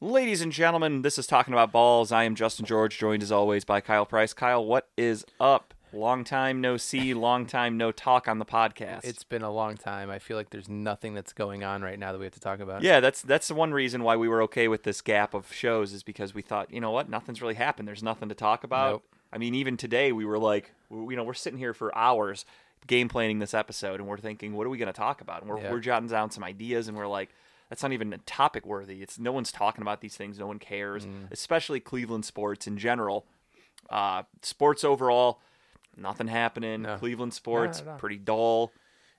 Ladies and gentlemen, this is Talking About Balls. I am Justin George, joined as always by Kyle Price. Kyle, what is up? Long time no see, long time no talk on the podcast. It's been a long time. I feel like there's nothing that's going on right now that we have to talk about. yeah, that's that's the one reason why we were okay with this gap of shows is because we thought, you know what, nothing's really happened. There's nothing to talk about. Nope. I mean, even today we were like, you know, we're sitting here for hours game planning this episode, and we're thinking, what are we going to talk about? And we're Yeah. we're jotting down some ideas, and we're like, that's not even topic worthy. It's no one's talking about these things. No one cares, Mm. especially Cleveland sports in general. Uh, sports overall, nothing happening. No. Cleveland sports no, no. pretty dull.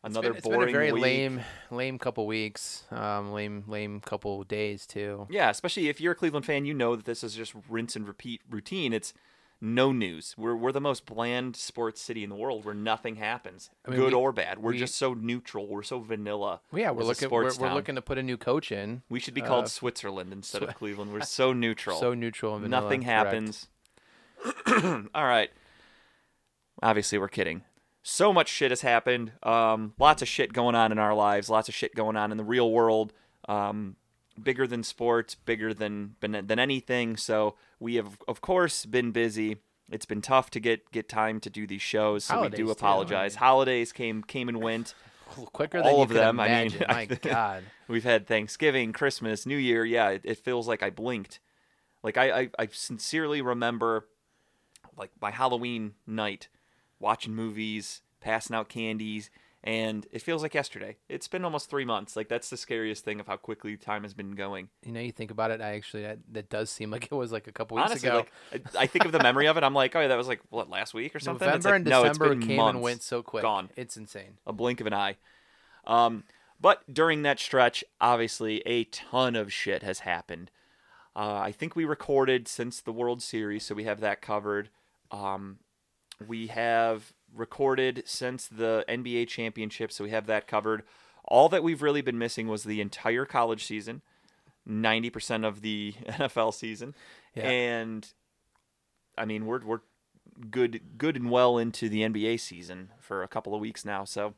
It's Another been, it's boring been a very week. lame, lame couple weeks. Um, lame, lame couple days too. Yeah, especially if you're a Cleveland fan, you know that this is just rinse and repeat routine. It's no news. We're we're the most bland sports city in the world where nothing happens, I mean, good we- or bad. We're we- just so neutral. We're so vanilla. Well, yeah, we're looking. We're, we're looking to put a new coach in. We should be called uh, Switzerland instead of Cleveland. We're so neutral. So neutral and vanilla. Nothing happens. All right. Obviously, we're kidding. So much shit has happened. Um, lots of shit going on in our lives. Lots of shit going on in the real world. Um, bigger than sports, bigger than than anything. So we have, of course, been busy. It's been tough to get get time to do these shows. So Holidays, we do too, I apologize. mean- Holidays came came and went. Quicker than All you of them, I mean, Imagine. My God. We've had Thanksgiving, Christmas, New Year. Yeah, it, it feels like I blinked. Like I, I, I sincerely remember, like my Halloween night, watching movies, passing out candies, and it feels like yesterday. It's been almost three months. Like that's the scariest thing of how quickly time has been going. You know, you think about it. I actually that, that does seem like it was like a couple weeks Honestly, ago. like I, I think of the memory of it. I'm like, oh, yeah, that was like what last week or something. November like, and no, it's December came months. and went so quick. Gone. It's insane. a blink of an eye. Um, but during that stretch, obviously, a ton of shit has happened. Uh, I think we recorded since the World Series, so we have that covered. Um, we have recorded since the NBA championship, so we have that covered. All that we've really been missing was the entire college season, 90% of the NFL season. Yeah. And I mean, we're we're good good and well into the NBA season for a couple of weeks now, so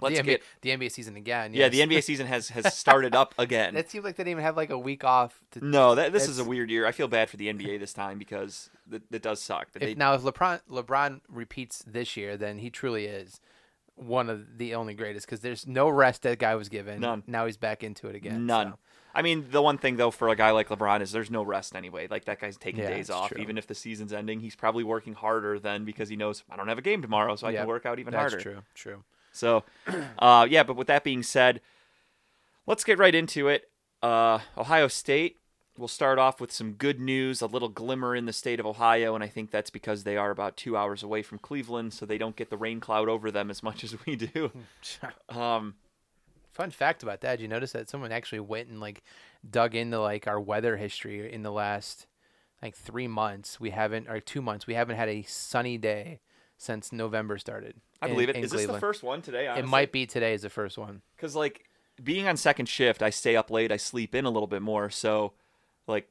let's the NBA, get the NBA season again. yeah, the. NBA season has has started up again. It seems like they didn't even have like a week off. To, No, that this is a weird year. I feel bad for the NBA this time because that, that does suck. That If, they, now, if LeBron LeBron repeats this year, then he truly is one of the only greatest because there's no rest that guy was given. None. Now he's back into it again. none. so. I mean, the one thing though for a guy like LeBron is there's no rest anyway. Like that guy's taking Yeah, days off, true. even if the season's ending. He's probably working harder then because he knows I don't have a game tomorrow, so I can work out even That's harder. true. True. So, uh, yeah, but with that being said, let's get right into it. Uh, Ohio State, we'll start off with some good news, a little glimmer in the state of Ohio, and I think that's because they are about two hours away from Cleveland, so they don't get the rain cloud over them as much as we do. Um, Fun fact about that: did you notice that someone actually went and like dug into like our weather history in the last like three months? We haven't, or two months, we haven't had a sunny day since November started. I in- believe it. Is Is this the first one today? It might be today is the first one. because like being on second shift, I stay up late, I sleep in a little bit more, so like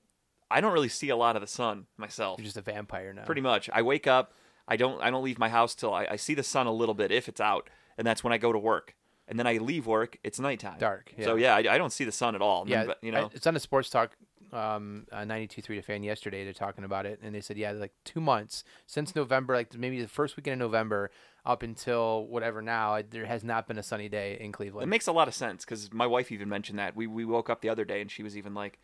I don't really see a lot of the sun myself. You're just a vampire now. pretty much i wake up i don't i don't leave my house till I, I see the sun a little bit if it's out and that's when i go to work and then i leave work it's nighttime Dark, so yeah I, I don't see the sun at all And Yeah, then, you know I- it's on a sports talk. Um, uh, 92.3 to fan yesterday. They're talking about it, and they said, yeah, like two months since November, like maybe the first weekend in November up until whatever now, there has not been a sunny day in Cleveland. it makes a lot of sense because my wife even mentioned that we, we woke up the other day and she was even like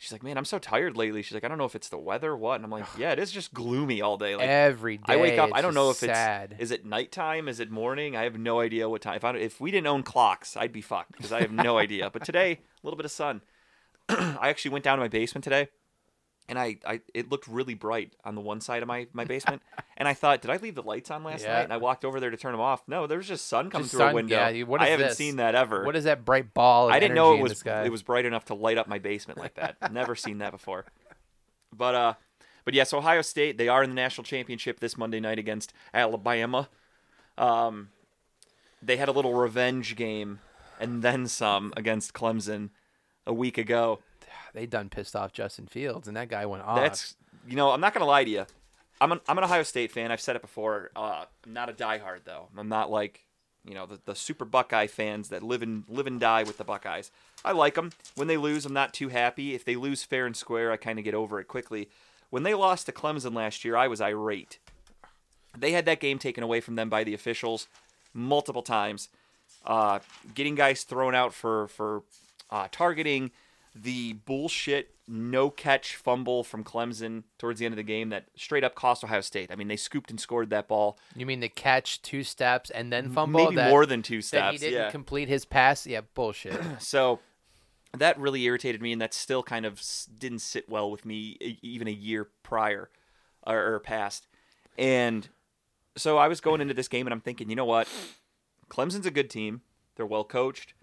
she's like man i'm so tired lately she's like i don't know if it's the weather or what and i'm like yeah it is just gloomy all day like Every day, I wake up. I don't know if sad. it's is it nighttime, is it morning? I have no idea what time. If I, if we didn't own clocks, I'd be fucked because I have no idea. But today, a little bit of sun. I actually went down to my basement today, and I, I it looked really bright on the one side of my, my basement, and I thought, did I leave the lights on last Yeah. night? And I walked over there to turn them off. No, there was just sun coming Just through a window. yeah, what I haven't this? seen that ever. What is that bright ball? Of I didn't know it was it was bright enough to light up my basement like that. Never seen that before. But uh, but yes, Ohio State they are in the national championship this Monday night against Alabama. Um, they had a little revenge game and then some against Clemson a week ago. They done pissed off Justin Fields, and that guy went off. That's you know I'm not gonna lie to you. I'm an, I'm an Ohio State fan. I've said it before. Uh, I'm not a diehard though. I'm not like you know the, the super Buckeye fans that live and live and die with the Buckeyes. I like them. When they lose, I'm not too happy. If they lose fair and square, I kind of get over it quickly. When they lost to Clemson last year, I was irate. They had that game taken away from them by the officials multiple times, uh, getting guys thrown out for for uh, targeting. The bullshit no catch fumble from Clemson towards the end of the game that straight up cost Ohio State. I mean, they scooped and scored that ball. You mean the catch two steps and then fumble? Maybe that, more than two that steps. he didn't yeah. complete his pass. Yeah, bullshit. So that really irritated me, and that still kind of didn't sit well with me even a year prior or, or past. And so I was going into this game, and I'm thinking, you know what? Clemson's a good team. They're well coached.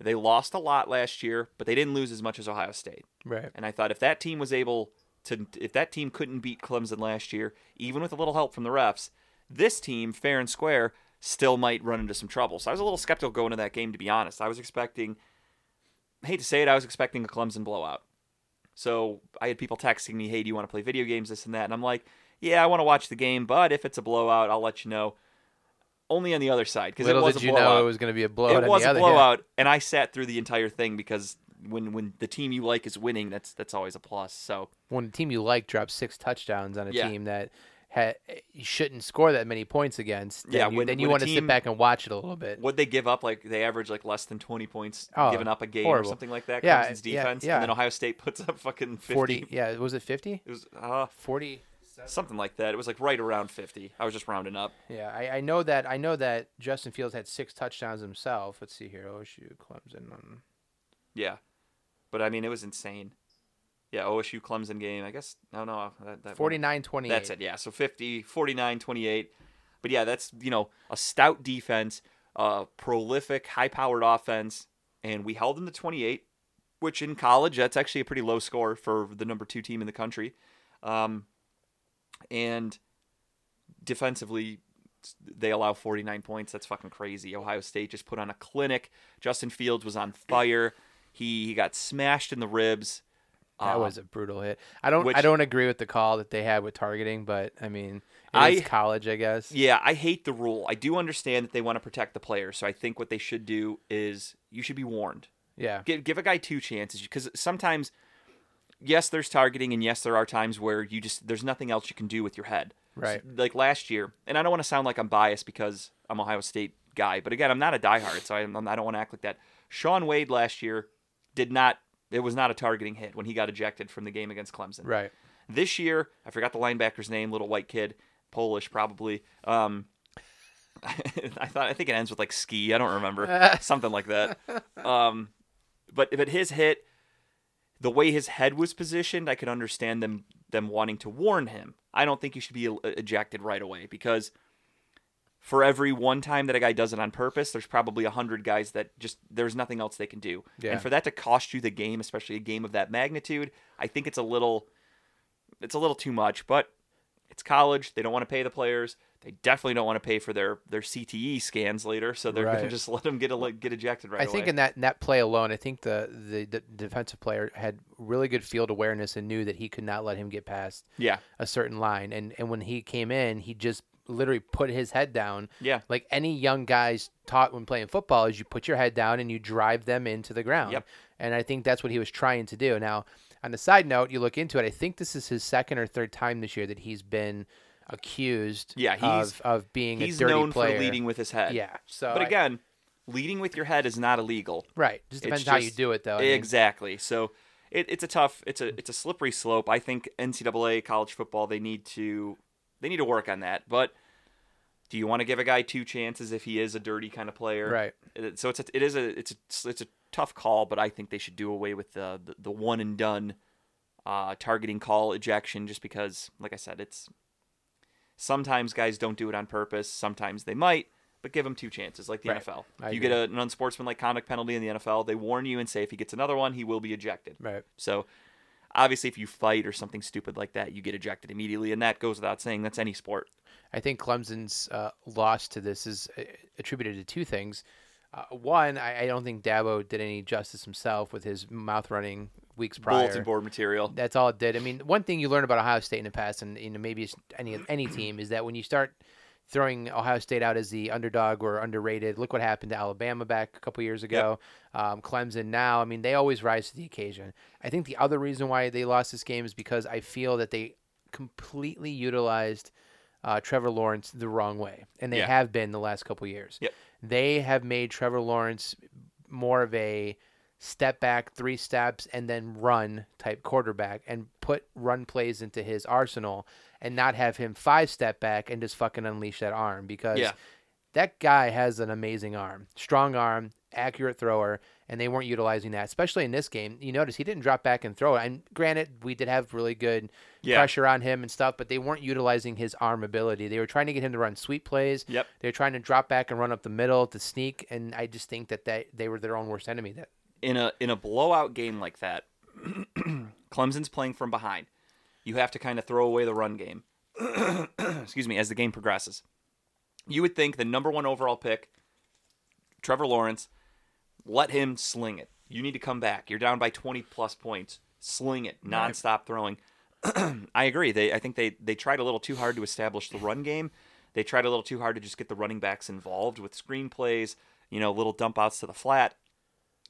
They lost a lot last year, but they didn't lose as much as Ohio State. right. And I thought if that team was able to, if that team couldn't beat Clemson last year, even with a little help from the refs, this team, fair and square, still might run into some trouble. So I was a little skeptical going into that game, to be honest. I was expecting, I hate to say it, I was expecting a Clemson blowout. So I had people texting me, hey, do you want to play video games, this and that? And I'm like, yeah, I want to watch the game, but if it's a blowout, I'll let you know. Only on the other side, because it was did a you blowout know it was going to be a blowout. it was the a other, yeah. blowout, and I sat through the entire thing because when when the team you like is winning, that's that's always a plus. So When a team you like drops six touchdowns on a Yeah. team that ha- you shouldn't score that many points against, then Yeah, you, when- then you want to sit back and watch it a little bit. what they give up, like they average like less than twenty points Oh, giving up a game horrible. or something like that. Yeah, Clemson's yeah, yeah. and then Ohio State puts up fucking 50. 40, yeah, was it 50? It was uh, 40. Something like that. It was like right around fifty. I was just rounding up. Yeah, I, I know that I know that Justin Fields had six touchdowns himself. Let's see here. OSU, Clemson. Um, Yeah, but I mean it was insane. Yeah, OSU Clemson game. I guess no, no, that, that 49-28. That's it. Yeah. So 50, 49, 28. But yeah, that's, you know, a stout defense, a prolific, high powered offense. And we held them to 28, which in college, that's actually a pretty low score for the number two team in the country. Um, and defensively, they allow 49 points. That's fucking crazy. Ohio State just put on a clinic. Justin Fields was on fire. He, he got smashed in the ribs. That Uh, was a brutal hit. I don't which- I don't agree with the call that they had with targeting, but I mean, I- it's college, I guess. Yeah, I hate the rule. I do understand that they want to protect the player, so I think what they should do is you should be warned. Yeah. Give give a guy two chances because sometimes, yes, there's targeting, and yes, there are times where you just there's nothing else you can do with your head. Right. So, like last year, and I don't want to sound like I'm biased because I'm Ohio State guy, but again, I'm not a diehard, so I, I don't want to act like that. Shaun Wade last year did not. It was not a targeting hit when he got ejected from the game against Clemson. Right. This year, I forgot the linebacker's name, little white kid, Polish probably. Um, I thought I think it ends with like ski. I don't remember something like that. Um, but but his hit, the way his head was positioned, I could understand them them wanting to warn him. I don't think you should be ejected right away because for every one time that a guy does it on purpose, there's probably a hundred guys that just there's nothing else they can do. Yeah. And for that to cost you the game, especially a game of that magnitude, I think it's a little it's a little too much. But it's college; they don't want to pay the players. They definitely don't want to pay for their their CTE scans later, so they're Right. gonna just let them get a, get ejected right I away. I think in that in that play alone, I think the, the the defensive player had really good field awareness and knew that he could not let him get past yeah, a certain line. And and when he came in, he just literally put his head down. yeah, Like any young guys taught when playing football, is you put your head down and you drive them into the ground. Yep. And I think that's what he was trying to do. Now, on the side note, you look into it. I think this is his second or third time this year that he's been accused. Yeah, he's- of, of being he's a dirty known player. for leading with his head. Yeah. So, but I- again, leading with your head is not illegal. right, just It's depends how you do it, though. I mean, exactly. So it, it's a tough, it's a it's a slippery slope. I think NCAA college football they need to they need to work on that. But do you want to give a guy two chances if he is a dirty kind of player? Right. So it's a, it is a it's a it's a tough call, but I think they should do away with the the, the one and done uh, targeting call ejection, just because, like I said, it's sometimes guys don't do it on purpose. Sometimes they might, but give them two chances, like the Right. NFL. I If you get a, an unsportsmanlike conduct penalty in the NFL, they warn you and say if he gets another one, he will be ejected. Right. So obviously, if you fight or something stupid like that, you get ejected immediately, and that goes without saying. That's any sport. I think Clemson's uh, loss to this is uh, attributed to two things. Uh, one, I, I don't think Dabo did any justice himself with his mouth running weeks prior. Bulletin board material. That's all it did. I mean, one thing you learn about Ohio State in the past, and you know maybe it's any any team, is that when you start throwing Ohio State out as the underdog or underrated. Look what happened to Alabama back a couple years ago. Um, Clemson now. I mean, they always rise to the occasion. I think the other reason why they lost this game is because I feel that they completely utilized uh, Trevor Lawrence the wrong way, and they Yeah. have been the last couple years. Yep. They have made Trevor Lawrence more of a step back, three steps, and then run type quarterback, and put run plays into his arsenal, and not have him five step back and just fucking unleash that arm because Yeah. that guy has an amazing arm, strong arm, accurate thrower, and they weren't utilizing that, especially in this game. You notice he didn't drop back and throw it. And granted, we did have really good Yeah. pressure on him and stuff, but they weren't utilizing his arm ability. They were trying to get him to run sweep plays. Yep. They were trying to drop back and run up the middle to sneak, and I just think that they, they were their own worst enemy. That in a in a blowout game like that, Clemson's playing from behind. You have to kind of throw away the run game. Excuse me, as the game progresses. You would think the number one overall pick, Trevor Lawrence, let him sling it. You need to come back. You're down by 20 plus points. Sling it, nonstop throwing. I agree. They I think they they tried a little too hard to establish the run game. They tried a little too hard to just get the running backs involved with screen plays, you know, little dump outs to the flat.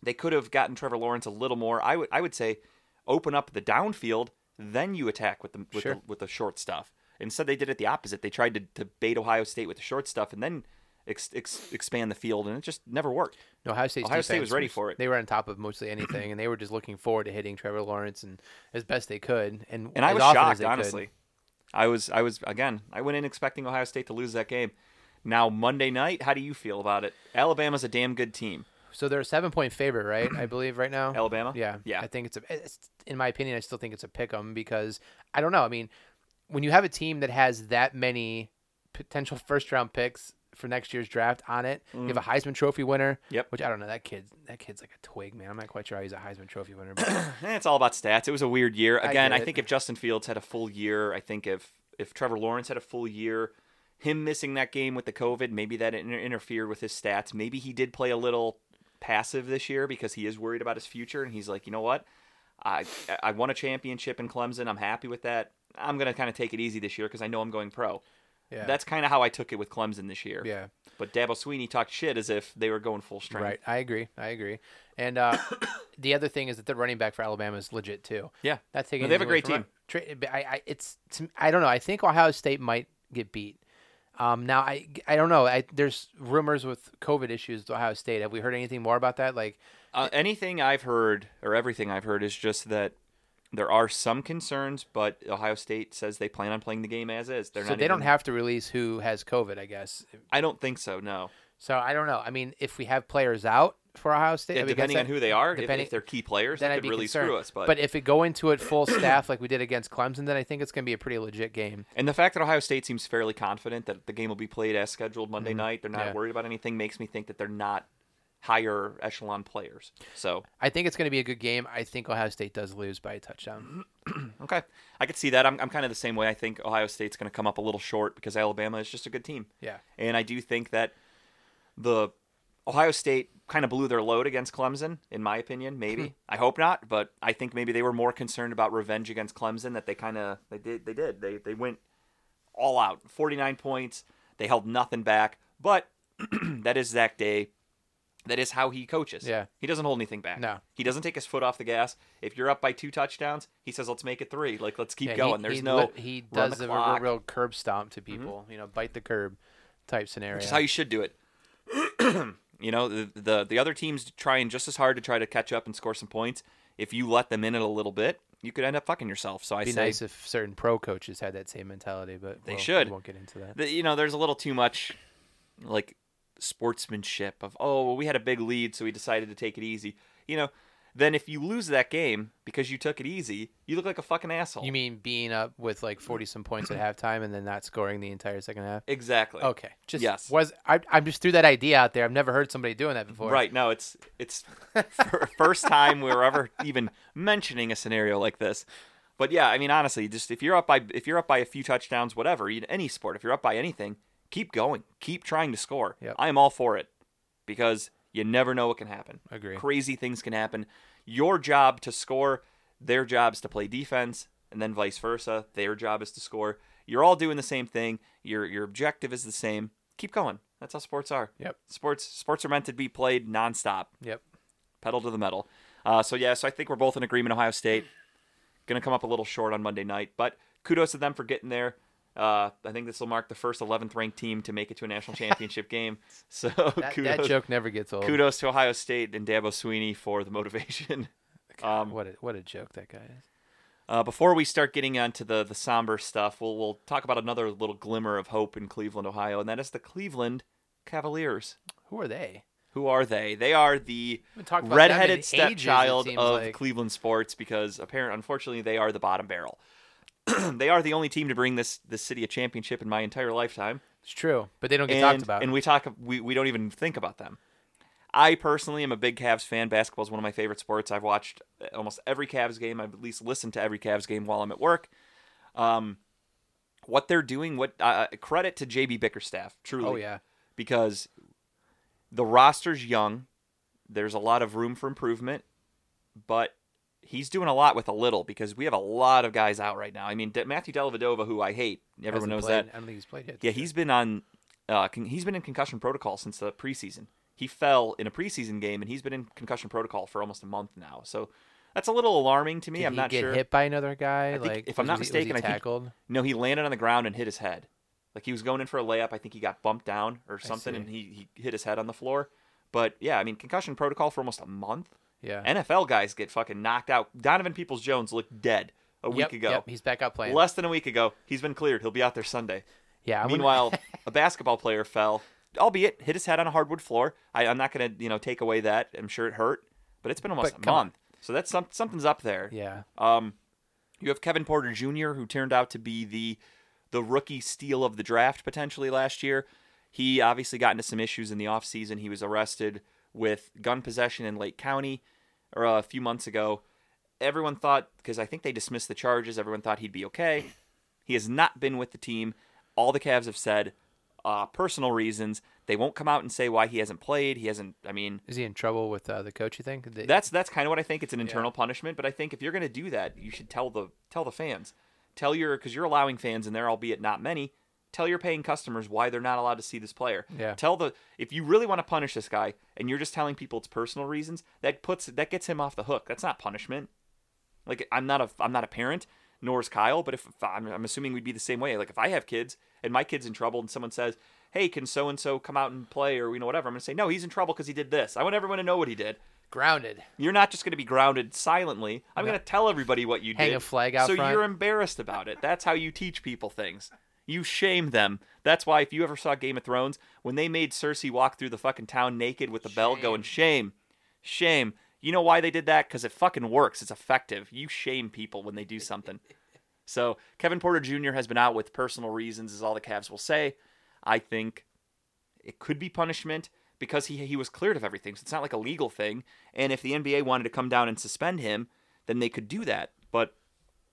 They could have gotten Trevor Lawrence a little more. I would I would say open up the downfield, then you attack with the with, Sure. the, with the short stuff. Instead, they did it the opposite. They tried to, to bait Ohio State with the short stuff and then ex, ex, expand the field, and it just never worked. no, Ohio State's Ohio State was ready for it. They were on top of mostly anything, and they were just looking forward to hitting Trevor Lawrence and as best they could. And And I was shocked, could. honestly. I was I was again. I went in expecting Ohio State to lose that game. Now Monday night, how do you feel about it? Alabama's a damn good team. So they're a seven point favorite, right? I believe right now. Alabama. Yeah, Yeah. I think it's a. It's, in my opinion, I still think it's a pick 'em because I don't know. I mean, when you have a team that has that many potential first round picks for next year's draft on it, you have a Heisman Trophy winner. Yep. Which I don't know. That kid. That kid's like a twig, man. I'm not quite sure how he's a Heisman Trophy winner. But Eh, it's all about stats. It was a weird year. Again, get I, think if Justin Fields had a full year, I think if if Trevor Lawrence had a full year, him missing that game with the COVID, maybe that inter- interfered with his stats. Maybe he did play a little passive this year because he is worried about his future, and he's like, you know what, I I won a championship in Clemson. I'm happy with that. I'm gonna kind of take it easy this year because I know I'm going pro. yeah, That's kind of how I took it with Clemson this year. yeah. But Dabo Swinney talked shit as if they were going full strength. Right. I agree. I agree. And uh, the other thing is that the running back for Alabama is legit too. Yeah. That's taking. No, they have a great it. Tra- I, I, it's. I don't know. I think Ohio State might get beat. Um, now I, I don't know. I, there's rumors with COVID issues with Ohio State. Have we heard anything more about that? Like, Uh, anything I've heard, or everything I've heard, is just that there are some concerns, but Ohio State says they plan on playing the game as is. They're so they don't have to release who has COVID. I guess. I don't think so. No. So I don't know. I mean, if we have players out for Ohio State, Yeah, I depending on who they are, if, depending- if they're key players, then I'd be really concerned. screw us. But, but if we go into it full staff like we did against Clemson, then I think it's going to be a pretty legit game. and the fact that Ohio State seems fairly confident that the game will be played as scheduled Monday night, they're not Mm-hmm. Yeah. worried about anything, makes me think that they're not higher echelon players. So I think it's going to be a good game. I think Ohio State does lose by a touchdown. okay, I could see that. I'm, I'm kind of the same way. I think Ohio State's going to come up a little short because Alabama is just a good team. Yeah. And I do think that the Ohio State kind of blew their load against Clemson, in my opinion. Maybe hmm. I hope not, but I think maybe they were more concerned about revenge against Clemson that they kind of they did they did they they went all out, 49 points. They held nothing back, but that is Zach Day. That is how he coaches. Yeah. he doesn't hold anything back. No. he doesn't take his foot off the gas. If you're up by two touchdowns, he says, "Let's make it three. Like let's keep Yeah, going." He, There's he no he does the a real, curb stomp to mm-hmm. people. You know, bite the curb type scenario. Which is how you should do it. you know, the, the the other teams trying just as hard to try to catch up and score some points. If you let them in it a little bit, you could end up fucking yourself. So I It'd be say, nice if certain pro coaches had that same mentality, but They we'll- should. We won't get into that. that, you know, there's a little too much like sportsmanship of oh, well, we had a big lead, so we decided to take it easy. You know, then if you lose that game because you took it easy, you look like a fucking asshole. You mean being up with like forty some points at halftime and then not scoring the entire second half? exactly. Okay, just Yes. was I? I just threw that idea out there. I've never heard somebody doing that before. Right. No, it's it's first time we're ever even mentioning a scenario like this. But yeah, I mean, honestly, just if you're up by if you're up by a few touchdowns, whatever, in any sport, if you're up by anything, keep going, keep trying to score. Yep. I am all for it because you never know what can happen. Agree. Crazy things can happen. Your job to score, their job is to play defense, and then vice versa. Their job is to score. You're all doing the same thing. Your your objective is the same. Keep going. That's how sports are. Yep. Sports sports are meant to be played nonstop. Yep. Pedal to the metal. Uh, so yeah, so I think we're both in agreement. Ohio State going to come up a little short on Monday night, but kudos to them for getting there. Uh, I think this will mark the first 11th ranked team to make it to a national championship game. So That, kudos, that joke never gets old. kudos to Ohio State and Dabo Swinney for the motivation. God, um, what a what a joke that guy is. Uh, before we start getting onto the the somber stuff, we'll we'll talk about another little glimmer of hope in Cleveland, Ohio, and that is the Cleveland Cavaliers. Who are they? Who are they? They are the We haven't talked about them in redheaded stepchild seems of like. Cleveland sports because apparently, unfortunately, they are the bottom barrel. they are the only team to bring this this city a championship in my entire lifetime. It's true, but they don't get and, talked about. And we talk we, we don't even think about them. I personally am a big Cavs fan. Basketball is one of my favorite sports. I've watched almost every Cavs game. I've at least listened to every Cavs game while I'm at work. Um, what they're doing, what uh, credit to JB Bickerstaff, truly oh yeah, because the roster's young. There's a lot of room for improvement, but he's doing a lot with a little because we have a lot of guys out right now. I mean, De- Matthew Dellavedova, who I hate, everyone Hasn't knows played. that. I don't think he's played yet. Yeah, he's been on. Uh, con- he's been in concussion protocol since the preseason. He fell in a preseason game, and he's been in concussion protocol for almost a month now. So that's a little alarming to me. Did I'm he not get sure. hit by another guy? I think, like, if I'm was not he- was mistaken, he I think- tackled. No, he landed on the ground and hit his head. Like he was going in for a layup. I think he got bumped down or something, see. and he, he hit his head on the floor. But yeah, I mean, concussion protocol for almost a month. Yeah. NFL guys get fucking knocked out. Donovan Peoples Jones looked dead a week yep, ago. Yep, he's back out playing. Less than a week ago, he's been cleared. He'll be out there Sunday. yeah. I'm gonna- Meanwhile, a basketball player fell, albeit hit his head on a hardwood floor. I, I'm not gonna you know take away that. I'm sure it hurt, but it's been almost But a come on. month. So that's some, something's up there. yeah. Um, you have Kevin Porter Jr., who turned out to be the the rookie steal of the draft potentially last year. He obviously got into some issues in the offseason. He was arrested with gun possession in Lake County or a few months ago. Everyone thought, because I think they dismissed the charges, everyone thought he'd be okay. He has not been with the team. All the Cavs have said, uh, personal reasons. They won't come out and say why he hasn't played. He hasn't, I mean, Is he in trouble with uh, the coach? You think? They- that's that's kind of what I think. It's an internal punishment, but I think if you're going to do that, you should tell the tell the fans, tell your because you're allowing fans in there, albeit not many. Tell your paying customers why they're not allowed to see this player. Yeah. Tell the if you really want to punish this guy and you're just telling people it's personal reasons, that puts that gets him off the hook. That's not punishment. Like I'm not a I'm not a parent, nor is Kyle. But if, if I'm, I'm assuming we'd be the same way. Like if I have kids and my kid's in trouble and someone says, "Hey, can so and so come out and play?" or you know whatever, I'm gonna say, "No, he's in trouble because he did this." I want everyone to know what he did. grounded. You're not just going to be grounded silently. I'm No. going to tell everybody what you Hang did. a flag out so front. you're embarrassed about it. That's how you teach people things. You shame them. That's why if you ever saw Game of Thrones, when they made Cersei walk through the fucking town naked with the bell going, shame, shame. You know why they did that? Because it fucking works. It's effective. You shame people when they do something. So Kevin Porter Jr. has been out with personal reasons, is all the Cavs will say. I think it could be punishment because he he was cleared of everything. So it's not like a legal thing. And if the NBA wanted to come down and suspend him, then they could do that. But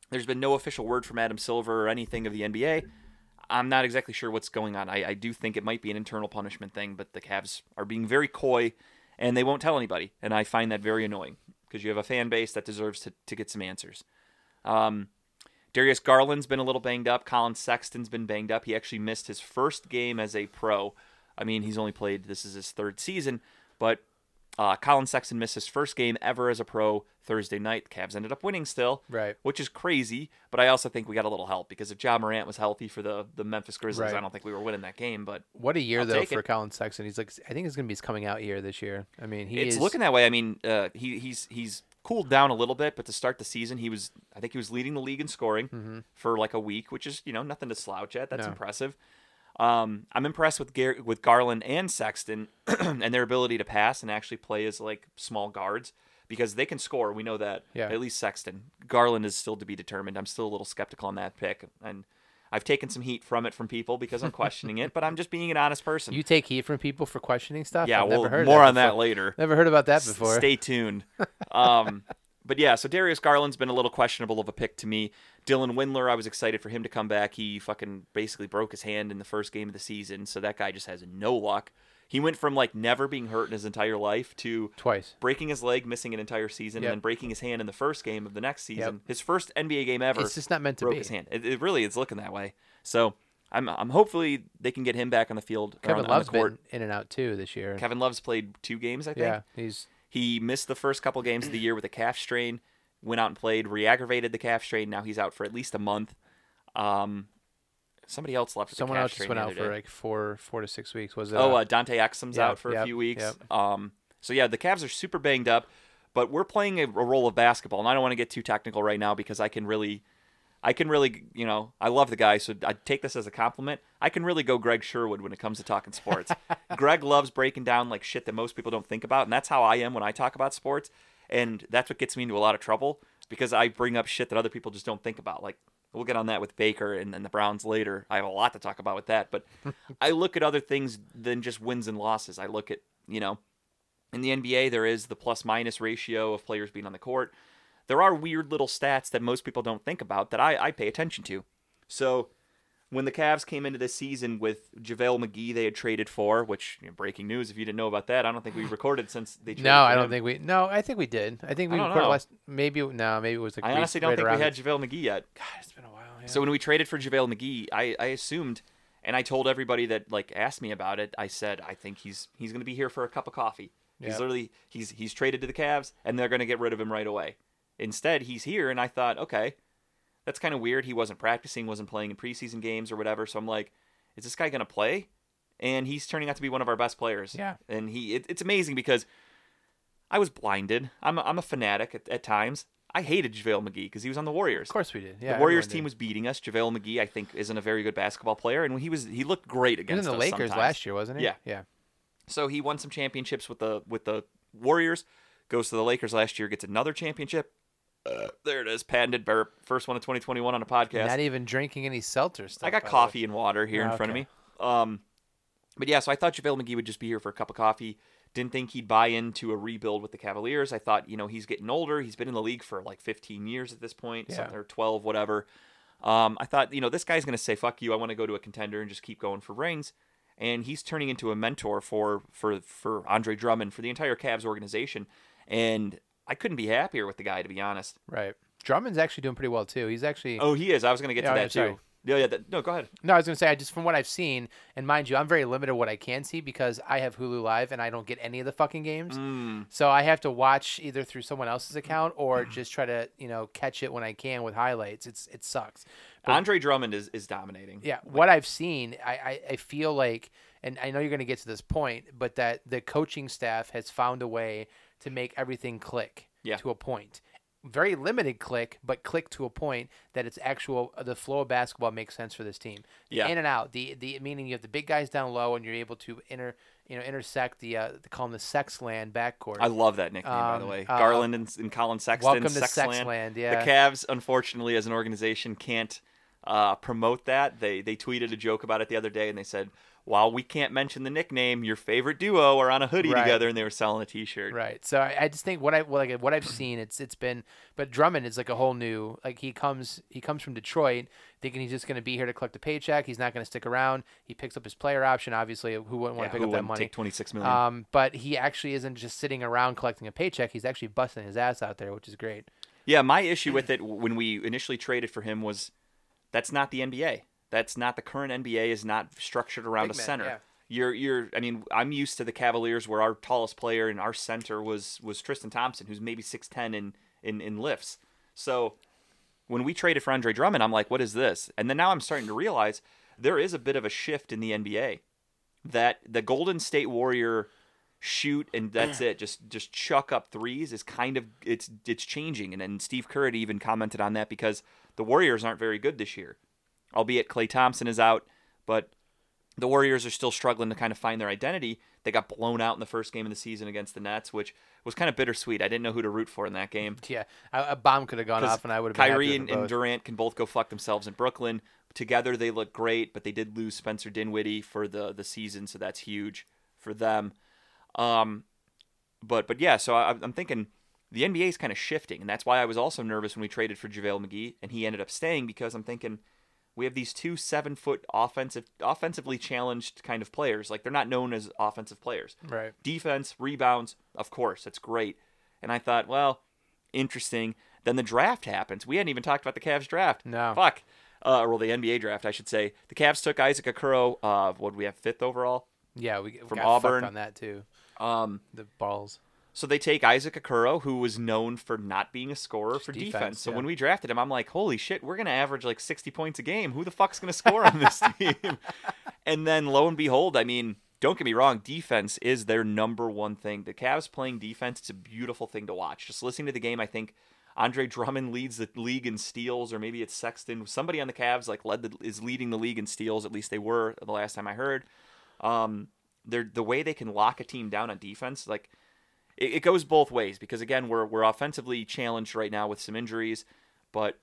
there's been no official word from Adam Silver or anything of the NBA. I'm not exactly sure what's going on. I, I do think it might be an internal punishment thing, but the Cavs are being very coy and they won't tell anybody. And I find that very annoying because you have a fan base that deserves to, to get some answers. Um, Darius Garland's been a little banged up. Colin Sexton's been banged up. He actually missed his first game as a pro. I mean, he's only played, this is his third season, but uh, Colin Sexton missed his first game ever as a pro Thursday night. The Cavs ended up winning still, Right. which is crazy, but I also think we got a little help because if Ja Morant was healthy for the, the Memphis Grizzlies, Right. I don't think we were winning that game, but What a year I'll though for it. Colin Sexton. He's like, I think it's gonna be his coming out year this year. I mean, he it's is looking that way. I mean, uh, he he's he's cooled down a little bit, but to start the season, he was I think he was leading the league in scoring for like a week, which is you know nothing to slouch at. That's Mm-hmm. No. impressive. Um, I'm impressed with Gar- with Garland and Sexton and their ability to pass and actually play as like small guards because they can score. We know that. Yeah. At least Sexton. Garland is still to be determined. I'm still a little skeptical on that pick, and I've taken some heat from it from people because I'm questioning it. But I'm just being an honest person. You take heat from people for questioning stuff. yeah, I've well, never heard more that on that later. Never heard about that S- before. Stay tuned. Um, but yeah, so Darius Garland's been a little questionable of a pick to me. Dylan Windler, I was excited for him to come back. He fucking basically broke his hand in the first game of the season, so that guy just has no luck. He went from like never being hurt in his entire life to Twice. breaking his leg, missing an entire season, Yep. and then breaking his hand in the first game of the next season. His first NBA game ever It's just not meant to broke be. his hand. It, it really is looking that way. So I'm I'm hopefully they can get him back on the field. Kevin on, on Love's the court. been in and out too this year. Kevin Love's played two games, I think. yeah, he's He missed the first couple games of the year with a calf strain. Went out and played, re-aggravated the calf strain. Now he's out for at least a month. Um, somebody else left. Someone the calf else just went out for day. like four four to six weeks. Was it? Oh, uh, uh, Dante Exum's yeah, out for a few weeks. yep. Um, so yeah, the Cavs are super banged up, but we're playing a, a role of basketball, and I don't want to get too technical right now because I can really, I can really, you know, I love the guy, so I take this as a compliment. I can really go Greg Sherwood when it comes to talking sports. Greg loves breaking down like shit that most people don't think about, and that's how I am when I talk about sports, and that's what gets me into a lot of trouble because I bring up shit that other people just don't think about, like. We'll get on that with Baker and, and the Browns later. I have a lot to talk about with that, but I look at other things than just wins and losses. I look at, you know, in the NBA, there is the plus minus ratio of players being on the court. There are weird little stats that most people don't think about that I, I pay attention to. So when the Cavs came into this season with JaVale McGee, they had traded for, which you know, breaking news if you didn't know about that, I don't think we recorded since they traded no, I don't him. think we. No, I think we did. I think we I recorded know. last. Maybe no, maybe it was like. I honestly don't right think we had JaVale McGee yet. God, it's been a while. Yeah. So when we traded for JaVale McGee, I, I assumed and I told everybody that like asked me about it, I said I think he's he's gonna be here for a cup of coffee. He's Yep. literally he's he's traded to the Cavs and they're gonna get rid of him right away. Instead, he's here and I thought, okay, that's kind of weird. He wasn't practicing, wasn't playing in preseason games or whatever. So I'm like, is this guy gonna play? And he's turning out to be one of our best players. Yeah. And he it, it's amazing because I was blinded. I'm a, I'm a fanatic at, at times. I hated JaVale McGee because he was on the Warriors. of course we did. Yeah, the Warriors team did. was beating us. JaVale McGee, I think, isn't a very good basketball player, and he was he looked great against in the Lakers sometimes. last year, wasn't he? Yeah. Yeah. So he won some championships with the with the Warriors. Goes to the Lakers last year, gets another championship. Uh, there it is, patented burp. First one of 2021 on a podcast. Not even drinking any seltzer stuff. I got coffee and water here Oh, in front of me. Um, but yeah, so I thought JaVale McGee would just be here for a cup of coffee. Didn't think he'd buy into a rebuild with the Cavaliers. I thought, you know, he's getting older. He's been in the league for like 15 years at this point, Yeah. something- or 12, whatever. Um, I thought, you know, this guy's going to say, fuck you. I want to go to a contender and just keep going for rings. And he's turning into a mentor for, for, for Andre Drummond, for the entire Cavs organization. And I couldn't be happier with the guy, to be honest. Right. Drummond's actually doing pretty well too. He's actually. Oh, he is. I was going to get Yeah, to that sorry. too. Yeah, yeah. That, no, go ahead. No, I was gonna say I just from what I've seen, and mind you, I'm very limited what I can see because I have Hulu Live and I don't get any of the fucking games. Mm. So I have to watch either through someone else's account or just try to you know catch it when I can with highlights. It's it sucks. But- Andre Drummond is, is dominating. Yeah, what I've seen, I, I, I feel like, and I know you're going to get to this point, but that the coaching staff has found a way to make everything click Yeah. to a point. Very limited click, but click to a point that it's actual. The flow of basketball makes sense for this team. Yeah. in and out. The the meaning you have the big guys down low, and you're able to inter you know intersect the uh, they call them the Sexland backcourt. I love that nickname, by the Um, way. uh, Garland and, and Colin Sexton. Welcome to Sexland. Sexland, yeah. The Cavs, unfortunately, as an organization, can't uh, promote that. They they tweeted a joke about it the other day, and they said, "While we can't mention the nickname, your favorite duo are on a hoodie Right. together," and they were selling a T-shirt. Right. So I, I just think what I well, like what I've seen, it's it's been. But Drummond is like a whole new. Like he comes he comes from Detroit, thinking he's just going to be here to collect a paycheck. He's not going to stick around. He picks up his player option. Obviously, who wouldn't want Yeah, to pick up that money? take twenty six million? Um, but he actually isn't just sitting around collecting a paycheck. He's actually busting his ass out there, which is great. Yeah, my issue with it when we initially traded for him was that's not the NBA. That's not the current NBA is not structured around Big a man, center. yeah. You're you're I mean, I'm used to the Cavaliers where our tallest player and our center was was Tristan Thompson, who's maybe six ten in, in, in lifts. So when we traded for Andre Drummond, I'm like, what is this? And then now I'm starting to realize there is a bit of a shift in the NBA. That the Golden State Warrior shoot and that's it. Just just chuck up threes is kind of it's it's changing. And then Steve Kerr even commented on that because the Warriors aren't very good this year. Albeit Klay Thompson is out, but the Warriors are still struggling to kind of find their identity. They got blown out in the first game of the season against the Nets, which was kind of bittersweet. I didn't know who to root for in that game. Yeah, a, bomb could have gone off, and I would have been Kyrie and, and. Durant can both go fuck themselves in Brooklyn. Together they look great, but they did lose Spencer Dinwiddie for the the season, so that's huge for them. Um, but but yeah, so I, I'm thinking the NBA is kind of shifting, and that's why I was also nervous when we traded for JaVale McGee, and he ended up staying because I'm thinking, we have these two seven foot offensive, offensively challenged kind of players. Like they're not known as offensive players. Right. Defense, rebounds, of course, that's great. And I thought, well, interesting. Then the draft happens. We hadn't even talked about the Cavs draft. No. Fuck. Uh, well, the NBA draft, I should say. The Cavs took Isaac Okoro. Uh, what do we have? Fifth overall. Yeah, we From got Auburn. on that too. Um, The balls. So they take Isaac Okoro, who was known for not being a scorer for defense. defense, So yeah. when we drafted him, I'm like, holy shit, we're gonna average like 60 points a game. Who the fuck's gonna score on this team? and then lo and behold, I mean, don't get me wrong, defense is their number one thing. The Cavs playing defense, it's a beautiful thing to watch. Just listening to the game, I think Andre Drummond leads the league in steals, or maybe it's Sexton. Somebody on the Cavs like led the, is leading the league in steals. At least they were the last time I heard. Um, they're the way they can lock a team down on defense, like it, it goes both ways because again we're we're offensively challenged right now with some injuries, but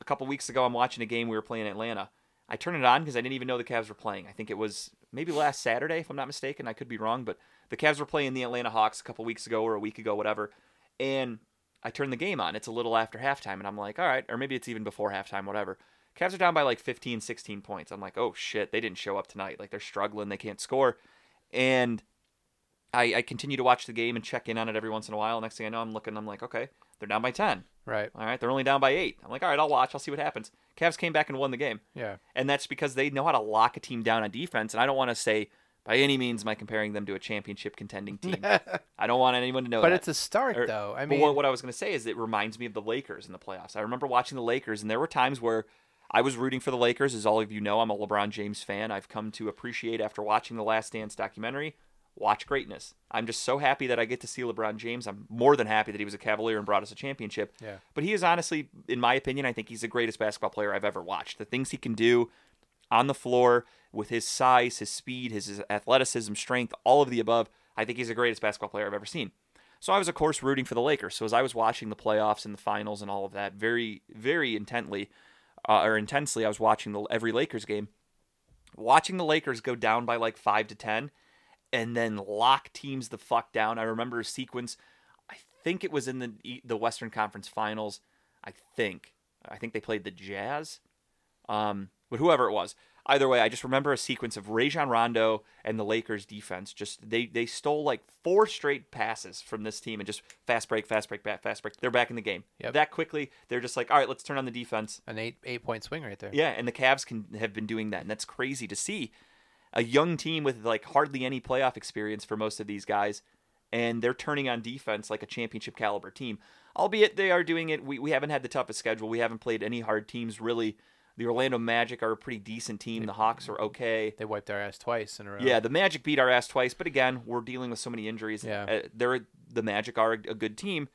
a couple weeks ago I'm watching a game we were playing in Atlanta. I turned it on because I didn't even know the Cavs were playing. I think it was maybe last Saturday if I'm not mistaken. I could be wrong, but the Cavs were playing the Atlanta Hawks a couple weeks ago or a week ago, whatever. And I turned the game on. It's a little after halftime, and I'm like, all right, or maybe it's even before halftime, whatever. Cavs are down by like 15, 16 points. I'm like, oh shit, they didn't show up tonight. Like they're struggling, they can't score. And I, I continue to watch the game and check in on it every once in a while. Next thing I know, I'm looking, I'm like, okay, they're down by 10. Right. All right, they're only down by eight. I'm like, all right, I'll watch. I'll see what happens. Cavs came back and won the game. Yeah. And that's because they know how to lock a team down on defense. And I don't want to say by any means am I comparing them to a championship contending team. I don't want anyone to know But that. it's a start Or- though. I mean, what, what I was going to say is it reminds me of the Lakers in the playoffs. I remember watching the Lakers, and there were times where I was rooting for the Lakers. As all of you know, I'm a LeBron James fan. I've come to appreciate after watching the Last Dance documentary. Watch greatness. I'm just so happy that I get to see LeBron James. I'm more than happy that he was a Cavalier and brought us a championship. Yeah. But he is honestly, in my opinion, I think he's the greatest basketball player I've ever watched. The things he can do on the floor with his size, his speed, his, his athleticism, strength, all of the above, I think he's the greatest basketball player I've ever seen. So I was, of course, rooting for the Lakers. So as I was watching the playoffs and the finals and all of that, very, very intently, uh, or intensely, I was watching the, every Lakers game. Watching the Lakers go down by like five to ten, and then lock teams the fuck down. I remember a sequence. I think it was in the the Western Conference Finals. I think. I think they played the Jazz. Um, but whoever it was, either way, I just remember a sequence of Rajon Rondo and the Lakers defense. Just they they stole like four straight passes from this team and just fast break, fast break, fast break. They're back in the game Yep. that quickly. They're just like, all right, let's turn on the defense. an eight eight point swing right there. Yeah, and the Cavs can have been doing that, and that's crazy to see. A young team with like hardly any playoff experience for most of these guys, and they're turning on defense like a championship caliber team. Albeit they are doing it. We, we haven't had the toughest schedule. We haven't played any hard teams really. The Orlando Magic are a pretty decent team. The Hawks are okay. They wiped our ass twice in a row. Yeah, the Magic beat our ass twice, but again, we're dealing with so many injuries. Yeah. Uh, they're the Magic are a good team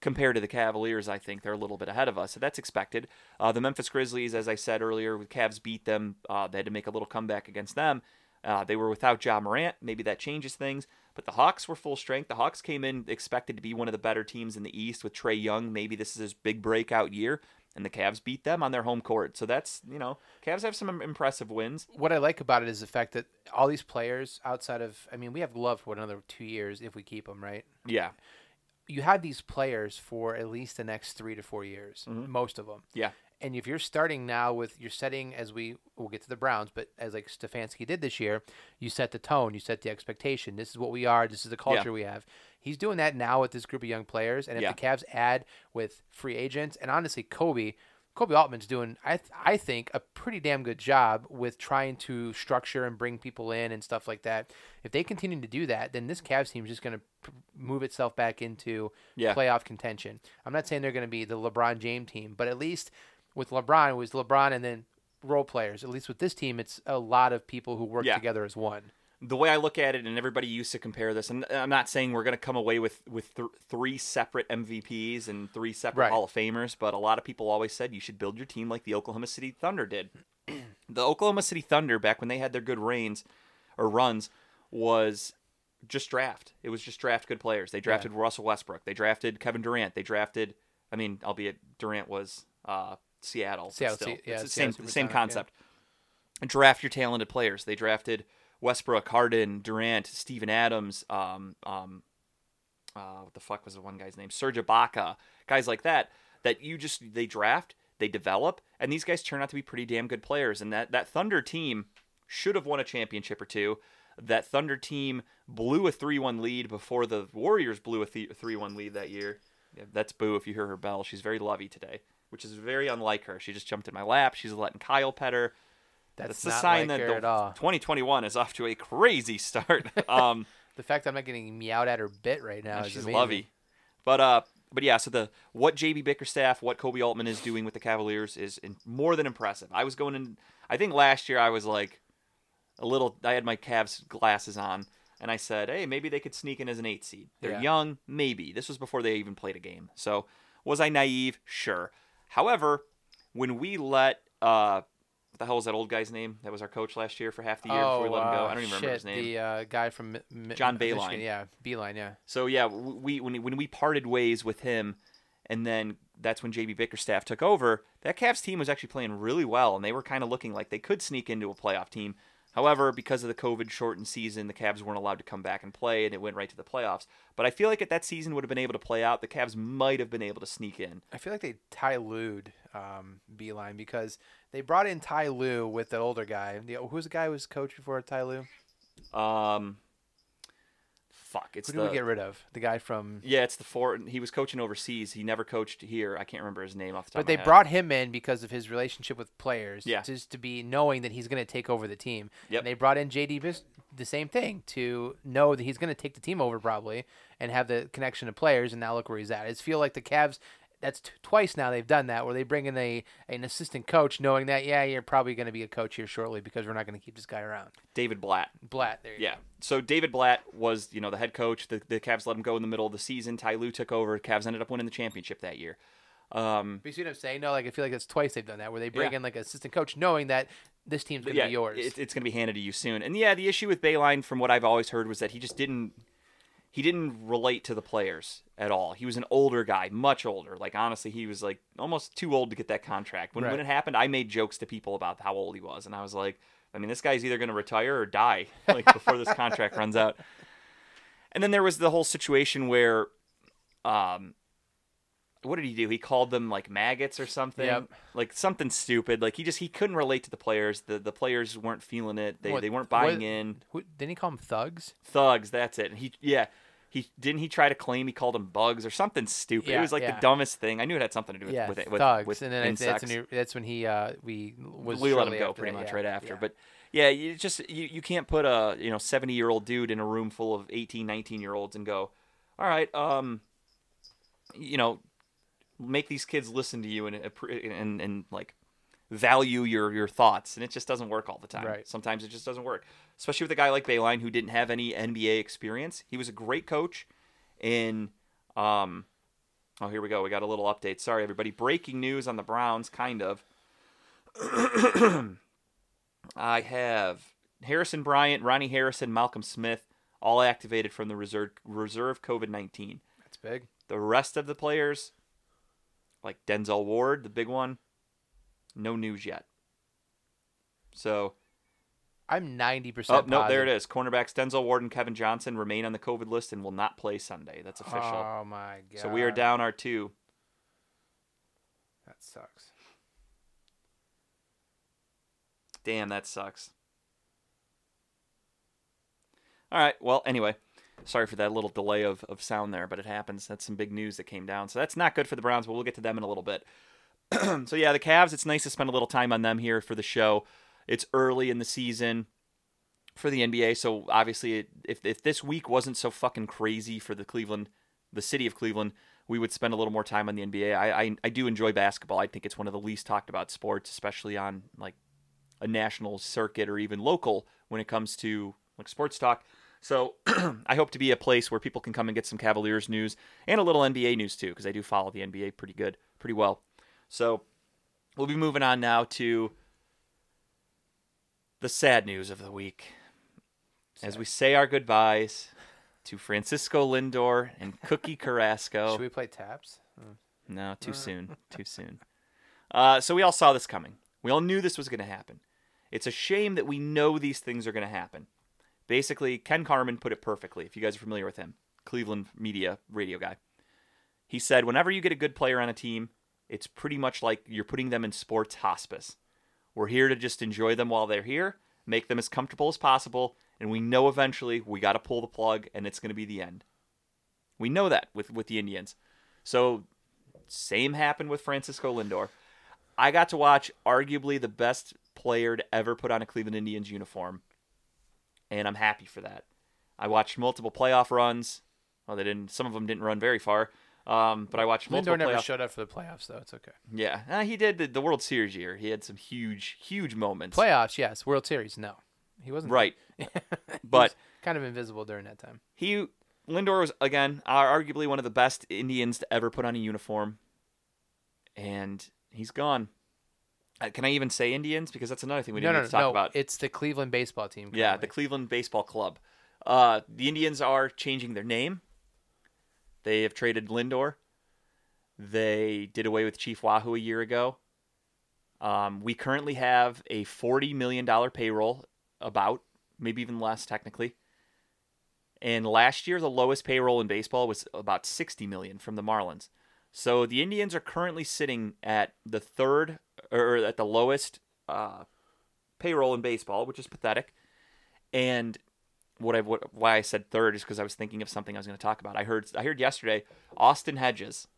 compared to the Cavaliers. I think they're a little bit ahead of us, so that's expected. Uh, the Memphis Grizzlies, as I said earlier, with Cavs beat them. Uh, they had to make a little comeback against them. Uh, they were without Ja Morant. Maybe that changes things. But the Hawks were full strength. The Hawks came in expected to be one of the better teams in the East with Trae Young. Maybe this is his big breakout year. And the Cavs beat them on their home court. So that's, you know, Cavs have some impressive wins. What I like about it is the fact that all these players outside of, I mean, we have Love for another two years if we keep him, right? Yeah. You have these players for at least the next three to four years, Mm-hmm. most of them. Yeah. And if you're starting now with you're setting as we we'll get to the Browns, but as like Stefanski did this year, you set the tone, you set the expectation. This is what we are. This is the culture we have. He's doing that now with this group of young players, and if Yeah. the Cavs add with free agents, and honestly, Koby, Koby Altman's doing I th- I think a pretty damn good job with trying to structure and bring people in and stuff like that. If they continue to do that, then this Cavs team is just going to pr- move itself back into Yeah. playoff contention. I'm not saying they're going to be the LeBron James team, but at least with LeBron, it was LeBron and then role players. At least with this team, it's a lot of people who work Yeah. together as one. The way I look at it, and everybody used to compare this, and I'm not saying we're going to come away with with th- three separate MVPs and three separate Right. Hall of Famers, but a lot of people always said you should build your team like the Oklahoma City Thunder did. the Oklahoma City Thunder, back when they had their good reigns or runs, was just draft. It was just draft good players. They drafted Russell Westbrook. They drafted Kevin Durant. They drafted, I mean, albeit Durant was uh, Seattle. Seattle, still, yeah, it's the same same Supersonic, yeah. concept draft your talented players. They drafted Westbrook, Harden, Durant, Steven Adams, um, um, uh, what the fuck was the one guy's name? Serge Ibaka, guys like that. That you just they draft. they develop, and these guys turn out to be pretty damn good players. And that, that Thunder team should have won a championship or two. That Thunder team blew a 3 1 lead before the Warriors blew a 3 1 lead that year. Yeah, that's Boo if you hear her bell. She's very lovey today, which is very unlike her. She just jumped in my lap. She's letting Kyle pet her. That's, That's a sign like that the at all. 2021 is off to a crazy start. Um, The fact I'm not getting meowed at or bit right now is she's amazing. lovey. But uh, but yeah. So the what JB Bickerstaff, what Koby Altman is doing with the Cavaliers is in, more than impressive. I was going in. I think last year I was like a little. I had my Cavs glasses on, and I said, hey, maybe they could sneak in as an eight seed. They're Yeah. young, maybe. This was before they even played a game. So was I naive? Sure. However, when we let uh, the hell was that old guy's name? That was our coach last year for half the year before we let him go. uh, I don't even remember his name. The uh, guy from Mi- John Michigan, Yeah, Beilein. Yeah. So yeah, we when when we parted ways with him, and then that's when JB Bickerstaff took over. That Cavs team was actually playing really well, and they were kind of looking like they could sneak into a playoff team. However, because of the COVID shortened season, the Cavs weren't allowed to come back and play, and it went right to the playoffs. But I feel like if that season would have been able to play out, the Cavs might have been able to sneak in. I feel like they Ty Lued um, Beilein because they brought in Ty Lue with the older guy. The, who's the guy who was coach before Ty Lue? Um, fuck, it's Who did the we get rid of? The guy from. yeah, it's the four. He was coaching overseas. He never coached here. I can't remember his name off the top. But of they my head. brought him in because of his relationship with players. Yeah. Just to be knowing that he's going to take over the team. Yep. And they brought in JD Bis- the same thing to know that he's going to take the team over probably and have the connection to players. And now look where he's at. I just feel like the Cavs. That's t- twice now they've done that, where they bring in a an assistant coach, knowing that yeah, you're probably going to be a coach here shortly because we're not going to keep this guy around. David Blatt. Blatt, there you Yeah. So David Blatt was, you know, the head coach. The, the Cavs let him go in the middle of the season. Ty Lue took over. Cavs ended up winning the championship that year. Um, But you see what I'm saying? No, like I feel like that's twice they've done that, where they bring Yeah. in like an assistant coach, knowing that this team's going to yeah, be yours. it- it's going to be handed to you soon. And yeah, the issue with Beilein, from what I've always heard, was that he just didn't he didn't relate to the players at all. He was an older guy, much older. Like honestly, he was like almost too old to get that contract. When Right. when it happened, I made jokes to people about how old he was, and I was like, I mean, this guy's either going to retire or die like before this contract runs out. And then there was the whole situation where, um, what did he do? He called them like maggots or something, Yep. like something stupid. Like he just he couldn't relate to the players. The the players weren't feeling it. They What- they weren't buying what- in. Who, didn't he call them thugs? Thugs, that's it. And he yeah. He didn't he try to claim he called them bugs or something stupid. it was like yeah. the dumbest thing. I knew it had something to do with yeah, with, it, with, thugs. with and then I- that's, insects. when he, that's when he uh we was we let him go pretty that, much yeah, right after. yeah. But yeah, you just you, you can't put a you know 70 year old dude in a room full of 18, 19 year olds and go, all right, um, you know, make these kids listen to you and and and like value your your thoughts, and it just doesn't work all the time. Right. Sometimes it just doesn't work, especially with a guy like Beilein who didn't have any NBA experience. He was a great coach in um. Oh, here we go. We got a little update. Sorry, everybody. Breaking news on the Browns, kind of. I have Harrison Bryant, Ronnie Harrison, Malcolm Smith, all activated from the reserve reserve COVID nineteen. That's big. The rest of the players, like Denzel Ward, the big one, no news yet. So, I'm 90% Oh no, there it is. Cornerbacks Denzel Ward and Kevin Johnson remain on the COVID list and will not play Sunday. That's official. Oh my god. so we are down our two. That sucks. Damn, that sucks. All right. Well, anyway, sorry for that little delay of, of sound there, but it happens. That's some big news that came down. So that's not good for the Browns, but we'll get to them in a little bit. so, yeah, the Cavs, it's nice to spend a little time on them here for the show. It's early in the season for the NBA. So, obviously, if, if this week wasn't so fucking crazy for the Cleveland, the city of Cleveland, we would spend a little more time on the NBA. I, I, I do enjoy basketball. I think it's one of the least talked about sports, especially on like a national circuit or even local when it comes to like sports talk. So I hope to be a place where people can come and get some Cavaliers news and a little NBA news too, because I do follow the NBA pretty good, pretty well. So we'll be moving on now to the sad news of the week. As we say our goodbyes to Francisco Lindor and Cookie Carrasco. Should we play taps? No, too soon. Too soon. Uh, so we all saw this coming. We all knew this was going to happen. It's a shame that we know these things are going to happen. Basically, Ken Carman put it perfectly. If you guys are familiar with him, Cleveland media radio guy. He said, whenever you get a good player on a team, it's pretty much like you're putting them in sports hospice. We're here to just enjoy them while they're here, make them as comfortable as possible, and we know eventually we got to pull the plug and it's going to be the end. We know that with with the Indians. So same happened with Francisco Lindor. I got to watch arguably the best player to ever put on a Cleveland Indians uniform, and I'm happy for that. I watched multiple playoff runs. Well, they didn't. Some of them didn't run very far. Um, but I watched multiple Lindor never playoff. showed up for the playoffs, though. It's okay. Yeah, uh, he did the, the World Series year. He had some huge, huge moments. Playoffs, yes. World Series, no. He wasn't Right, but was kind of invisible during that time. he Lindor was again arguably one of the best Indians to ever put on a uniform, and he's gone. Uh, Can I even say Indians because that's another thing we no, didn't no, need to talk no. about. It's the Cleveland baseball team. Yeah, the. Cleveland Baseball Club. Uh, the Indians are changing their name. They have traded Lindor. They did away with Chief Wahoo a year ago. Um, we currently have a $40 million payroll, about, maybe even less technically. And last year, the lowest payroll in baseball was about 60 million from the Marlins. So the Indians are currently sitting at the third, or at the lowest uh, payroll in baseball, which is pathetic. And what I what, why I said third is because I was thinking of something I was going to talk about. I heard I heard yesterday Austin Hedges,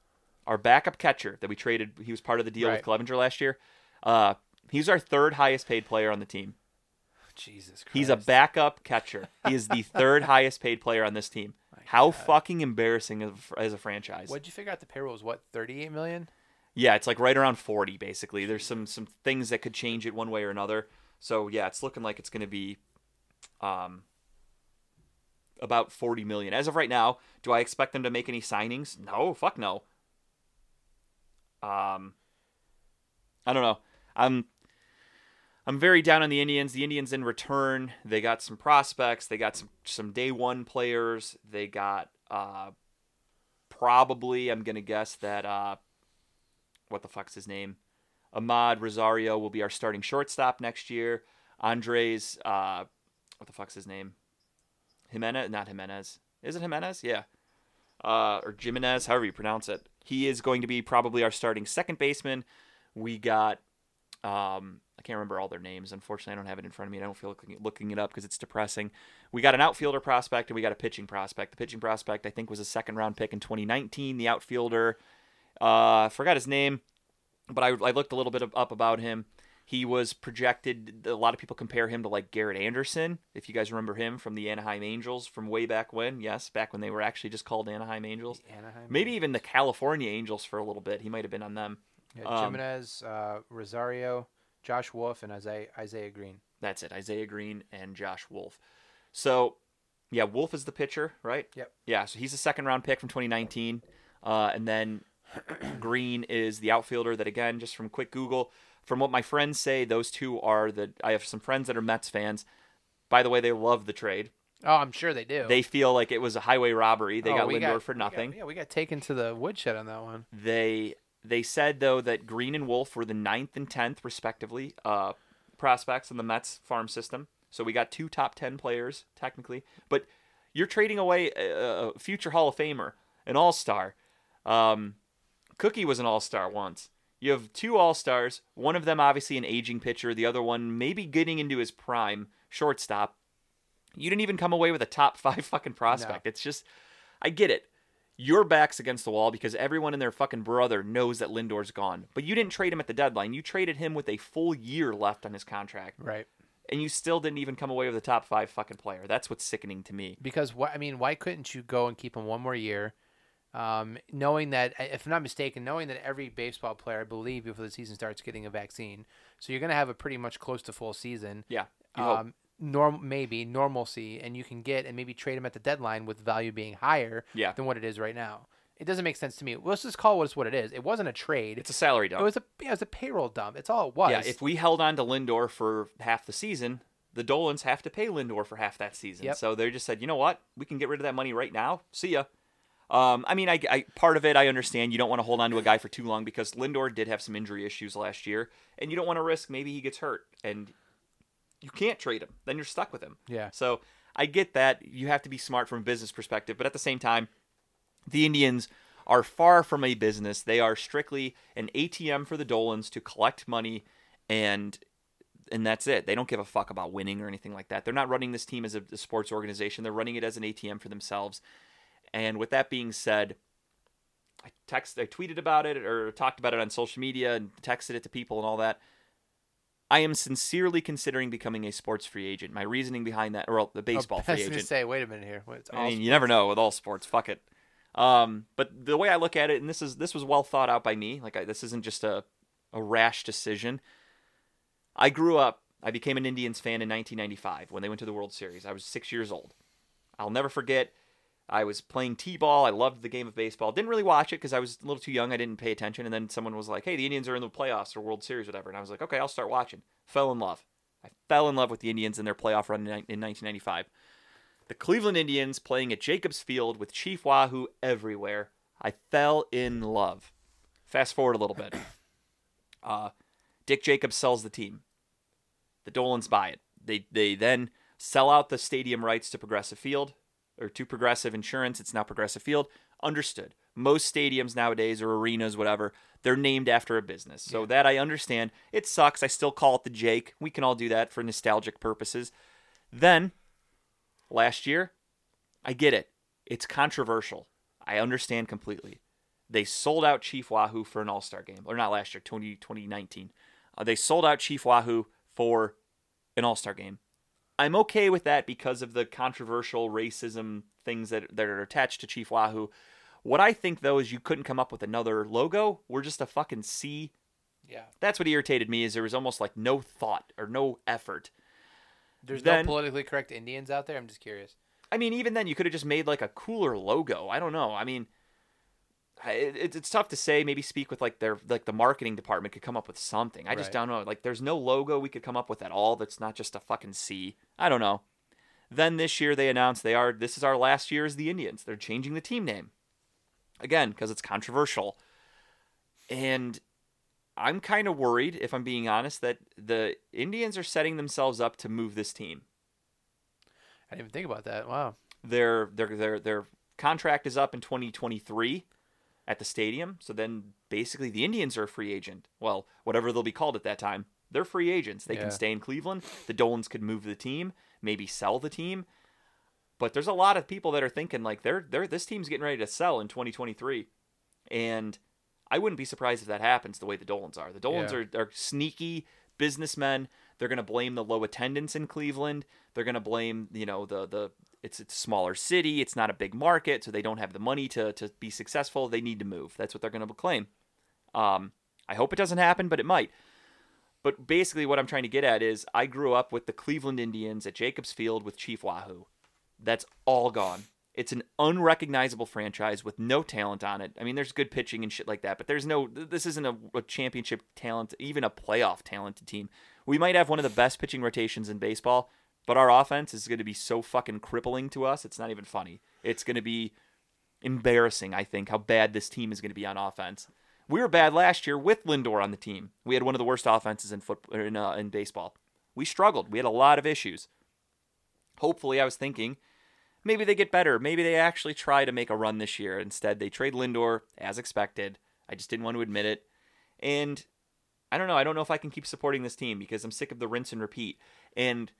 our backup catcher that we traded. He was part of the deal Right. with Clevinger last year. Uh, he's our third highest paid player on the team. Jesus Christ. He's a backup catcher. He is the third highest paid player on this team. How fucking embarrassing as a- as a franchise. What'd you figure out the payroll was? What, 38 million? Yeah, it's like right around 40 basically. There's some some things that could change it one way or another. So yeah, it's looking like it's going to be um about 40 million. As of right now, do I expect them to make any signings? No, fuck no. Um I don't know. I'm I'm very down on the Indians. The Indians in return, they got some prospects, they got some some day one players, they got uh probably I'm going to guess that uh what the fuck's his name? Amed Rosario will be our starting shortstop next year. Andres, uh, what the fuck's his name? Giménez, not Giménez. Is it Giménez? Yeah. Uh, or Giménez, however you pronounce it. He is going to be probably our starting second baseman. We got, um, I can't remember all their names. Unfortunately, I don't have it in front of me. I don't feel looking, looking it up because it's depressing. We got an outfielder prospect and we got a pitching prospect. The pitching prospect, I think, was a second round pick in 2019. The outfielder, uh, forgot his name, but I, I looked a little bit up about him. He was projected. A lot of people compare him to like Garrett Anderson, if you guys remember him from the Anaheim Angels from way back when. Yes, back when they were actually just called Anaheim Angels. Anaheim. Maybe even the California Angels for a little bit. He might have been on them. Yeah, um, Giménez, uh, Rosario, Josh Wolf, and Isaiah, Isaiah Green. That's it. Isaiah Green and Josh Wolf. So, yeah, Wolf is the pitcher, right? Yep. Yeah, so he's a second round pick from 2019. Uh, and then Green is the outfielder that, again, just from quick Google, from what my friends say, those two are the. I have some friends that are Mets fans. By the way, they love the trade. Oh, I'm sure they do. They feel like it was a highway robbery. They Oh, got Lindor got- for we got- nothing. yeah, we got taken to the woodshed on that one. They they said though that Green and Wolf were the ninth and tenth respectively uh, prospects in the Mets farm system. So we got two top ten players technically, but you're trading away a, a future Hall of Famer, an All Star. Um, Cookie was an All Star once. You have two All Stars. One of them obviously an aging pitcher. The other one maybe getting into his prime, shortstop. You didn't even come away with a top five fucking prospect. It's just, I get it your back's against the wall because everyone and their fucking brother knows that Lindor's gone. But you didn't trade him at the deadline. You traded him with a full year left on his contract, Right. and you still didn't even come away with a top five fucking player. That's what's sickening to me. Because why? I mean, why couldn't you go and keep him one more year, um, knowing that, if I'm not mistaken, knowing that every baseball player, I believe, before the season starts, getting a vaccine, so you're going to have a pretty much close to full season. Yeah. Um, norm maybe normalcy, and you can get and maybe trade them at the deadline with value being higher Yeah. than what it is right now. It doesn't make sense to me. Let's just call it what it is. It wasn't a trade. it's a salary dump. it was a yeah, it was a payroll dump. It's all it was. yeah, if we held on to Lindor for half the season, the Dolans have to pay Lindor for half that season. Yep. So they just said, you know what, we can get rid of that money right now. See ya. Um, I mean, I, I part of it I understand. You don't want to hold on to a guy for too long because Lindor did have some injury issues last year, and you don't want to risk maybe he gets hurt and you can't trade him. Then you're stuck with him. Yeah. So I get that you have to be smart from a business perspective, but at the same time, the Indians are far from a business. They are strictly an ATM for the Dolans to collect money and and that's it. They don't give a fuck about winning or anything like that. They're not running this team as a, a sports organization. They're running it as an ATM for themselves. And with that being said, I text I tweeted about it or talked about it on social media and texted it to people and all that. I am sincerely considering becoming a sports free agent. My reasoning behind that, or well, the baseball I free was agent. say, wait a minute here. Wait, I mean, you never know with all sports. Fuck it. Um, but the way I look at it, and this is this was well thought out by me. Like I, this isn't just a a rash decision. I grew up. I became an Indians fan in 1995 when they went to the World Series. I was six years old. I'll never forget. I was playing t-ball. I loved the game of baseball. Didn't really watch it because I was a little too young. I didn't pay attention. And then someone was like, "Hey, the Indians are in the playoffs or World Series, whatever." And I was like, "Okay, I'll start watching." Fell in love. I fell in love with the Indians and their playoff run in in 1995. The Cleveland Indians playing at Jacobs Field with Chief Wahoo everywhere. I fell in love. Fast forward a little bit. Uh, Dick Jacobs sells the team. The Dolans buy it. They they then sell out the stadium rights to Progressive Field or to Progressive Insurance. It's now Progressive Field. Understood. Most stadiums nowadays or arenas, whatever, they're named after a business. So that I understand. It sucks. I still call it the Jake. We can all do that for nostalgic purposes. Then last year, I get it. It's controversial. I understand completely. They sold out Chief Wahoo for an All Star game, or not last year, 20, 2019. Uh, they sold out Chief Wahoo for an All Star game. I'm okay with that because of the controversial racism things that, that are attached to Chief Wahoo. What I think though is you couldn't come up with another logo. We're just a fucking C. Yeah. That's what irritated me is there was almost like no thought or no effort. There's Then- no politically correct Indians out there. I'm just curious. I mean, even then, you could have just made like a cooler logo. I don't know. I mean, it, it's tough to say. Maybe speak with like their like the marketing department could come up with something. I just don't know. Like, there's no logo we could come up with at all. That's not just a fucking C. I don't know. Then this year they announced they are. This is our last year as the Indians. They're changing the team name again because it's controversial, and I'm kind of worried, if I'm being honest, that the Indians are setting themselves up to move this team I didn't even think about that. Wow. their their their their contract is up in 2023 at the stadium. So then basically the Indians are a free agent. Well, whatever they'll be called at that time. They're free agents. They Yeah. can stay in Cleveland. The Dolans could move the team, maybe sell the team. But there's a lot of people that are thinking like they're they're this team's getting ready to sell in 2023. And I wouldn't be surprised if that happens the way the Dolans are. The Dolans Yeah. are, are sneaky businessmen. They're going to blame the low attendance in Cleveland. They're going to blame, you know, the the it's it's a smaller city, it's not a big market, so they don't have the money to to be successful. They need to move. That's what they're going to claim. Um, I hope it doesn't happen, but it might. But basically, what I'm trying to get at is I grew up with the Cleveland Indians at Jacobs Field with Chief Wahoo. That's all gone. It's an unrecognizable franchise with no talent on it. I mean, there's good pitching and shit like that, but there's no. This isn't a, a championship talent, even a playoff talented team. We might have one of the best pitching rotations in baseball, but our offense is going to be so fucking crippling to us. It's not even funny. It's going to be embarrassing. I think how bad this team is going to be on offense. We were bad last year with Lindor on the team. We had one of the worst offenses in foot in, uh, in baseball. We struggled. We had a lot of issues. Hopefully, I was thinking maybe they get better. Maybe they actually try to make a run this year. Instead, they trade Lindor as expected. I just didn't want to admit it. And I don't know. I don't know if I can keep supporting this team because I'm sick of the rinse and repeat. And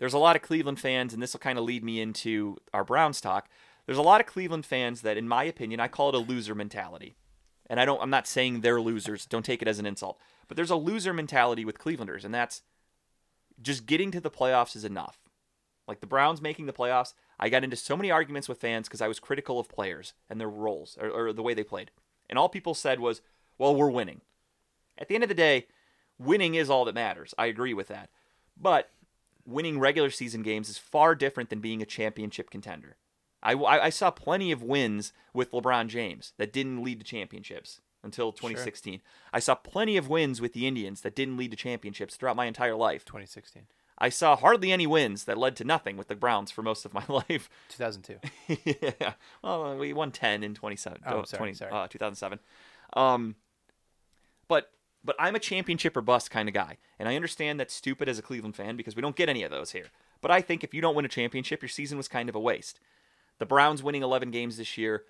there's a lot of Cleveland fans, and this will kind of lead me into our Browns talk. There's a lot of Cleveland fans that, in my opinion, I call it a loser mentality. And I don't. I'm not saying they're losers. Don't take it as an insult. But there's a loser mentality with Clevelanders, and that's just getting to the playoffs is enough. Like the Browns making the playoffs, I got into so many arguments with fans because I was critical of players and their roles or, or the way they played. And all people said was, well, we're winning. At the end of the day, winning is all that matters. I agree with that. But winning regular season games is far different than being a championship contender. I, I, I saw plenty of wins with LeBron James that didn't lead to championships until 2016. I saw plenty of wins with the Indians that didn't lead to championships throughout my entire life. 2016, I saw hardly any wins that led to nothing with the Browns for most of my life. 2002. yeah. Well, we won 10 in 27, Oh, sorry, 20, sorry. Uh, 2007. Um, but but I'm a championship or bust kind of guy, and I understand that's stupid as a Cleveland fan because we don't get any of those here. But I think if you don't win a championship, your season was kind of a waste. The Browns winning 11 games this year,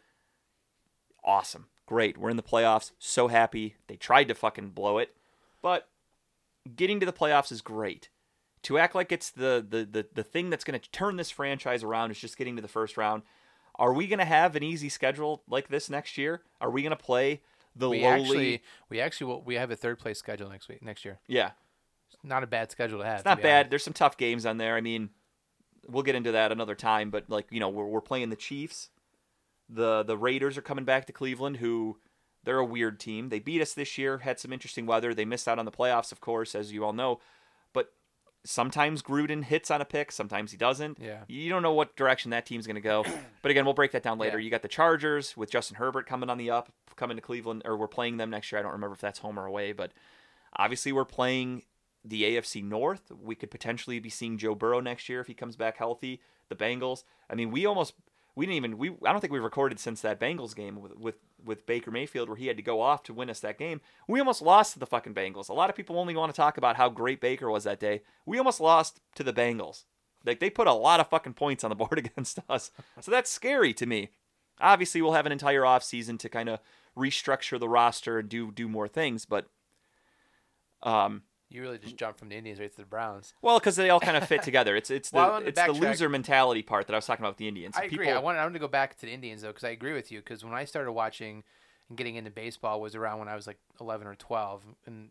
awesome, great. We're in the playoffs. So happy. They tried to fucking blow it, but getting to the playoffs is great. To act like it's the the the, the thing that's going to turn this franchise around is just getting to the first round. Are we going to have an easy schedule like this next year? Are we going to play the We lowly? actually, we actually, will, we have a third place schedule next week, next year. yeah, it's Not a bad schedule to have. it's not bad. There's some tough games on there. I mean, we'll get into that another time. But like you know, we're we're playing the Chiefs. The the Raiders are coming back to Cleveland, who they're a weird team. They beat us this year. Had some interesting weather. They missed out on the playoffs, of course, as you all know. Sometimes Gruden hits on a pick. Sometimes he doesn't. Yeah. You don't know what direction that team's going to go. But again, we'll break that down later. Yeah. You got the Chargers with Justin Herbert coming on the up, coming to Cleveland, or we're playing them next year. I don't remember if that's home or away, but obviously we're playing the AFC North. We could potentially be seeing Joe Burrow next year if he comes back healthy. The Bengals. I mean, we almost we didn't even we I don't think we've recorded since that Bengals game with with with Baker Mayfield where he had to go off to win us that game. We almost lost to the fucking Bengals. A lot of people only want to talk about how great Baker was that day. We almost lost to the Bengals. Like they put a lot of fucking points on the board against us. So that's scary to me. Obviously, we'll have an entire offseason to kind of restructure the roster and do do more things, but um You really just jumped from the Indians right to the Browns. well, because they all kind of fit together. It's it's the Well, to it's the loser mentality part that I was talking about with the Indians. I agree. I wanted, I wanted to go back to the Indians though, because I agree with you. Because when I started watching and getting into baseball was around when I was like 11 or 12, and,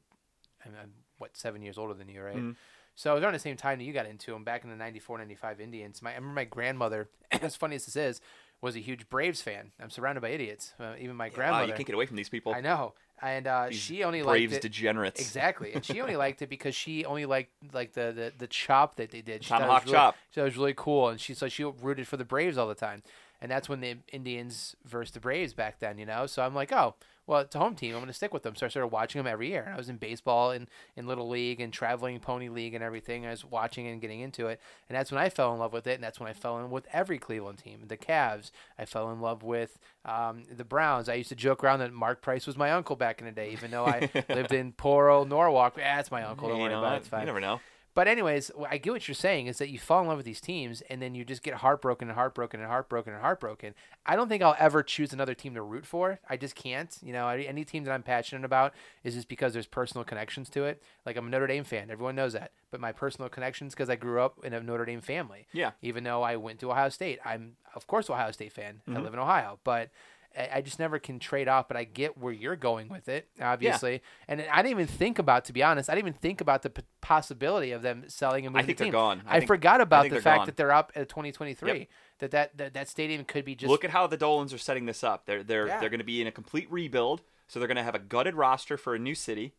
and I'm what seven years older than you, right? Mhm. So it was around the same time that you got into them back in the 94, 95 Indians. My, I remember my grandmother, as funny as this is, was a huge Braves fan. I'm surrounded by idiots. Uh, even my wow, grandmother. you can't get away from these people. I know. And uh, These she only Braves liked it. degenerates. Exactly, and she only liked it because she only liked like the the, the chop that they did. She thought it Tomahawk was really, chop. She thought it was really cool, and she so she rooted for the Braves all the time, and that's when the Indians versus the Braves back then, you know. So I'm like, oh, well, it's a home team. I'm gonna stick with them. So I started watching them every year. And I was in baseball and in little league and traveling pony league and everything. I was watching and getting into it, and that's when I fell in love with it. And that's when I fell in with every Cleveland team. The Cavs. I fell in love with um, the Browns. I used to joke around that Mark Price was my uncle back in the day, even though I lived in poor old Norwalk. Ah, that's my uncle. Don't you worry know about it. It's fine. You never know. But anyways, I get what you're saying is that you fall in love with these teams and then you just get heartbroken and heartbroken and heartbroken and heartbroken. I don't think I'll ever choose another team to root for. I just can't. You know, any any team that I'm passionate about is just because there's personal connections to it. Like I'm a Notre Dame fan. Everyone knows that. But my personal connections because I grew up in a Notre Dame family. Yeah. Even though I went to Ohio State, I'm of course Ohio State fan. I Mhm. live in Ohio, but I just never can trade off, but I get where you're going with it, obviously. And I didn't even think about, to be honest, I didn't even think about the p- possibility of them selling and I think the they're gone. I I, think- forgot about the fact gone. that they're up at 2023. Yep. That, that that that stadium could be just Look at how the Dolans are setting this up. They're they're Yeah. they're going to be in a complete rebuild. So they're going to have a gutted roster for a new city.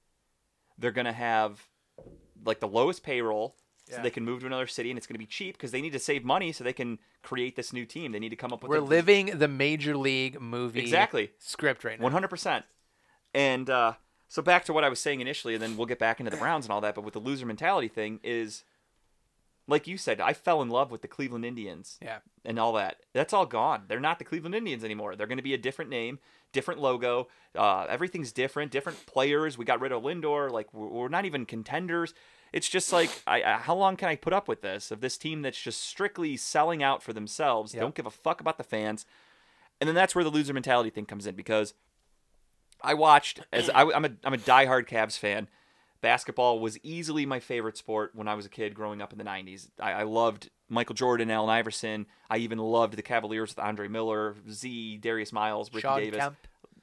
They're going to have like the lowest payroll, so they can move to another city, and it's going to be cheap because they need to save money so they can create this new team. They need to come up with we're living the major league movie Exactly. script right now. One hundred percent. And uh, so back to what I was saying initially, and then we'll get back into the Browns and all that. But with the loser mentality thing is, like you said, I fell in love with the Cleveland Indians Yeah. and all that. That's all gone. They're not the Cleveland Indians anymore. They're going to be a different name, different logo. Uh, everything's different, different players. We got rid of Lindor. Like we're, we're not even contenders. It's just like, I, I, how long can I put up with this of this team that's just strictly selling out for themselves? Yep. Don't give a fuck about the fans. And then that's where the loser mentality thing comes in because I watched as I, am a I'm a diehard Cavs fan. Basketball was easily my favorite sport when I was a kid growing up in the 90s. I, I loved Michael Jordan, Allen Iverson. I even loved the Cavaliers with Andre Miller, Z, Darius Miles, Ricky Shawn Davis. Kemp.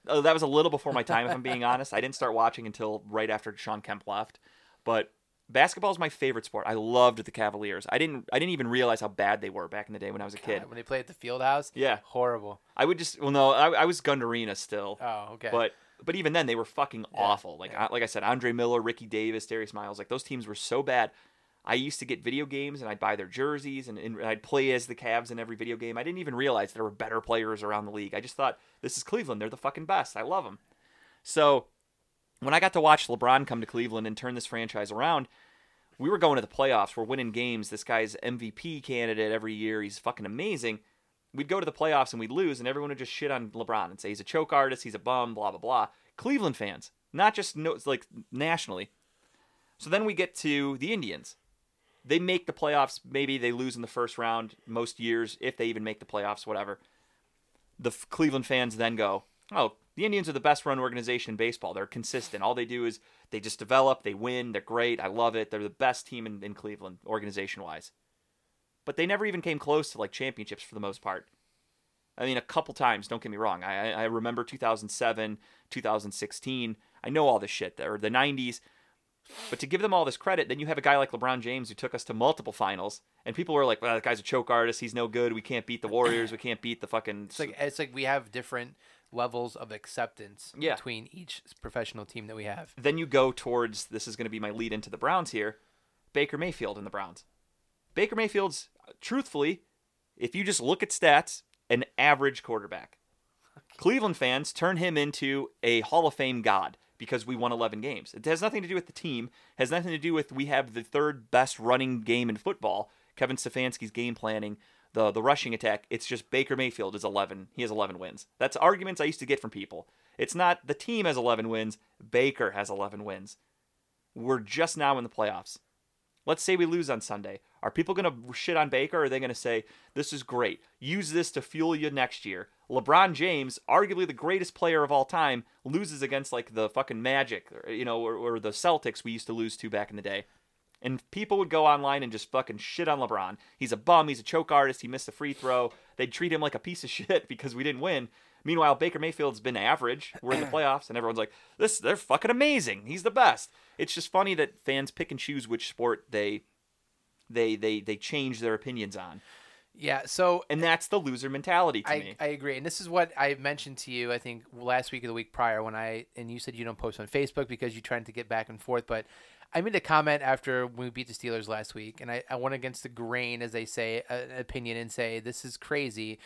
Oh, that was a little before my time, if I'm being honest. I didn't start watching until right after Shawn Kemp left. But basketball is my favorite sport. I loved the Cavaliers. I didn't I didn't even realize how bad they were back in the day when I was a kid. When they played at the field house, Yeah. horrible. I would just well no, I, I was Gund Arena still. Oh, okay. But but even then they were fucking Yeah, awful. Like yeah. I, like I said, Andre Miller, Ricky Davis, Darius Miles, like those teams were so bad. I used to get video games and I'd buy their jerseys and, and I'd play as the Cavs in every video game. I didn't even realize there were better players around the league. I just thought this is Cleveland. They're the fucking best. I love them. So when I got to watch LeBron come to Cleveland and turn this franchise around, we were going to the playoffs. We're winning games. This guy's MVP candidate every year. He's fucking amazing. We'd go to the playoffs and we'd lose, and everyone would just shit on LeBron and say he's a choke artist, he's a bum, blah blah blah. Cleveland fans, not just no, like nationally. So then we get to the Indians. They make the playoffs. Maybe they lose in the first round most years, if they even make the playoffs, whatever. The Cleveland fans then go, Oh, the Indians are the best run organization in baseball. They're consistent. All they do is they just develop, they win, they're great. I love it. They're the best team in, in Cleveland, organization wise. But they never even came close to like championships for the most part. I mean, a couple times, don't get me wrong. I, I remember 2007, 2016. I know all this shit, or the 90s. But to give them all this credit, then you have a guy like LeBron James who took us to multiple finals, and people were like, "Well, that guy's a choke artist. He's no good. We can't beat the Warriors. We can't beat the fucking." It's like it's like we have different levels of acceptance Yeah. between each professional team that we have. then you go towards this is going to be my lead into the Browns here. Baker Mayfield and the Browns. Baker Mayfield's truthfully, if you just look at stats, an average quarterback. Cleveland fans turn him into a Hall of Fame god because we won 11 games. It has nothing to do with the team. Has nothing to do with we have the third best running game in football. Kevin Stefanski's game planning, the the rushing attack. It's just Baker Mayfield is 11. He has 11 wins. That's arguments I used to get from people. It's not the team has 11 wins. Baker has 11 wins. We're just now in the playoffs. Let's say we lose on Sunday. Are people going to shit on Baker are they going to say, this is great? Use this to fuel you next year? LeBron James, arguably the greatest player of all time, loses against like the fucking Magic, you know, or, or the Celtics we used to lose to back in the day. And people would go online and just fucking shit on LeBron. He's a bum. He's a choke artist. He missed a free throw. They'd treat him like a piece of shit because we didn't win. Meanwhile, Baker Mayfield's been average. We're in the playoffs, and everyone's like, "This, they're fucking amazing. He's the best." It's just funny that fans pick and choose which sport they, they, they, they change their opinions on, Yeah, so and that's the loser mentality to I, me. I agree, and this is what I mentioned to you. I think last week or the week prior when I and you said you don't post on Facebook because you're trying to get back and forth. But I made a comment after we beat the Steelers last week, and I, I went against the grain, as they say, an opinion, and say this is crazy,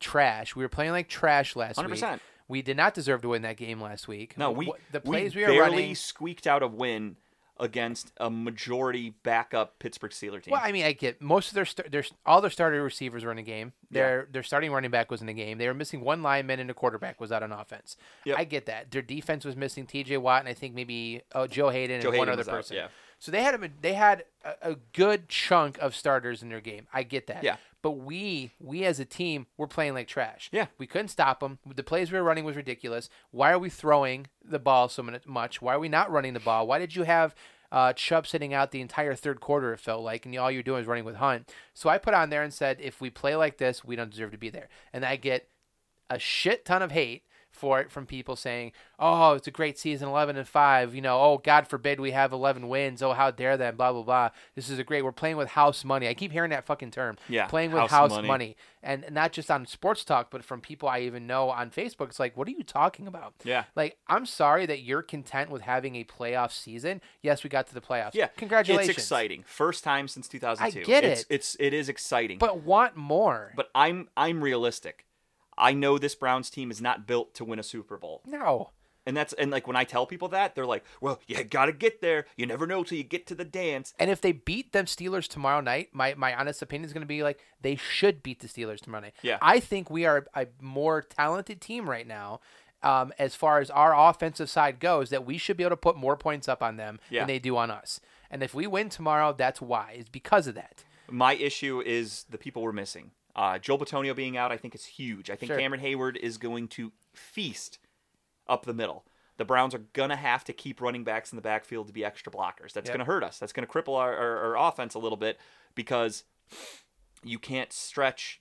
trash. We were playing like trash last week. 100%. We did not deserve to win that game last week. no, we the plays we, we were barely running. squeaked out a win against a majority backup Pittsburgh Steelers team. Well, I mean, I get most of their st- their all their starting receivers were in the game. Their their starting running back was in the game. They were missing one lineman and a quarterback was out on offense. Yep. I get that. Their defense was missing T.J. Watt and I think maybe oh, Joe Haden Joe and one other was out, person. yeah. So they had a, they had a, a good chunk of starters in their game. I get that. Yeah. But we we as a team were playing like trash. Yeah. We couldn't stop them. The plays we were running was ridiculous. Why are we throwing the ball so much? Why are we not running the ball? Why did you have uh, Chubb sitting out the entire third quarter? It felt like, and all you're doing is running with Hunt. So I put on there and said, if we play like this, we don't deserve to be there. And I get a shit ton of hate for it from people saying, "Oh, it's a great season, 11 and 5, you know, oh god forbid we have 11 wins. Oh, how dare them, blah blah blah. This is a great. We're playing with house money. I keep hearing that fucking term. Yeah, Playing with house house, money. money. And not just on sports talk, but from people I even know on Facebook. It's like, "What are you talking about?" Yeah. Like, I'm sorry that you're content with having a playoff season. Yes, we got to the playoffs. Yeah, Congratulations. It's exciting. First time since 2002. I get it's, it. It's it is exciting. But want more. but I'm I'm realistic. I know this Browns team is not built to win a Super Bowl. no. And that's and like when I tell people that, they're like, "Well, you got to get there. You never know till you get to the dance." And if they beat them Steelers tomorrow night, my, my honest opinion is going to be like they should beat the Steelers tomorrow night. Yeah. I think we are a more talented team right now. Um, as far as our offensive side goes, that we should be able to put more points up on them Yeah. than they do on us. And if we win tomorrow, that's why. It's because of that. My issue is the people we're missing. Uh, Joel Bitonio being out, I think is huge. I think Sure. Cameron Heyward is going to feast up the middle. The Browns are gonna have to keep running backs in the backfield to be extra blockers. That's Yep. gonna hurt us. That's gonna cripple our, our, our offense a little bit because you can't stretch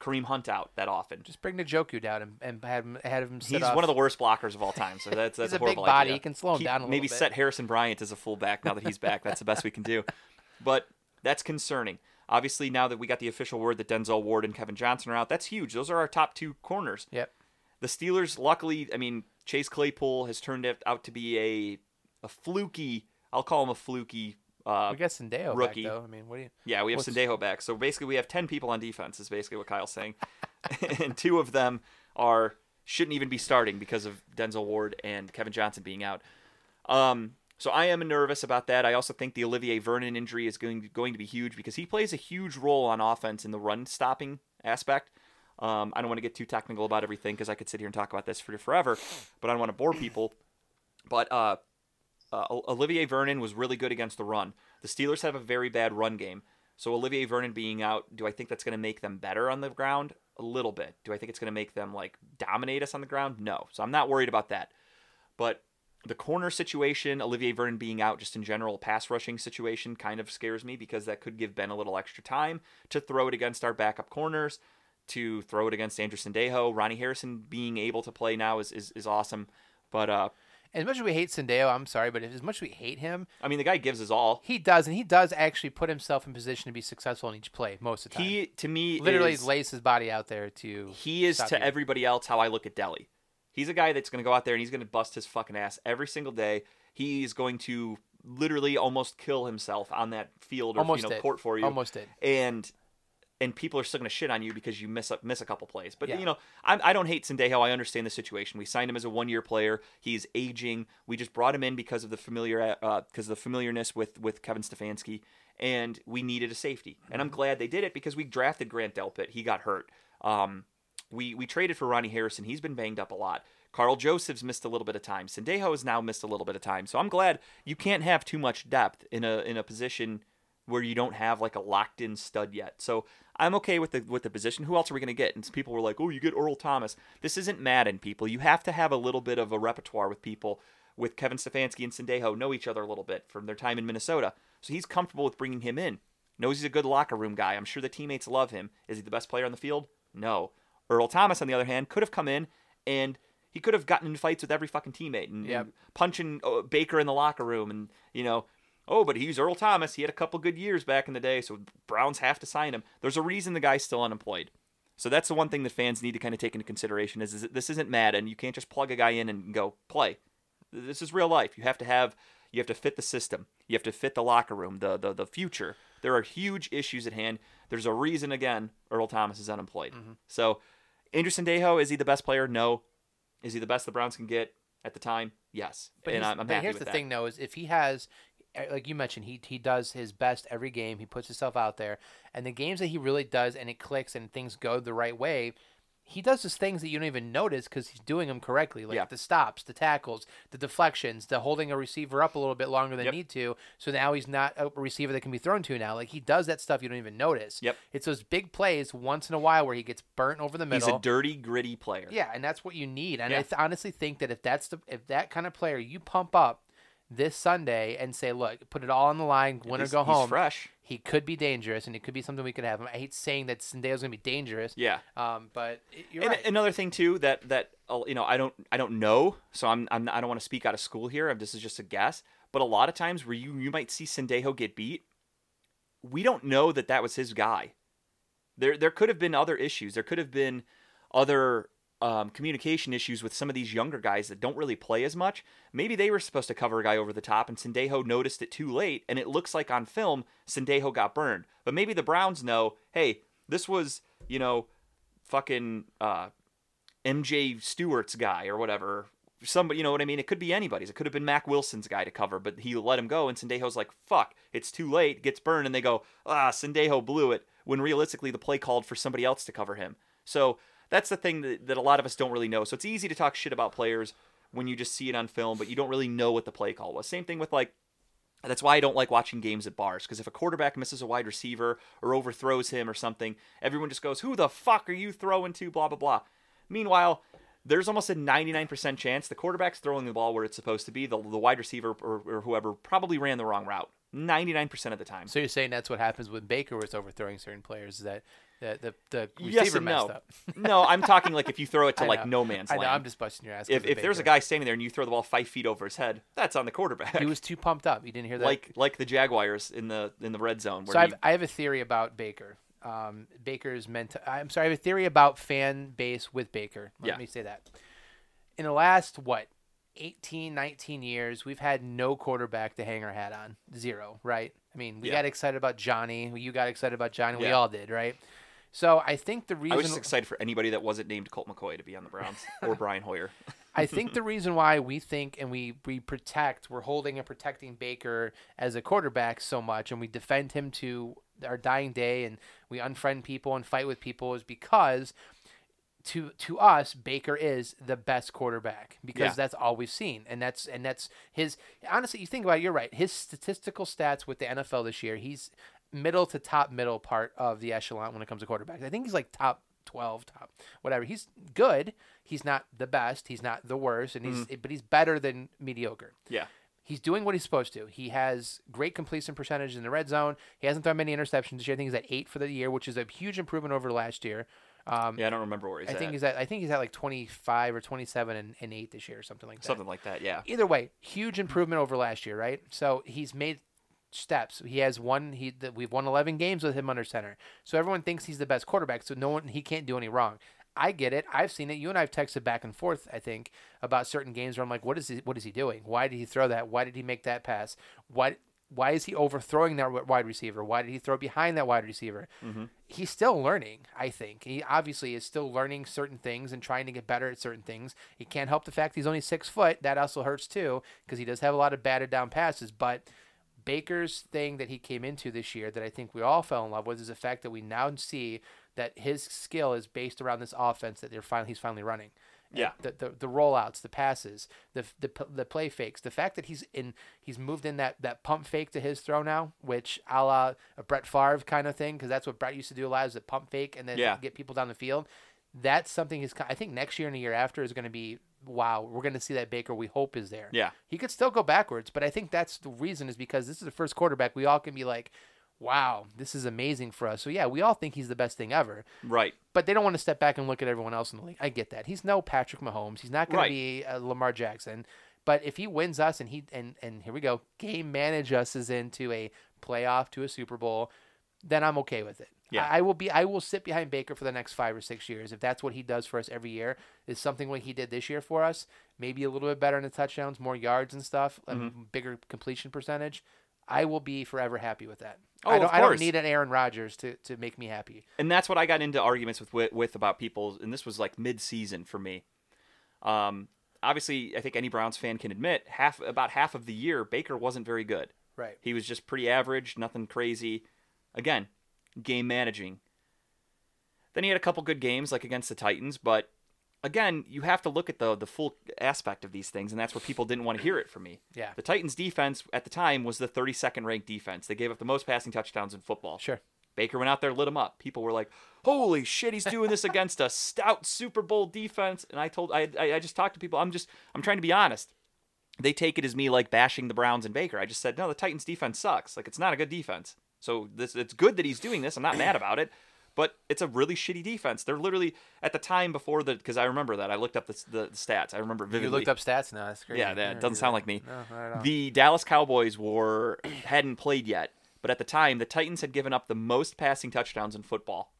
Kareem Hunt out that often. Just bring Njoku down and, and have him, have him He's off. one of the worst blockers of all time. So that's that's He's a big horrible body. idea. He can slow him Keep- down a little Maybe bit. set Harrison Bryant as a fullback now that he's back. That's the best we can do. But that's concerning. Obviously, now that we got the official word that Denzel Ward and Kevin Johnson are out, that's huge. Those are our top two corners. Yep. The Steelers, luckily, I mean, Chase Claypool has turned out to be a a fluky. I'll call him a fluky. Uh, We got Sendejo rookie. back though. I mean, what do you? yeah, we have What's- Sendejo back. So basically, we have 10 people on defense, is basically what Kyle's saying. and two of them are shouldn't even be starting because of Denzel Ward and Kevin Johnson being out. Um, so I am nervous about that. I also think the Olivier Vernon injury is going going to be huge because he plays a huge role on offense in the run stopping aspect. Um, I don't want to get too technical about everything because I could sit here and talk about this for forever, but I don't want to bore people. But uh, uh, Olivier Vernon was really good against the run. The Steelers have a very bad run game. So Olivier Vernon being out, do I think that's going to make them better on the ground? A little bit. Do I think it's going to make them like dominate us on the ground? No. So I'm not worried about that. But the corner situation, Olivier Vernon being out just in general, pass rushing situation kind of scares me because that could give Ben a little extra time to throw it against our backup corners, to throw it against Andrew Sendejo. Ronnie Harrison being able to play now is, is, is awesome. But uh, As much as we hate Sendejo, I'm sorry, but as much as we hate him, I mean, the guy gives his all. he does, and he does actually put himself in position to be successful in each play most of the time. He to me literally is, lays his body out there to. he is to everybody else how I look at Delhi. He's a guy that's going to go out there and he's going to bust his fucking ass every single day. He's going to literally almost kill himself on that field or Almost you know did. court for you. Almost did. and and people are still going to shit on you because you miss a, miss a couple plays. But Yeah. you know, I, I don't hate Sendejo. I understand the situation. We signed him as a one year player. He's aging. We just brought him in because of the familiar uh, because of the familiarness with with Kevin Stefanski, and we needed a safety. And I'm glad they did it because we drafted Grant Delpit. He got hurt. Um, we we traded for Ronnie Harrison. He's been banged up a lot. Karl Joseph's missed a little bit of time. Sendejo has now missed a little bit of time. So I'm glad you can't have too much depth in a in a position where you don't have like a locked in stud yet. So I'm okay with the with the position. Who else are we going to get? And some people were like, "Oh, you get Earl Thomas." This isn't Madden, people. You have to have a little bit of a repertoire with people. With Kevin Stefanski and Sendejo know each other a little bit from their time in Minnesota, so he's comfortable with bringing him in. Knows he's a good locker room guy. I'm sure the teammates love him. Is he the best player on the field? No. Earl Thomas, on the other hand, could have come in and he could have gotten in fights with every fucking teammate and, Yep. and punching uh, Baker in the locker room and you know oh, but he's Earl Thomas. He had a couple good years back in the day, so Browns have to sign him. There's a reason the guy's still unemployed. So that's the one thing that fans need to kind of take into consideration is, is this isn't Madden. You can't just plug a guy in and go play. This is real life. You have to have you have to fit the system. You have to fit the locker room, the the, the future. There are huge issues at hand. There's a reason again Earl Thomas is unemployed. So Andrew Sendejo, is he the best player? No. Is he the best the Browns can get at the time? Yes. But, and here's, I'm, I'm but here's the that. thing, though, is if he has, eh, like you mentioned, he he does his best every game. He puts himself out there, and the games that he really does, and it clicks, and things go the right way. He does his things that you don't even notice because he's doing them correctly, like Yeah. the stops, the tackles, the deflections, the holding a receiver up a little bit longer than Yep. need to. So now he's not a receiver that can be thrown to now. Like he does that stuff you don't even notice. Yep. It's those big plays once in a while where he gets burnt over the middle. He's a dirty, gritty player. Yeah, and that's what you need. And Yeah. I th- honestly think that if that's the if that kind of player you pump up this Sunday and say, look, put it all on the line, win or go he's home, fresh. He could be dangerous, and it could be something we could have him. I hate saying that Sendejo's gonna be dangerous. Yeah. Um, but you're and right. another thing too that that uh, you know I don't I don't know, so I'm, I'm I don't want to speak out of school here. This is just a guess. But a lot of times where you you might see Sendejo get beat, we don't know that that was his guy. There there could have been other issues. There could have been other um, communication issues with some of these younger guys that don't really play as much. Maybe they were supposed to cover a guy over the top, and Sendejo noticed it too late, and it looks like on film Sendejo got burned. But maybe the Browns know, hey, this was you know, fucking uh, MJ Stewart's guy or whatever. Somebody, you know what I mean? It could be anybody's. It could have been Mack Wilson's guy to cover, but he let him go, and Sendejo's like, "Fuck, it's too late." Gets burned, and they go, "Ah, Sendejo blew it." When realistically, the play called for somebody else to cover him. So that's the thing that, that a lot of us don't really know. So it's easy to talk shit about players when you just see it on film, but you don't really know what the play call was. Same thing with like that's why I don't like watching games at bars because if a quarterback misses a wide receiver or overthrows him or something, everyone just goes, "Who the fuck are you throwing to?" Blah blah blah. Meanwhile, there's almost a 99% chance the quarterback's throwing the ball where it's supposed to be. The, the wide receiver or, or whoever probably ran the wrong route 99% of the time. so you're saying that's what happens when Baker was overthrowing certain players? Is that the the, the receiver yes and messed no. up? no, I'm talking like if you throw it to like no man's I know. land. I'm just busting your ass. if if there's a Baker. guy standing there and you throw the ball five feet over his head, that's on the quarterback. he was too pumped up. You didn't hear that? like like the Jaguars in the in the red zone. Where So I he- have, I have a theory about Baker. Um, Baker's meant to, I'm sorry, I have a theory about fan base with Baker. Let Yeah. me say that. In the last, what, 18, 19 years, we've had no quarterback to hang our hat on. Zero, right? I mean, we Yeah. got excited about Johnny. You got excited about Johnny. We Yeah. all did, right? So I think the reason I was just excited for anybody that wasn't named Colt McCoy to be on the Browns or Brian Hoyer. I think the reason why we think and we, we protect, we're holding and protecting Baker as a quarterback so much and we defend him to our dying day and we unfriend people and fight with people is because to to us Baker is the best quarterback because Yeah. that's all we've seen and that's and that's his honestly you think about it you're right his statistical stats with the NFL this year he's middle to top middle part of the echelon when it comes to quarterbacks. I think he's like top 12, top whatever. He's good. He's not the best. He's not the worst, and he's but he's better than mediocre. Yeah. He's doing what he's supposed to. He has great completion percentage in the red zone. He hasn't thrown many interceptions this year. I think he's at eight for the year, which is a huge improvement over last year. Um, Yeah, I don't remember where he's I at. think he's at I think he's at like 25 or 27 and, and 8 this year or something like that. Something like that, yeah. Either way, huge improvement over last year, right? So he's made steps. He has won he the, we've won 11 games with him under center. So everyone thinks he's the best quarterback, so no one he can't do any wrong. I get it. I've seen it. You and I've texted back and forth, I think, about certain games where I'm like, what is he what is he doing? Why did he throw that? Why did he make that pass? Why why is he overthrowing that wide receiver? Why did he throw behind that wide receiver? Mm-hmm. He's still learning, I think. He obviously is still learning certain things and trying to get better at certain things. He can't help the fact he's only six foot. That also hurts too, because he does have a lot of batted down passes. But Baker's thing that he came into this year that I think we all fell in love with is the fact that we now see that his skill is based around this offense that they're finally he's finally running. Yeah. The, the the rollouts, the passes, the the the play fakes, the fact that he's in he's moved in that that pump fake to his throw now, which a la a Brett Favre kind of thing, because that's what Brett used to do a lot is a pump fake and then Yeah. get people down the field. That's something he's. I think next year and the year after is going to be wow. We're going to see that Baker we hope is there. Yeah. He could still go backwards, but I think that's the reason is because this is the first quarterback we all can be like, wow, this is amazing for us. So yeah, we all think he's the best thing ever, Right. but they don't want to step back and look at everyone else in the league. I get that. He's no Patrick Mahomes. He's not going Right. to be uh, Lamar Jackson. But if he wins us and he and and here we go, game manage us is into a playoff to a Super Bowl, then I'm okay with it. Yeah. I, will be. I will sit behind Baker for the next five or six years if that's what he does for us every year. Is something like he did this year for us, maybe a little bit better in the touchdowns, more yards and stuff, a Mm-hmm. bigger completion percentage. I will be forever happy with that. Oh, I don't. I don't need an Aaron Rodgers to, to make me happy. and that's what I got into arguments with with, with about people, and this was like mid season for me. Um, obviously, I think any Browns fan can admit half about half of the year Baker wasn't very good. Right. He was just pretty average, nothing crazy. Again, game managing. Then he had a couple good games, like against the Titans, but again, you have to look at the the full aspect of these things, and that's where people didn't want to hear it from me. Yeah. The Titans' defense at the time was the 32nd ranked defense. They gave up the most passing touchdowns in football. Sure. Baker went out there, lit him up. People were like, "Holy shit, he's doing this against a stout Super Bowl defense." And I told, I, I, I just talked to people. I'm just, I'm trying to be honest. They take it as me like bashing the Browns and Baker. I just said, no, the Titans defense sucks. Like it's not a good defense. So this, it's good that he's doing this. I'm not mad about it, but it's a really shitty defense. They're literally at the time before the, because I remember that I looked up the, the, the stats. I remember vividly. You looked up stats now. That's crazy. Yeah, that doesn't sound like me. No, not at all. The Dallas Cowboys were hadn't played yet, but at the time, the Titans had given up the most passing touchdowns in football,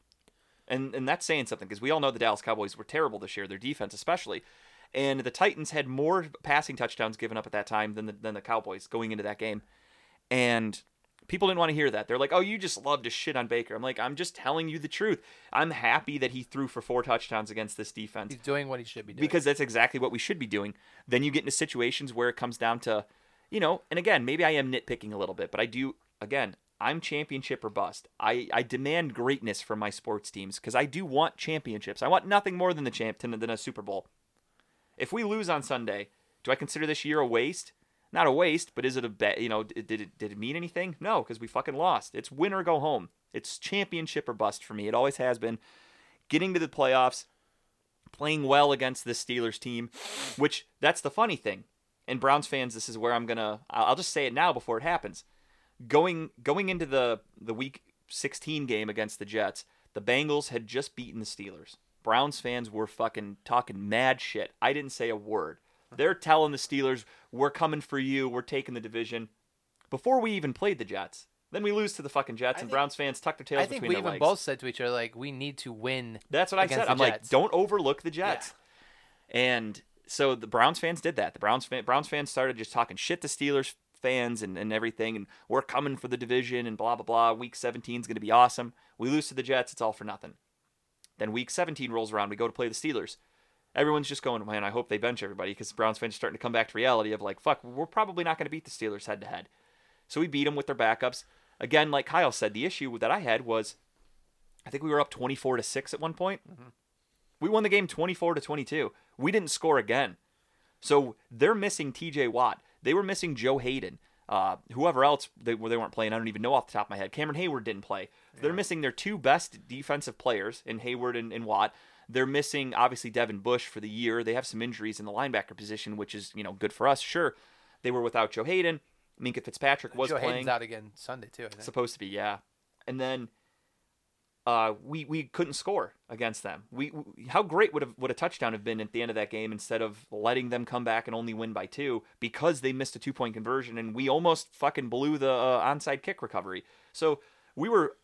and and that's saying something because we all know the Dallas Cowboys were terrible this year, their defense especially, and the Titans had more passing touchdowns given up at that time than the, than the Cowboys going into that game, and people didn't want to hear that. They're like, "Oh, you just love to shit on Baker." I'm like, "I'm just telling you the truth. I'm happy that he threw for four touchdowns against this defense." He's doing what he should be doing. because that's exactly what we should be doing. Then you get into situations where it comes down to, you know, and again, maybe I am nitpicking a little bit, but I do, again, I'm championship or bust. I, I demand greatness from my sports teams because I do want championships. I want nothing more than the champ than than a Super Bowl. If we lose on Sunday, do I consider this year a waste? Not a waste, but is it a bet? You know, did it did it mean anything? No, because we fucking lost. It's win or go home. It's championship or bust for me. It always has been. Getting to the playoffs, playing well against this Steelers team, which that's the funny thing. And Browns fans, this is where I'm gonna. I'll I'll just say it now before it happens. Going going into the the Week 16 game against the Jets, the Bengals had just beaten the Steelers. Browns fans were fucking talking mad shit. I didn't say a word. They're telling the Steelers, "We're coming for you. We're taking the division." Before we even played the Jets, then we lose to the fucking Jets, I and think- Browns fans tuck their tails I think between we their even legs. both said to each other like we need to win. That's what I said. I'm like, don't overlook the Jets. And so the Browns fans did that. The Browns fan, Browns fans started just talking shit to Steelers fans and, and everything, and we're coming for the division and blah blah blah. Week 17 is going to be awesome. We lose to the Jets, it's all for nothing. Then week 17 rolls around, we go to play the Steelers. Everyone's just going, man, I hope they bench everybody because Browns fans are starting to come back to reality of like, fuck, we're probably not going to beat the Steelers head to head. So we beat them with their backups. Again, like Kyle said, the issue that I had was I think we were up 24 to 6 at one point. We won the game 24 to 22. We didn't score again. So they're missing TJ Watt. They were missing Joe Haden. Uh, whoever else they, they weren't playing, I don't even know off the top of my head. Cameron Heyward didn't play. They're missing their two best defensive players in Heyward and, and Watt. They're missing obviously Devin Bush for the year. They have some injuries in the linebacker position, which is you know good for us. Sure, they were without Joe Haden. Minkah Fitzpatrick was Joe playing Haden's out again Sunday too. I think. supposed to be yeah and then uh, we we couldn't score against them we, we how great would have would a touchdown have been at the end of that game instead of letting them come back and only win by two because they missed a two point conversion and we almost fucking blew the uh, onside kick recovery so we were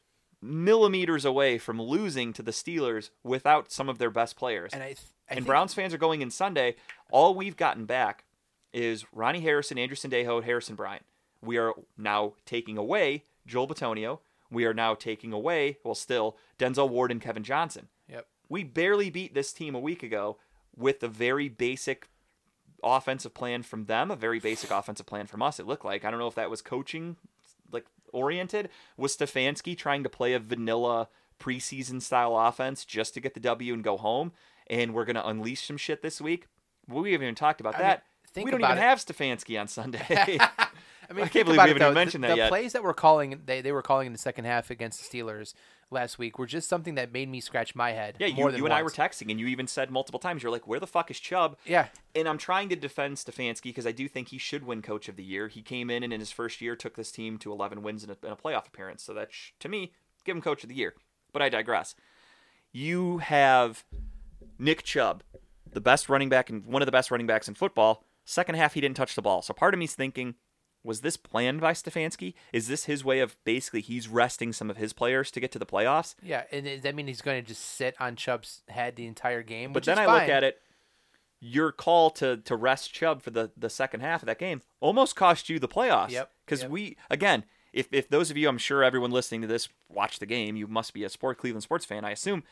millimeters away from losing to the Steelers without some of their best players and I, th- I and Browns fans are going in Sunday. All we've gotten back is Ronnie Harrison, Andrew Sendejo, Harrison Bryant. We are now taking away Joel Bitonio. We are now taking away, well, still Denzel Ward and Kevin Johnson. Yep. We barely beat this team a week ago with a very basic offensive plan from them, a very basic offensive plan from us. It looked like I don't know if that was coaching oriented. Was Stefanski trying to play a vanilla preseason style offense just to get the W and go home? And we're gonna unleash some shit this week. We haven't even talked about I mean, that. think we don't even it. have Stefanski on Sunday. I mean, I can't believe we haven't though. even mentioned the, that the yet. plays that were calling they, they were calling in the second half against the Steelers last week were just something that made me scratch my head. yeah, you, more than you and I were texting, and you even said multiple times, you're like, "Where the fuck is Chubb?" yeah, And I'm trying to defend Stefanski because I do think he should win Coach of the Year. He came in and in his first year took this team to 11 wins and a, and a playoff appearance. So that, sh- to me, give him Coach of the Year. But I digress. You have Nick Chubb, the best running back and one of the best running backs in football. Second half, he didn't touch the ball. So part of me's thinking, was this planned by Stefanski? Is this his way of basically he's resting some of his players to get to the playoffs? yeah, and does that mean he's going to just sit on Chubb's head the entire game? But then I fine. look at it, your call to to rest Chubb for the the second half of that game almost cost you the playoffs. Yep, Because yep. we again, if if those of you, I'm sure everyone listening to this watch the game, you must be a sport Cleveland sports fan, I assume.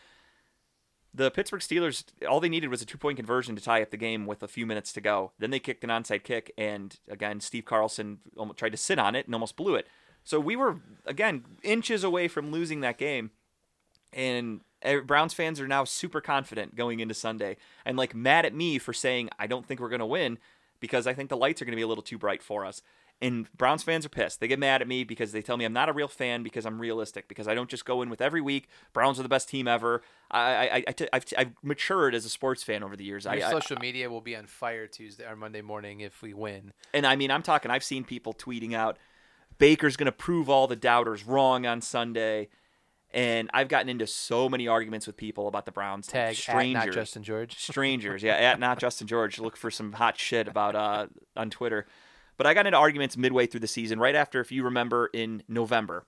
The Pittsburgh Steelers, all they needed was a two point conversion to tie up the game with a few minutes to go. Then they kicked an onside kick, and again, Steve Carlson almost tried to sit on it and almost blew it. So we were again inches away from losing that game and Browns fans are now super confident going into Sunday and like mad at me for saying I don't think we're going to win because I think the lights are going to be a little too bright for us. And Browns fans are pissed. They get mad at me because they tell me I'm not a real fan because I'm realistic because I don't just go in with every week. Browns are the best team ever. I, I, I, I have I've matured as a sports fan over the years. I, Your I, social media will be on fire Tuesday or Monday morning if we win. and I mean, I'm talking. I've seen people tweeting out, "Baker's going to prove all the doubters wrong on Sunday," and I've gotten into so many arguments with people about the Browns. Tag at strangers, not Justin George. strangers, yeah, at not Justin George. Look for some hot shit about uh on Twitter. But I got into arguments midway through the season, right after, if you remember, in November,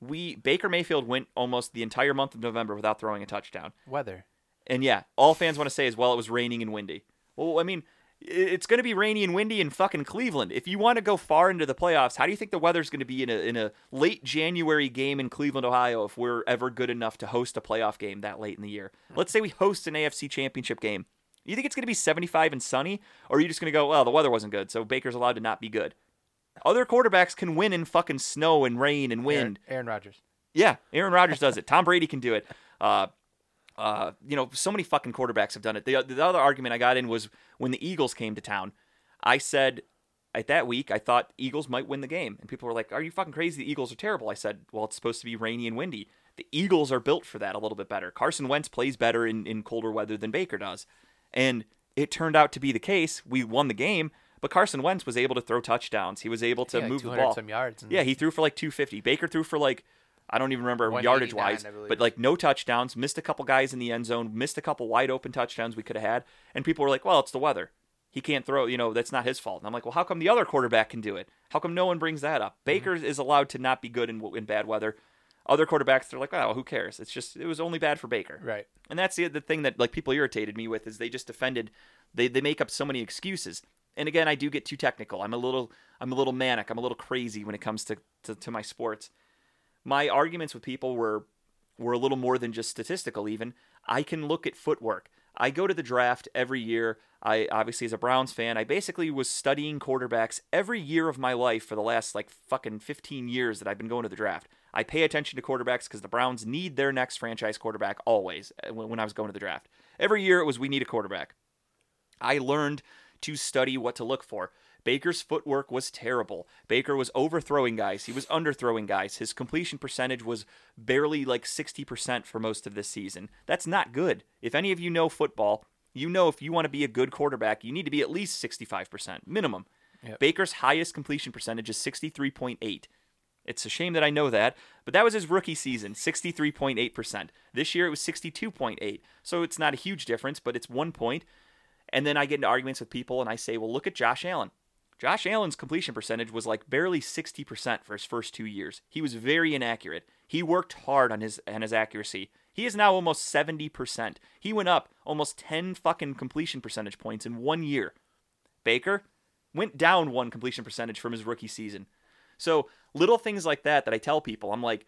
we Baker Mayfield went almost the entire month of November without throwing a touchdown. Weather. And yeah, all fans want to say is, well, it was raining and windy. Well, I mean, it's going to be rainy and windy in fucking Cleveland. If you want to go far into the playoffs, how do you think the weather's going to be in a in a late January game in Cleveland, Ohio, if we're ever good enough to host a playoff game that late in the year? Hmm. Let's say we host an AFC Championship game. You think it's going to be 75 and sunny, or are you just going to go, well, the weather wasn't good, so Baker's allowed to not be good? Other quarterbacks can win in fucking snow and rain and wind. Aaron, Aaron Rodgers. Yeah, Aaron Rodgers does it. Tom Brady can do it. Uh, uh, you know, so many fucking quarterbacks have done it. The, the other argument I got in was when the Eagles came to town. I said at that week I thought Eagles might win the game, and people were like, "Are you fucking crazy? The Eagles are terrible." I said, "Well, it's supposed to be rainy and windy. The Eagles are built for that a little bit better. Carson Wentz plays better in, in colder weather than Baker does, and it turned out to be the case. We won the game." But Carson Wentz was able to throw touchdowns. He was able to Yeah, move the ball. some yards. Yeah, he threw for like 250. Baker threw for like I don't even remember yardage wise, but like no touchdowns, missed a couple guys in the end zone, missed a couple wide open touchdowns we could have had, and people were like, "Well, it's the weather. He can't throw, you know, that's not his fault." And I'm like, "Well, how come the other quarterback can do it? How come no one brings that up? Baker is allowed to not be good in in bad weather. Other quarterbacks they're like, "Oh, who cares? It's just it was only bad for Baker." right. And that's the the thing that like people irritated me with is they just defended they they make up so many excuses. And again, I do get too technical. I'm a little I'm a little manic. I'm a little crazy when it comes to to, to my sports. My arguments with people were were a little more than just statistical even. I can look at footwork. I go to the draft every year. I obviously as a Browns fan, I basically was studying quarterbacks every year of my life for the last like fucking 15 years that I've been going to the draft. I pay attention to quarterbacks because the Browns need their next franchise quarterback always uh, when when I was going to the draft. Every year it was we need a quarterback. I learned to study what to look for. Baker's footwork was terrible. Baker was overthrowing guys. He was underthrowing guys. His completion percentage was barely like 60% for most of this season. That's not good. If any of you know football, you know if you want to be a good quarterback, you need to be at least 65% minimum. Yep. Baker's highest completion percentage is 63.8. It's a shame that I know that, but that was his rookie season, 63.8%. This year it was 62.8. So it's not a huge difference, but it's 1 point. And then I get into arguments with people and I say, "Well, look at Josh Allen. Josh Allen's completion percentage was like barely 60% for his first 2 years. He was very inaccurate. He worked hard on his on his accuracy. He is now almost 70%. He went up almost 10 fucking completion percentage points in 1 year. Baker went down one completion percentage from his rookie season. So little things like that that I tell people, I'm like,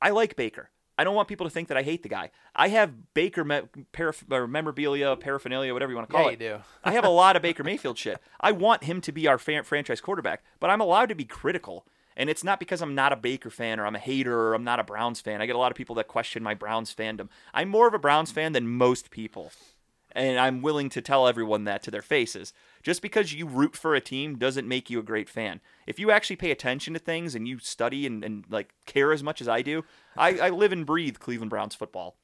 I like Baker. I don't want people to think that I hate the guy. I have Baker me- paraph- or memorabilia, paraphernalia, whatever you want to call Yeah, it. you do. I have a lot of Baker Mayfield shit. I want him to be our fan- franchise quarterback, but I'm allowed to be critical. And it's not because I'm not a Baker fan or I'm a hater or I'm not a Browns fan. I get a lot of people that question my Browns fandom. I'm more of a Browns fan than most people. And I'm willing to tell everyone that to their faces. Just because you root for a team doesn't make you a great fan. If you actually pay attention to things and you study and, and like care as much as I do, I, I live and breathe Cleveland Browns football.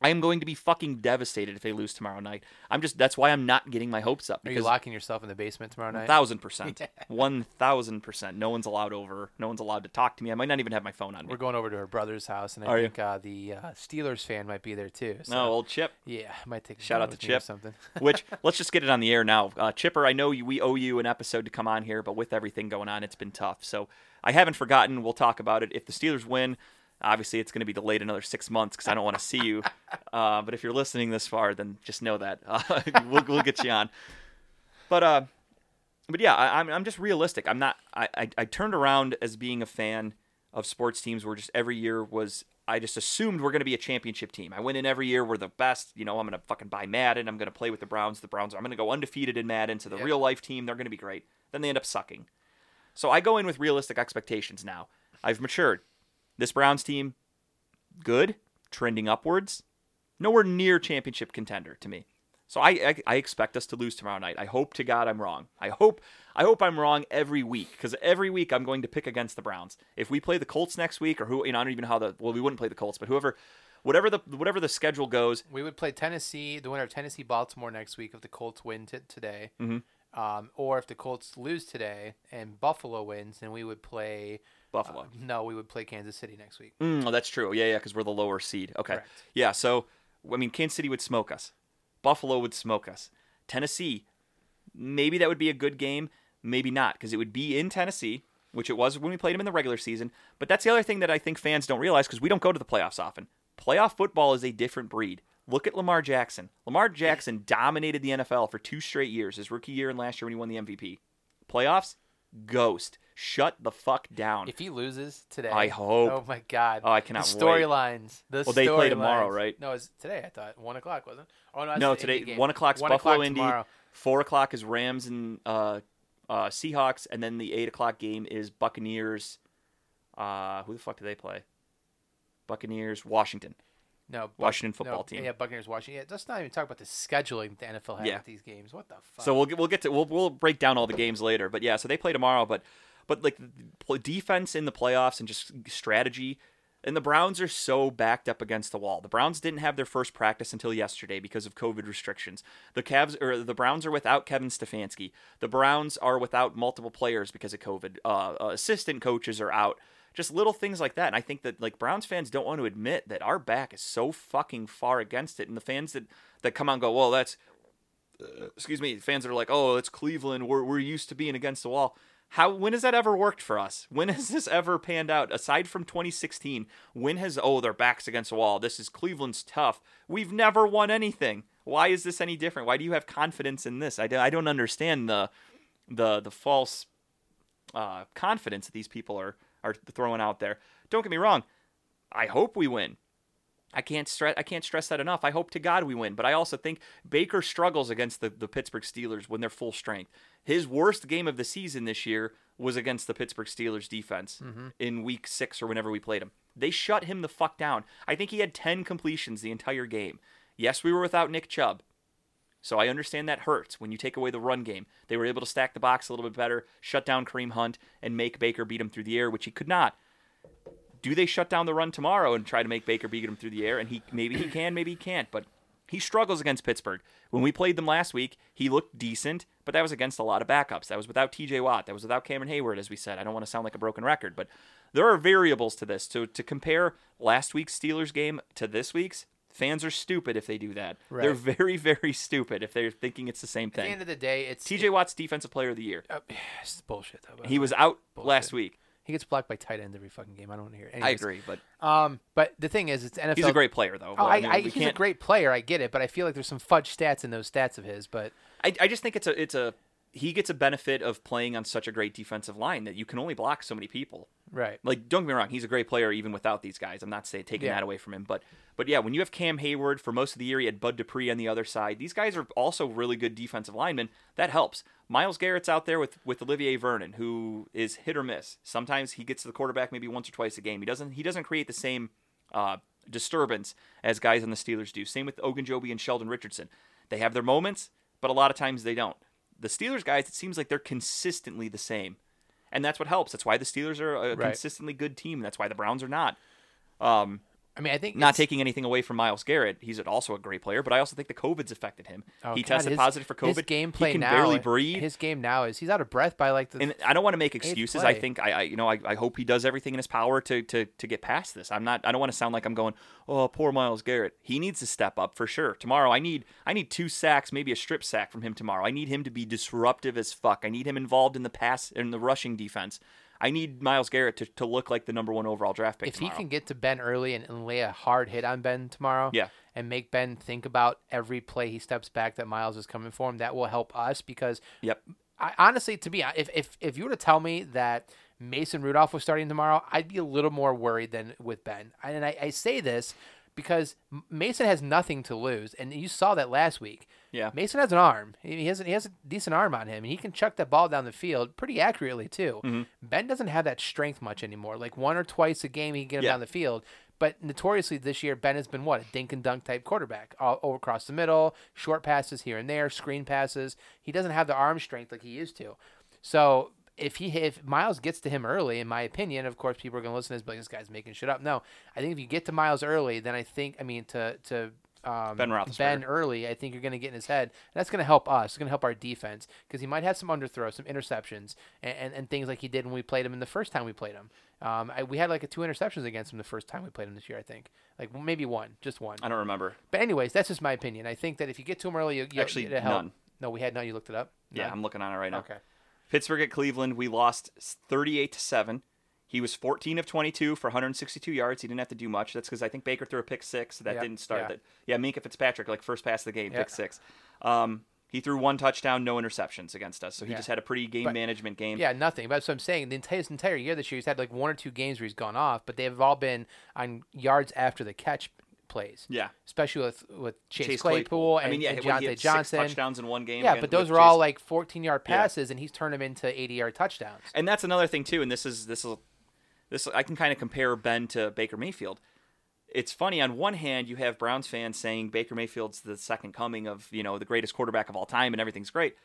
I am going to be fucking devastated if they lose tomorrow night. I'm just that's why I'm not getting my hopes up Are you locking yourself in the basement tomorrow night? thousand percent, one thousand percent. No one's allowed over. No one's allowed to talk to me. I might not even have my phone on me. We're going over to her brother's house, and I Are think uh, the uh, Steelers fan might be there too. So, No, old Chip. yeah, I might take a Shout out to Chip. Something. Which let's just get it on the air now. Uh, Chipper, I know you, we owe you an episode to come on here, but with everything going on, it's been tough. So I haven't forgotten. We'll talk about it. If the Steelers win, obviously it's going to be delayed another six months because I don't want to see you. Uh, but if you're listening this far, then just know that uh, we'll, we'll get you on. But uh, but yeah, I, I'm I'm just realistic. I'm not. I, I I turned around as being a fan of sports teams where just every year was. I just assumed we're going to be a championship team. I went in every year. We're the best. You know, I'm going to fucking buy Madden. I'm going to play with the Browns. The Browns. I'm going to go undefeated in Madden. To the real life team, they're going to be great. Then they end up sucking. So I go in with realistic expectations now. I've matured. This Browns team, good, trending upwards, nowhere near championship contender to me. So I, I I expect us to lose tomorrow night. I hope to God I'm wrong. I hope I hope I'm wrong every week because every week I'm going to pick against the Browns. If we play the Colts next week, or who you know I don't even know how the well we wouldn't play the Colts, but whoever, whatever the whatever the schedule goes, We would play Tennessee, the winner of Tennessee Baltimore next week if the Colts win t- today. Mhm. Um, or if the Colts lose today and Buffalo wins, then we would play. Buffalo. uh, no, we would play Kansas City next week. Mm, oh, that's true. Yeah, yeah, because we're the lower seed. Okay. Correct. Yeah, so I mean, Kansas City would smoke us. Buffalo would smoke us. Tennessee, maybe that would be a good game. Maybe not, because it would be in Tennessee, which it was when we played them in the regular season. But that's the other thing that I think fans don't realize because we don't go to the playoffs often. Playoff football is a different breed. Look at Lamar Jackson. Lamar Jackson dominated the NFL for two straight years, his rookie year and last year when he won the MVP. Playoffs, ghost. Shut the fuck down. If he loses today, I hope. Oh my God! Oh, I cannot the wait. storylines. The Well, they play tomorrow, storylines. right? No, it's today. I thought one o'clock wasn't. Oh no, No, today one o'clock's One Buffalo o'clock Indy. tomorrow. Four o'clock is Rams and uh, uh, Seahawks, and then the eight o'clock game is Buccaneers. Uh, who the fuck do they play? Buccaneers, Washington. No, Washington football no, team. Yeah, Buccaneers, Washington. Yeah, let's not even talk about the scheduling the NFL has Yeah. with these games. What the fuck? So we'll get we'll get to we'll we'll break down all the games later. But yeah, so they play tomorrow. But but like defense in the playoffs and just strategy. And the Browns are so backed up against the wall. The Browns didn't have their first practice until yesterday because of COVID restrictions. The Cavs or the Browns are without Kevin Stefanski. The Browns are without multiple players because of COVID. Uh, uh, assistant coaches are out. Just little things like that. And I think that like Browns fans don't want to admit that our back is so fucking far against it. And the fans that that come and go, well, that's excuse me, fans that are like, "Oh, it's Cleveland. We're we're used to being against the wall." How when has that ever worked for us? When has this ever panned out? Aside from 2016, when has oh their backs against the wall? This is Cleveland's tough. We've never won anything. Why is this any different? Why do you have confidence in this? I, do, I don't understand the the the false uh, confidence that these people are are throwing out there. Don't get me wrong. I hope we win. I can't stress I can't stress that enough. I hope to God we win, but I also think Baker struggles against the, the Pittsburgh Steelers when they're full strength. His worst game of the season this year was against the Pittsburgh Steelers defense mm-hmm. in week six or whenever we played him. They shut him the fuck down. I think he had ten completions the entire game. Yes, we were without Nick Chubb. So I understand that hurts when you take away the run game. They were able to stack the box a little bit better, shut down Kareem Hunt, and make Baker beat him through the air, which he could not. Do they shut down the run tomorrow and try to make Baker beat him through the air? And he maybe he can, maybe he can't, but he struggles against Pittsburgh. When we played them last week, he looked decent, but that was against a lot of backups. That was without TJ Watt. That was without Cameron Heyward, as we said. I don't want to sound like a broken record, but there are variables to this. So to compare last week's Steelers game to this week's, fans are stupid if they do that. They're very, very stupid if they're thinking it's the same thing. At the end of the day, it's TJ Watt's defensive player of the year. Uh, it's bullshit though. He was out Bullshit. last week. He gets blocked by tight ends every fucking game. I don't want to hear. It. I agree, but Um, but the thing is, it's NFL. he's a great player, though. Oh, Well, I, mean, I, he's a can't- great player. I get it, but I feel like there's some fudge stats in those stats of his. But I, I just think it's a it's a he gets a benefit of playing on such a great defensive line that you can only block so many people. Right, Like, don't get me wrong, he's a great player even without these guys. I'm not saying taking Yeah. that away from him, but but yeah, when you have Cam Heyward for most of the year, he had Bud Dupree on the other side. These guys are also really good defensive linemen. That helps. Myles Garrett's out there with with Olivier Vernon, who is hit or miss. Sometimes he gets to the quarterback maybe once or twice a game. He doesn't he doesn't create the same uh, disturbance as guys on the Steelers do. Same with Ogunjobi and Sheldon Richardson. They have their moments, but a lot of times they don't. The Steelers guys, it seems like they're consistently the same. And that's what helps. That's why the Steelers are a Right. consistently good team. That's why the Browns are not. Um, I mean, I think not taking anything away from Myles Garrett. He's also a great player, but I also think the COVID's affected him. Oh, he God, tested his- positive for COVID. His gameplay he can now, barely breathe. His game now is he's out of breath by like the. and I don't want to make excuses. I think I, I you know, I, I hope he does everything in his power to, to to get past this. I'm not. I don't want to sound like I'm going. Oh, poor Myles Garrett. He needs to step up for sure. Tomorrow, I need I need two sacks, maybe a strip sack from him tomorrow. I need him to be disruptive as fuck. I need him involved in the pass in the rushing defense. I need Myles Garrett to, to look like the number one overall draft pick. if he can get to Ben early and, and lay a hard hit on Ben tomorrow, Yeah. and make Ben think about every play he steps back that Myles is coming for him, that will help us because Yep. I, honestly, to me, if, if if you were to tell me that Mason Rudolph was starting tomorrow, I'd be a little more worried than with Ben. And I, I say this because Mason has nothing to lose, and you saw that last week. Yeah. Mason has an arm. He has he has a decent arm on him, and he can chuck that ball down the field pretty accurately too. Mm-hmm. Ben doesn't have that strength much anymore. Like one or twice a game, he can get him Yeah. down the field. But notoriously this year, Ben has been what a dink and dunk type quarterback, all over across the middle, short passes here and there, screen passes. He doesn't have the arm strength like he used to. So if he if Myles gets to him early, in my opinion, of course people are going to listen to this, but this guy's making shit up. No, I think if you get to Myles early, then I think I mean to to um, Ben Roethlisberger. Ben early, I think you're going to get in his head. And that's going to help us. It's going to help our defense because he might have some underthrows, some interceptions, and, and, and things like he did when we played him in the first time we played him. Um, I, we had like a two interceptions against him the first time we played him this year. I think like maybe one, just one. I don't remember. But anyways, that's just my opinion. I think that if you get to him early, you, you Actually, it'll help. none. No, we had none. You looked it up. Yeah, I'm looking on it right now. Okay. Pittsburgh at Cleveland, we lost 38 to 7. He was 14 of 22 for 162 yards. He didn't have to do much. That's because I think Baker threw a pick six. So that Yep, didn't start yeah. that. Yeah, Minkah Fitzpatrick, like first pass of the game, Yeah. pick six. Um, he threw one touchdown, no interceptions against us. So he Yeah. just had a pretty game But- management game. Yeah, nothing. That's what I'm saying. The entire, his entire year this year, he's had like one or two games where he's gone off, but they've all been on yards after the catch plays. Yeah. Especially with with Chase, Chase Claypool, and, I mean, yeah, and Johnson. Touchdowns in one game. Yeah, but those were all like 14 yard Yeah. passes, and he's turned them into 80 yard touchdowns. And that's another thing too. And this is this is this I can kind of compare Ben to Baker Mayfield. It's funny on one hand you have Browns fans saying Baker Mayfield's the second coming of you know the greatest quarterback of all time and everything's great.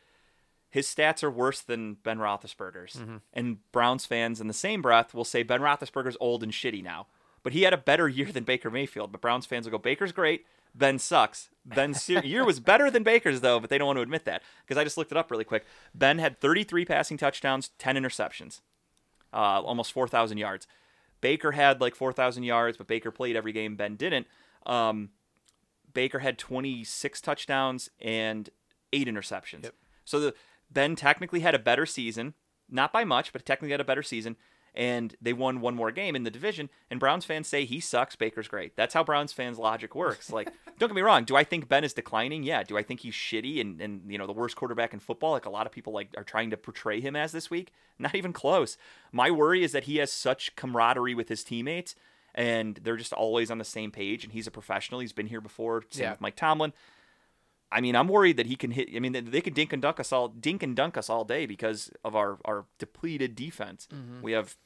His stats are worse than Ben Roethlisberger's, mm-hmm. and Browns fans in the same breath will say Ben Roethlisberger's old and shitty now. But he had a better year than Baker Mayfield. But Browns fans will go Baker's great, Ben sucks. Ben's year was better than Baker's though, but they don't want to admit that because I just looked it up really quick. Ben had 33 passing touchdowns, 10 interceptions uh, almost 4,000 yards. Baker had like 4,000 yards, but Baker played every game. Ben didn't. Um, Baker had 26 touchdowns and eight interceptions. Yep. So the Ben technically had a better season, not by much, but technically had a better season. And they won one more game in the division. And Browns fans say he sucks. Baker's great. That's how Browns fans' logic works. Like, don't get me wrong. Do I think Ben is declining? Yeah. Do I think he's shitty and, and you know the worst quarterback in football? Like a lot of people like are trying to portray him as this week. Not even close. My worry is that he has such camaraderie with his teammates, and they're just always on the same page. And he's a professional. He's been here before. Same Yeah. with Mike Tomlin. I mean, I'm worried that he can hit. I mean, they- can dink and dunk us all, dink and dunk us all day because of our our depleted defense. Mm-hmm. We have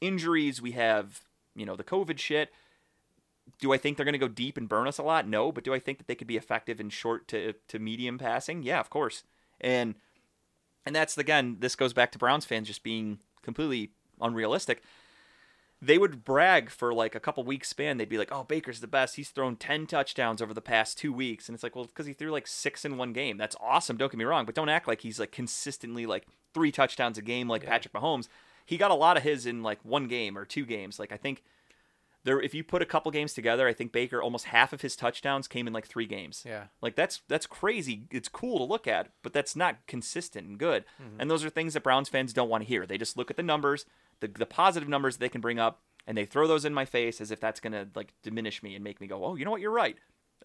injuries. We have you know the COVID shit. Do I think they're going to go deep and burn us a lot? No, but do I think that they could be effective in short to to medium passing? Yeah, of course. And and that's again, this goes back to Browns fans just being completely unrealistic. They would brag for like a couple weeks span. They'd be like, "Oh, Baker's the best. He's thrown ten touchdowns over the past two weeks." And it's like, well, because he threw like six in one game. That's awesome. Don't get me wrong, but don't act like he's like consistently like three touchdowns a game like Yeah. Patrick Mahomes. He got a lot of his in like one game or two games. Like I think there, if you put a couple games together, I think Baker almost half of his touchdowns came in like three games. Yeah. Like that's that's crazy. It's cool to look at, but that's not consistent and good. Mm-hmm. And those are things that Browns fans don't want to hear. They just look at the numbers, the the positive numbers they can bring up, and they throw those in my face as if that's gonna like diminish me and make me go, oh, you know what, you're right.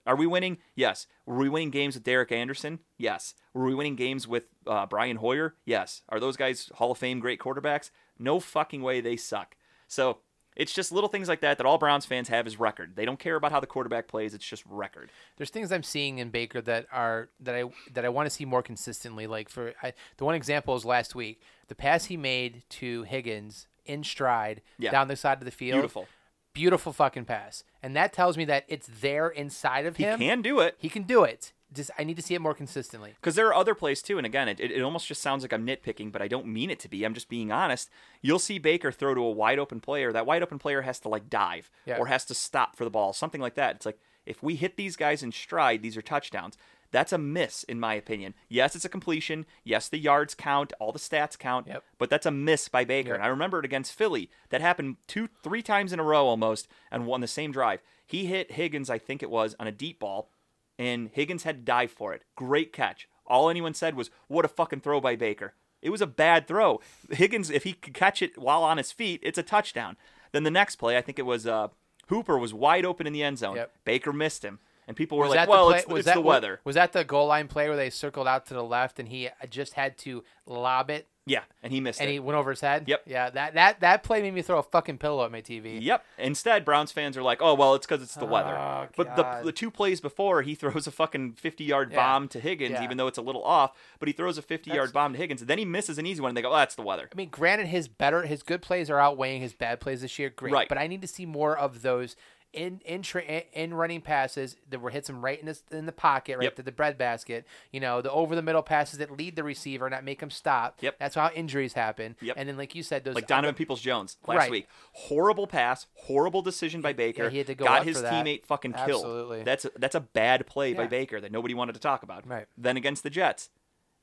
Are we winning? Yes. Were we winning games with Derek Anderson? Yes. Were we winning games with uh, Brian Hoyer? Yes. Are those guys Hall of Fame great quarterbacks? No fucking way. They suck. So it's just little things like that that all Browns fans have is record. They don't care about how the quarterback plays. It's just record. There's things I'm seeing in Baker that are that I that I want to see more consistently. Like for I, the one example is last week, the pass he made to Higgins in stride Yeah. down the side of the field. Beautiful. beautiful fucking pass, and that tells me that it's there inside of him. He can do it. He can do it. Just I need to see it more consistently. Because there are other plays too, and again, it, it almost just sounds like I'm nitpicking, but I don't mean it to be. I'm just being honest. You'll see Baker throw to a wide open player. That wide open player has to like dive Yeah. or has to stop for the ball, something like that. It's like if we hit these guys in stride, these are touchdowns. That's a miss, in my opinion. Yes, it's a completion. Yes, the yards count, all the stats count, Yep. but that's a miss by Baker. Yep. And I remember it against Philly. That happened two, three times in a row almost, and won the same drive. He hit Higgins, I think it was, on a deep ball, and Higgins had to dive for it. Great catch. All anyone said was, "What a fucking throw by Baker." It was a bad throw. Higgins, if he could catch it while on his feet, it's a touchdown. Then the next play, I think it was uh, Hooper was wide open in the end zone. Yep. Baker missed him, and people were Was like, "Well, play, it's, was it's that the weather." Was that the goal line play where they circled out to the left and he just had to lob it Yeah, and he missed and it. he went over his head? Yep. Yeah, that that that play made me throw a fucking pillow at my TV. Yep. Instead, Browns fans are like, "Oh, well, it's because it's the weather." Oh, but the God. the two plays before, he throws a fucking fifty-yard Yeah. bomb to Higgins, Yeah. even though it's a little off. But he throws a fifty-yard bomb to Higgins, and then he misses an easy one, and they go, "Oh, that's the weather." I mean, granted, his better, his good plays are outweighing his bad plays this year. Great, Right. but I need to see more of those in in tra- in running passes that were hits him right in the in the pocket, right Yep. to the breadbasket. You know, the over the middle passes that lead the receiver, not make him stop. Yep. That's how injuries happen. Yep. And then, like you said, those Like Donovan Peoples Jones last Right. week, horrible pass, horrible decision by Baker. he had to go got his teammate fucking killed. Absolutely. That's a, that's a bad play by Baker that nobody wanted to talk about. Right. Then against the Jets,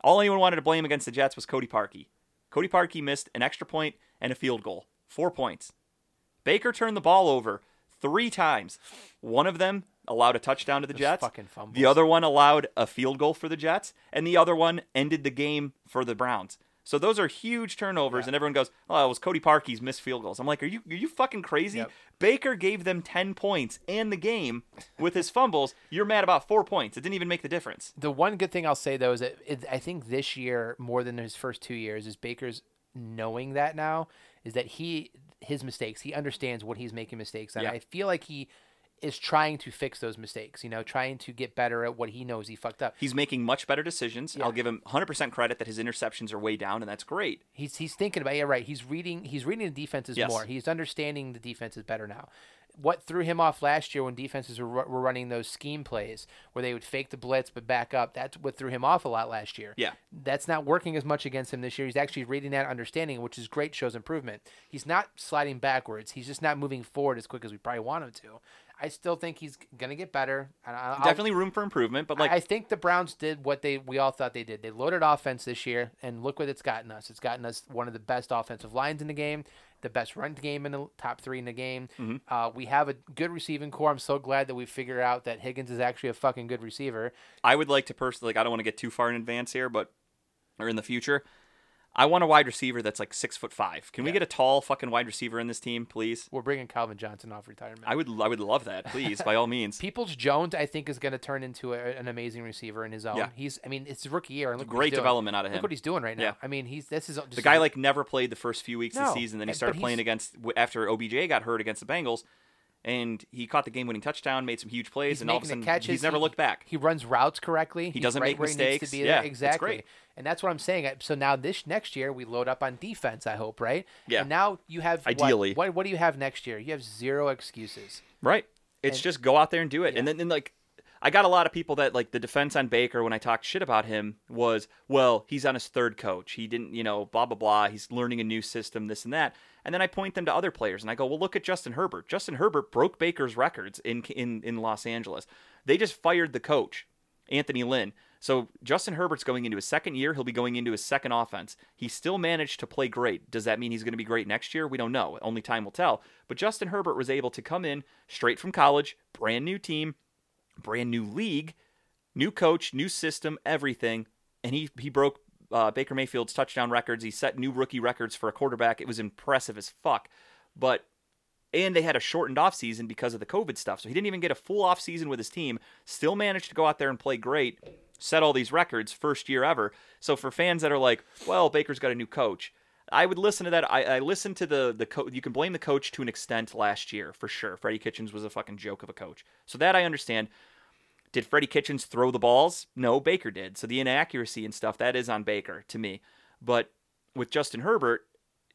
all anyone wanted to blame against the Jets was Cody Parkey. Cody Parkey missed an extra point and a field goal, four points. Baker turned the ball over three times. One of them allowed a touchdown to the Those Jets. fucking fumbles. The other one allowed a field goal for the Jets, and the other one ended the game for the Browns. So those are huge turnovers, Yeah. and everyone goes, "Oh, it was Cody Parkey's missed field goals." I'm like, "Are you are you fucking crazy?" Yep. Baker gave them ten points and the game with his fumbles. You're mad about four points. It didn't even make the difference. The one good thing I'll say though is that it, I think this year more than his first two years is Baker's knowing that now is that he his mistakes he understands what he's making mistakes on. Yeah. I feel like he is trying to fix those mistakes. You know, trying to get better at what he knows he fucked up. He's making much better decisions. Yeah. I'll give him 100% credit that his interceptions are way down, and that's great. He's he's thinking about yeah right. He's reading he's reading the defenses Yes. more. He's understanding the defenses better now. What threw him off last year when defenses were, were running those scheme plays where they would fake the blitz but back up? That's what threw him off a lot last year. Yeah. That's not working as much against him this year. He's actually reading that, understanding, which is great. Shows improvement. He's not sliding backwards. He's just not moving forward as quick as we probably want him to. I still think he's gonna get better. I'll- Definitely room for improvement, but like I think the Browns did what they we all thought they did. They loaded offense this year, and look what it's gotten us. It's gotten us one of the best offensive lines in the game, the best run game in the top three in the game. Mm-hmm. Uh, we have a good receiving corps. I'm so glad that we figured out that Higgins is actually a fucking good receiver. I would like to personally, like, I don't want to get too far in advance here, but or in the future, I want a wide receiver that's like six foot five. Can we get a tall fucking wide receiver in this team, please? We're bringing Calvin Johnson off retirement. I would, I would love that, please, by all means. Peoples Jones, I think, is going to turn into a, an amazing receiver in his own. Yeah. He's, I mean, it's his rookie year, and look Great doing. development out of him. Look what he's doing right now. Yeah. I mean, he's this is just The guy like never played the first few weeks of the season. Then he started playing against after OBJ got hurt against the Bengals, and he caught the game-winning touchdown, made some huge plays, He's and all of a sudden catches. he's never He- looked back. He runs routes correctly. He doesn't right make He needs mistakes. to be Yeah, exactly. And that's what I'm saying. So now this next year we load up on defense. I hope, right? Yeah. And now you have what- Ideally. What, what, do you have next year? You have zero excuses. Right. It's And- just go out there and do it. Yeah. And then, then like I got a lot of people that like the defense on Baker when I talked shit about him was, well, he's on his third coach. He didn't, you know, blah blah blah. He's learning a new system, this and that. And then I point them to other players and I go, well, look at Justin Herbert. Justin Herbert broke Baker's records in in in Los Angeles. They just fired the coach, Anthony Lynn. So Justin Herbert's going into his second year. He'll be going into his second offense. He still managed to play great. Does that mean he's going to be great next year? We don't know. Only time will tell. But Justin Herbert was able to come in straight from college, brand new team, brand new league, new coach, new system, everything, and he he broke uh, Baker Mayfield's touchdown records. He set new rookie records for a quarterback. It was impressive as fuck. But and they had a shortened offseason because of the COVID stuff. So he didn't even get a full offseason with his team. Still managed to go out there and play great, set all these records, first year ever. So for fans that are like, well, Baker's got a new coach. I would listen to that. I, I listened to the the you can blame the coach to an extent last year for sure. Freddie Kitchens was a fucking joke of a coach, so that I understand. Did Freddie Kitchens throw the balls? No, Baker did. So the inaccuracy and stuff that is on Baker to me. But with Justin Herbert,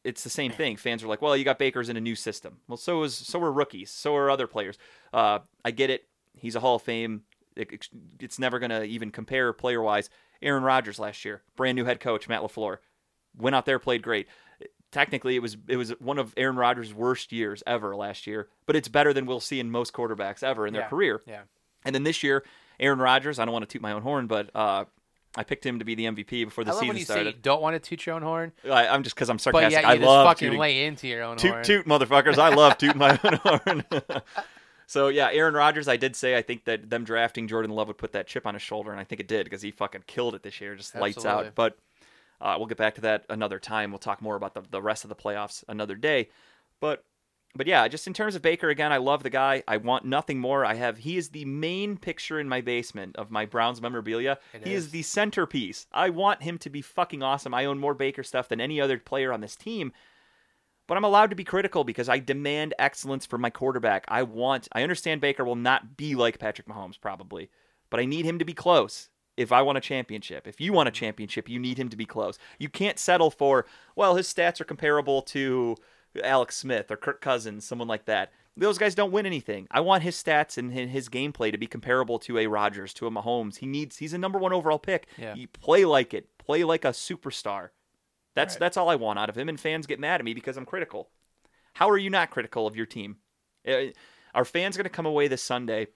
it's the same thing. Fans are like, "Well, you got Baker's in a new system." Well, so is so are rookies, so are other players. Uh, I get it. He's a Hall of Fame. It, it's never gonna even compare player wise. Aaron Rodgers last year, brand new head coach Matt Lafleur, went out there played great. Technically, it was it was one of Aaron Rodgers' worst years ever last year, but it's better than we'll see in most quarterbacks ever in their Yeah. career. Yeah. And then this year, Aaron Rodgers. I don't want to toot my own horn, but uh, I picked him to be the MVP before the I love season when you say you started. don't want to toot your own horn, I, I'm just because I'm but sarcastic. yeah, you I just love fucking tooting. lay into your own Toot horn. toot, motherfuckers! I love tooting my own horn. so yeah, Aaron Rodgers. I did say I think that them drafting Jordan Love would put that chip on his shoulder, and I think it did because he fucking killed it this year, just lights out. But uh, we'll get back to that another time. We'll talk more about the the rest of the playoffs another day. But but yeah, just in terms of Baker again, I love the guy. I want nothing more. I have he is the main picture in my basement of my Browns memorabilia. It he is. is. the centerpiece. I want him to be fucking awesome. I own more Baker stuff than any other player on this team. But I'm allowed to be critical because I demand excellence for my quarterback. I want I understand Baker will not be like Patrick Mahomes probably, but I need him to be close. If I want a championship, if you want a championship, you need him to be close. You can't settle for, well, his stats are comparable to Alex Smith or Kirk Cousins, someone like that. Those guys don't win anything. I want his stats and his gameplay to be comparable to a Rodgers, to a Mahomes. He needs he's a number 1 overall pick. Yeah. You play like it. Play like a superstar. That's Right. that's all I want out of him and fans get mad at me because I'm critical. How are you not critical of your team? Uh, Are fans going to come away this Sunday?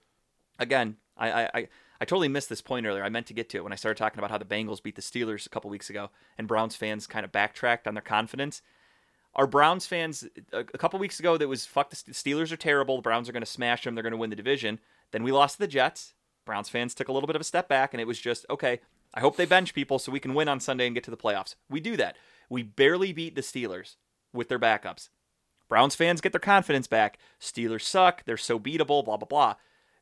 Again, I, I, I, I totally missed this point earlier. I meant to get to it when I started talking about how the Bengals beat the Steelers a couple weeks ago and Browns fans kind of backtracked on their confidence. Our Browns fans a, couple weeks ago that was fuck the Steelers are terrible. The Browns are going to smash them. They're going to win the division. Then we lost to the Jets. Browns fans took a little bit of a step back and it was just okay. I hope they bench people so we can win on Sunday and get to the playoffs. We do that. We barely beat the Steelers with their backups. Browns fans get their confidence back. Steelers suck. They're so beatable. Blah blah blah.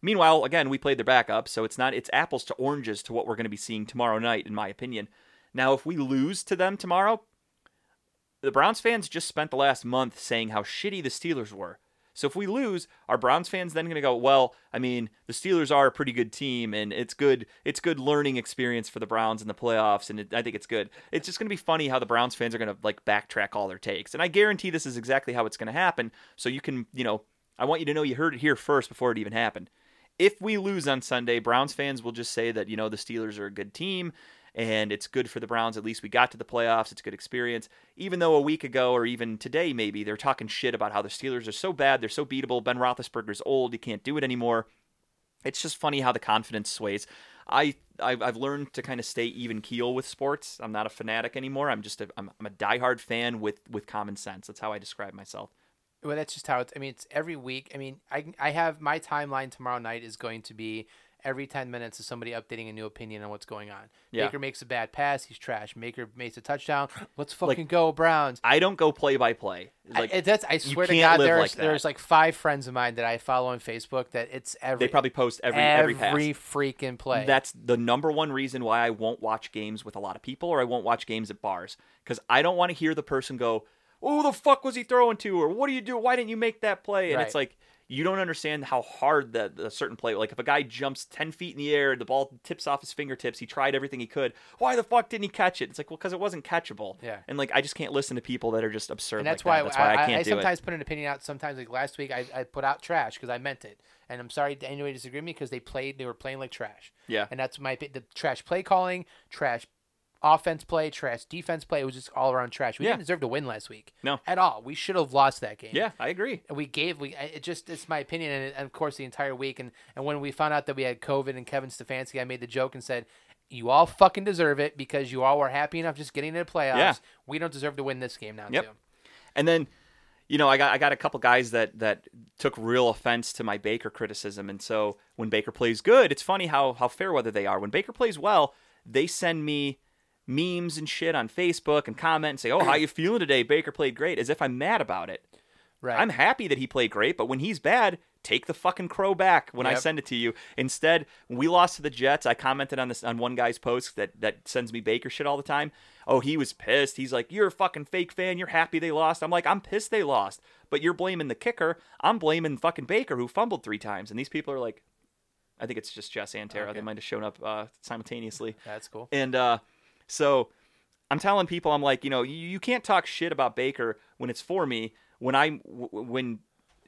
Meanwhile, again, we played their backup, so it's not it's apples to oranges to what we're going to be seeing tomorrow night, in my opinion. Now, if we lose to them tomorrow, the Browns fans just spent the last month saying how shitty the Steelers were. So if we lose, are Browns fans then going to go, well, I mean, the Steelers are a pretty good team and it's good it's good learning experience for the Browns in the playoffs and it, I think it's good. It's just going to be funny how the Browns fans are going to like backtrack all their takes. And I guarantee this is exactly how it's going to happen. So you can, you know, I want you to know you heard it here first before it even happened. If we lose on Sunday, Browns fans will just say that, you know, the Steelers are a good team and it's good for the Browns. At least we got to the playoffs. It's a good experience. Even though a week ago or even today, maybe they're talking shit about how the Steelers are so bad, they're so beatable. Ben Roethlisberger's old, he can't do it anymore. It's just funny how the confidence sways. I I've, learned to kind of stay even keel with sports. I'm not a fanatic anymore. I'm just a I'm, I'm a diehard fan with with common sense. That's how I describe myself. Well, that's just how it's. I mean, it's every week. I mean, I I have my timeline tomorrow night is going to be every ten minutes is somebody updating a new opinion on what's going on. Yeah. Baker makes a bad pass, he's trash. Baker makes a touchdown. Let's fucking go Browns. I don't go play by play. I- Like it- that's I swear to God, there's like there's like five friends of mine that I follow on Facebook that it's every they probably post every every, pass. freaking play. That's the number one reason why I won't watch games with a lot of people or I won't watch games at bars because I don't want to hear the person go, "Who the fuck was he throwing to?" or "What do you do? Why didn't you make that play?" And it's like you don't understand how hard that a certain play. Like if a guy jumps ten feet in the air, the ball tips off his fingertips. He tried everything he could. Why the fuck didn't he catch it? It's like well, because it wasn't catchable. Yeah. And like I just can't listen to people that are just absurd. and that's like why, that. That's why I, I, can't I do sometimes put an opinion out. Sometimes, like last week, I, I put out trash because I meant it, and I'm sorry to anybody disagree with me because they played, they were playing like trash. Yeah. And that's my the trash play calling, trash offense play, trash defense play. It was just all around trash. We Yeah. didn't deserve to win last week. No. at all. We should have lost that game. Yeah, I agree. And we gave we it just it's my opinion and, and of course the entire week and and when we found out that we had COVID and Kevin Stefanski I made the joke and said you all fucking deserve it because you all were happy enough just getting into the playoffs. Yeah. We don't deserve to win this game now Yep. too. And then, you know, I got I got a couple guys that that took real offense to my Baker criticism, and so when Baker plays good, it's funny how how fair weather they are. When Baker plays well, they send me memes and shit on Facebook and comment and say, "Oh, how you feeling today? Baker played great," as if I'm mad about it. Right. I'm happy that he played great, but when he's bad, take the fucking crow back when I send it to you. Instead, when we lost to the Jets, I commented on this on one guy's post that that sends me Baker shit all the time. Oh, he was pissed. He's like, "You're a fucking fake fan. You're happy they lost." I'm like, "I'm pissed they lost." But you're blaming the kicker. I'm blaming fucking Baker who fumbled 3 times. And these people are like I think it's just Jess and Tara. Okay. They might have shown up uh, simultaneously. That's cool. And uh, so I'm telling people, I'm like, you know, you, you can't talk shit about Baker when it's for me. When I w- when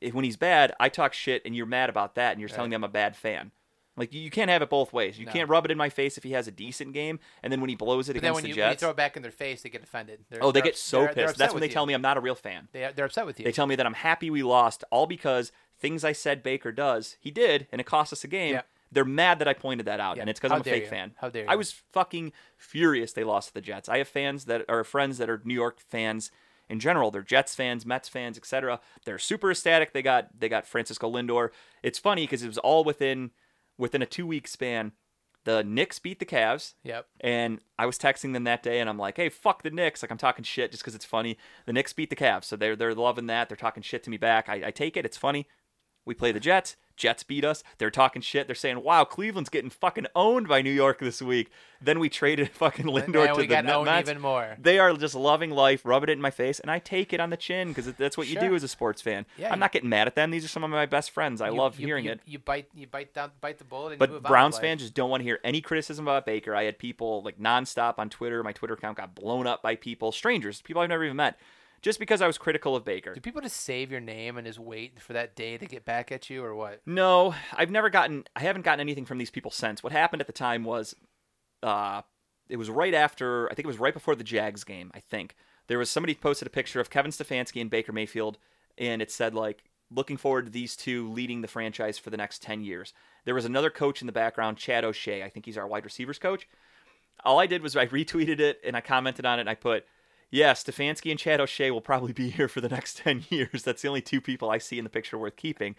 if- when he's bad, I talk shit, and you're mad about that, and you're telling me I'm a bad fan. Like you, you can't have it both ways. You No. can't rub it in my face if he has a decent game, and then when he blows it But against when the you, when you throw it back in their face, they get offended. They're, oh, they they're get ups- so they're- they're pissed. That's when they tell me I'm not a real fan. they they're upset with you. They tell me that I'm happy we lost, all because things I said Baker does, he did, and it cost us a game. Yeah. They're mad that I pointed that out, Yeah. and it's because I'm a fake you. fan. How dare you? I was fucking furious they lost to the Jets. I have fans that are friends that are New York fans in general. They're Jets fans, Mets fans, etc. They're super ecstatic. They got they got Francisco Lindor. It's funny because it was all within within a two week span. The Knicks beat the Cavs. Yep. And I was texting them that day, and I'm like, "Hey, fuck the Knicks!" Like I'm talking shit just because it's funny. The Knicks beat the Cavs, so they're they're loving that. They're talking shit to me back. I, I take it. It's funny. We play the Jets. Jets beat us. They're talking shit. They're saying, "Wow, Cleveland's getting fucking owned by New York this week." Then we traded fucking Lindor to the got Net- owned Mets. even more. They are just loving life, rubbing it in my face, and I take it on the chin because that's what you do as a sports fan. Yeah, I'm you- not getting mad at them. These are some of my best friends. I You- love you- hearing it. You bite you bite down bite the bullet and you But Browns fans just don't want to hear any criticism about Baker. I had people like nonstop on Twitter. My Twitter account got blown up by people, strangers, people I've never even met, just because I was critical of Baker. Do people just save your name and just wait for that day to get back at you or what? No, I've never gotten. I haven't gotten anything from these people since. What happened at the time was, uh, it was right after. I think it was right before the Jags game. I think there was somebody posted a picture of Kevin Stefanski and Baker Mayfield, and it said like, "Looking forward to these two leading the franchise for the next ten years." There was another coach in the background, Chad O'Shea. I think he's our wide receivers coach. All I did was I retweeted it and I commented on it and I put, yeah, Stefanski and Chad O'Shea will probably be here for the next 10 years. That's the only two people I see in the picture worth keeping.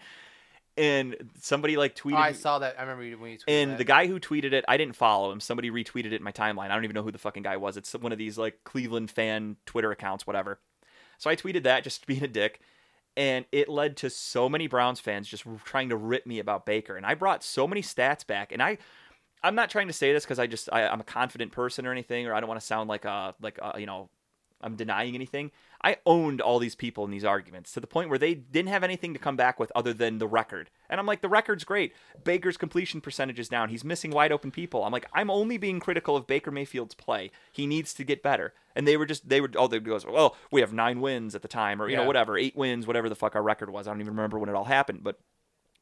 And somebody like tweeted. Oh, I saw that. I remember you- when you tweeted and that. the guy who tweeted it, I didn't follow him. Somebody retweeted it in my timeline. I don't even know who the fucking guy was. It's one of these like Cleveland fan Twitter accounts, whatever. So I tweeted that just being a dick. And it led to so many Browns fans just trying to rip me about Baker. And I brought so many stats back. And I, I'm not trying to say this because I just I, I'm a confident person or anything, or I don't want to sound like a like a, you know I'm denying anything. I owned all these people in these arguments to the point where they didn't have anything to come back with other than the record. And I'm like, the record's great. Baker's completion percentage is down. He's missing wide open people. I'm like, I'm only being critical of Baker Mayfield's play. He needs to get better. And they were just, they were, oh, they goes, well, we have nine wins at the time, or, you know, whatever, eight wins, whatever the fuck our record was. I don't even remember when it all happened. But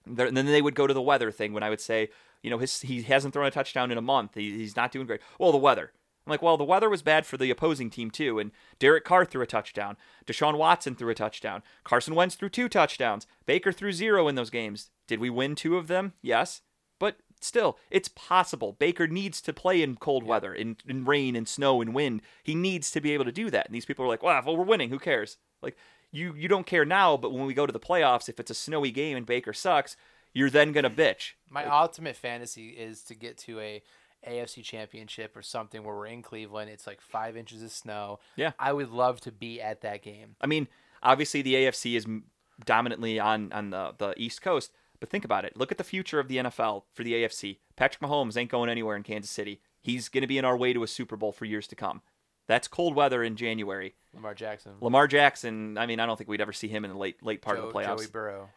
and then they would go to the weather thing when I would say, you know, his, he hasn't thrown a touchdown in a month. He, he's not doing great. Well, the weather. I'm like, well, the weather was bad for the opposing team too. And Derek Carr threw a touchdown. Deshaun Watson threw a touchdown. Carson Wentz threw two touchdowns. Baker threw zero in those games. Did we win two of them? Yes. But still, it's possible. Baker needs to play in cold weather, in, in rain and snow and wind. He needs to be able to do that. And these people are like, well, well, we're winning. Who cares? Like, you, you don't care now, but when we go to the playoffs, if it's a snowy game and Baker sucks, you're then going to bitch. My ultimate fantasy is to get to a AFC championship or something where we're in Cleveland. It's like five inches of snow. Yeah. I would love to be at that game. I mean, obviously the AFC is dominantly on on the the East Coast, but think about it. Look at the future of the NFL for the AFC. Patrick Mahomes ain't going anywhere in Kansas City. He's going to be in our way to a Super Bowl for years to come. That's cold weather in January. Lamar Jackson. Lamar Jackson. I mean, I don't think we'd ever see him in the late late part Joe, of the playoffs. Joey Burrow.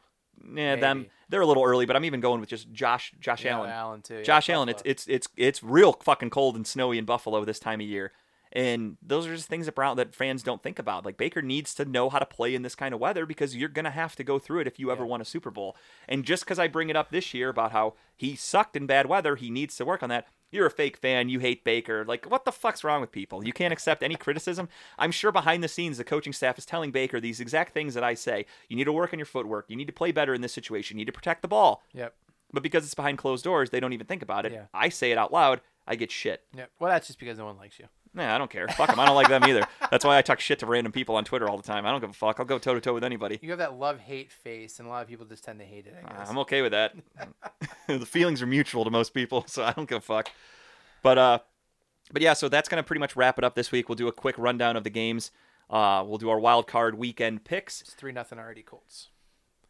Yeah, them they're a little early, but I'm even going with just Josh Josh Yeah, Allen. Allen too. yeah, Josh Allen, it's it's it's it's real fucking cold and snowy in Buffalo this time of year. And those are just things that Brown that fans don't think about. Like Baker needs to know how to play in this kind of weather because you're gonna have to go through it if you ever Yeah. won a Super Bowl. And just because I bring it up this year about how he sucked in bad weather, he needs to work on that. You're a fake fan. You hate Baker. Like, what the fuck's wrong with people? You can't accept any criticism. I'm sure behind the scenes, the coaching staff is telling Baker these exact things that I say. You need to work on your footwork. You need to play better in this situation. You need to protect the ball. Yep. But because it's behind closed doors, they don't even think about it. Yeah. I say it out loud. I get shit. Yep. Well, that's just because no one likes you. Nah, I don't care. Fuck them. I don't like them either. That's why I talk shit to random people on Twitter all the time. I don't give a fuck. I'll go toe to toe with anybody. You have that love hate face, and a lot of people just tend to hate it. I guess. I'm okay with that. the feelings are mutual to most people, so I don't give a fuck. But uh, but yeah, so that's gonna pretty much wrap it up this week. We'll do a quick rundown of the games. Uh, we'll do our wild card weekend picks. it's three nothing already Colts.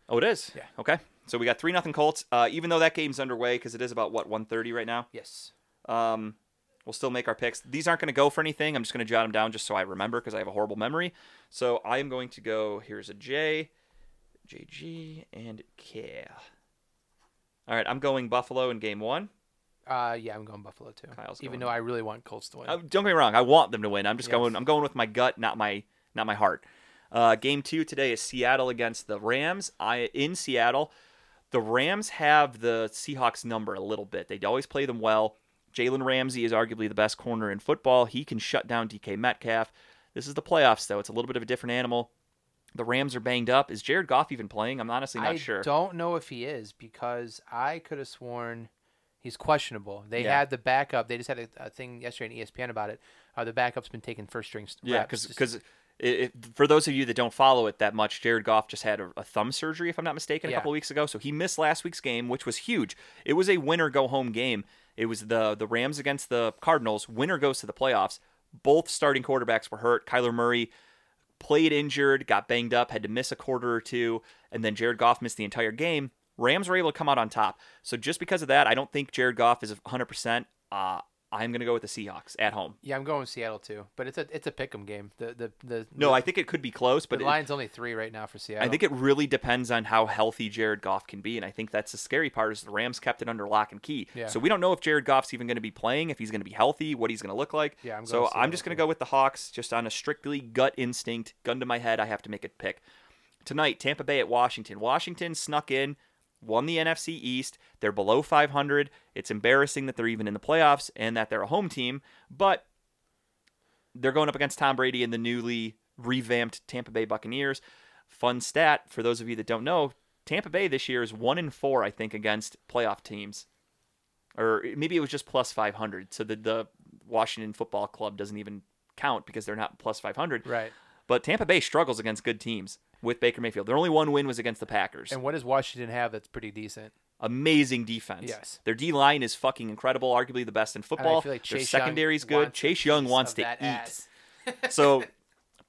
Oh, it is. Yeah. Okay. So we got three nothing Colts. Uh, even though that game's underway because it is about what 1:30 right now. Yes. Um, we'll still make our picks. These aren't going to go for anything. I'm just going to jot them down just so I remember because I have a horrible memory. So I am going to go. Here's a J, JG, and K. All right, I'm going Buffalo in game one. Uh, yeah, I'm going Buffalo too. Kyle's even though I really want Colts to win. Uh, don't get me wrong. I want them to win. I'm just Yes. going. I'm going with my gut, not my not my heart. Uh, game two today is Seattle against the Rams. I in Seattle. The Rams have the Seahawks number a little bit. They always play them well. Jalen Ramsey is arguably the best corner in football. He can shut down DK Metcalf. This is the playoffs, though. It's a little bit of a different animal. The Rams are banged up. Is Jared Goff even playing? I'm honestly not I sure. I don't know if he is because I could have sworn he's questionable. They Yeah. had the backup. They just had a, a thing yesterday on ESPN about it. Uh, the backup's been taking first string. Yeah, reps. because for those of you that don't follow it that much, Jared Goff just had a, a thumb surgery, if I'm not mistaken, a Yeah. couple weeks ago. So he missed last week's game, which was huge. It was a winner go home game. It was the the Rams against the Cardinals. Winner goes to the playoffs. Both starting quarterbacks were hurt. Kyler Murray played injured, got banged up, had to miss a quarter or two, and then Jared Goff missed the entire game. Rams were able to come out on top. So just because of that, I don't think Jared Goff is 100%. Uh, I'm going to go with the Seahawks at home. yeah, I'm going with Seattle too. But it's a it's a pick'em game. The the the No, the, I think it could be close, but the it- line's only three right now for Seattle. I think it really depends on how healthy Jared Goff can be, and I think that's the scary part is the Rams kept it under lock and key. Yeah. So we don't know if Jared Goff's even going to be playing, if he's going to be healthy, what he's going to look like. Yeah, I'm so I'm just going to go with the Hawks, just on a strictly gut instinct, gun to my head. I have to make a pick tonight. Tampa Bay at Washington. Washington snuck in, won the NFC East. They're below 500. It's embarrassing that they're even in the playoffs and that they're a home team, but they're going up against Tom Brady and the newly revamped Tampa Bay Buccaneers. Fun stat for those of you that don't know: Tampa Bay this year is one in four, I think, against playoff teams, or maybe it was just plus 500. So the the Washington Football Club doesn't even count because they're not plus 500. right. But Tampa Bay struggles against good teams with Baker Mayfield. Their only one win was against the Packers. And what does Washington have that's pretty decent? Amazing defense. Yes. Their D line is fucking incredible, arguably the best in football. I feel like Their secondary's Young good. Chase Young wants to eat. So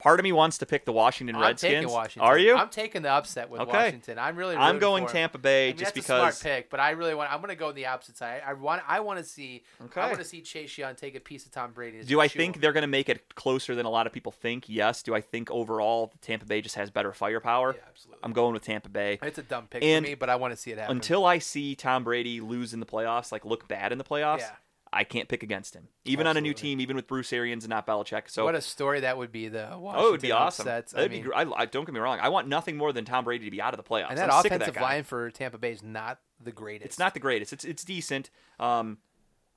part of me wants to pick the Washington I'm Redskins. Washington. Are you? I'm taking the upset with Okay. Washington. I'm really. I'm going. Tampa Bay I mean, just that's because. a smart pick, but I really want. I'm going to go the opposite side. I want. I want to see. Okay. I want to see Chase Young take a piece of Tom Brady. Do I think they're going to make it closer than a lot of people think? Yes. Do I think overall Tampa Bay just has better firepower? Yeah, absolutely. I'm going with Tampa Bay. It's a dumb pick And for me, but I want to see it happen. Until I see Tom Brady lose in the playoffs, like look bad in the playoffs, Yeah. I can't pick against him. Even on a new team, even with Bruce Arians and not Belichick. So what a story that would be. though. Washington oh, it would be awesome. Upsets. I That'd mean, be. I, I, don't get me wrong. I want nothing more than Tom Brady to be out of the playoffs. and that I'm offensive that line for Tampa Bay is not the greatest. It's not the greatest. It's it's decent. Um,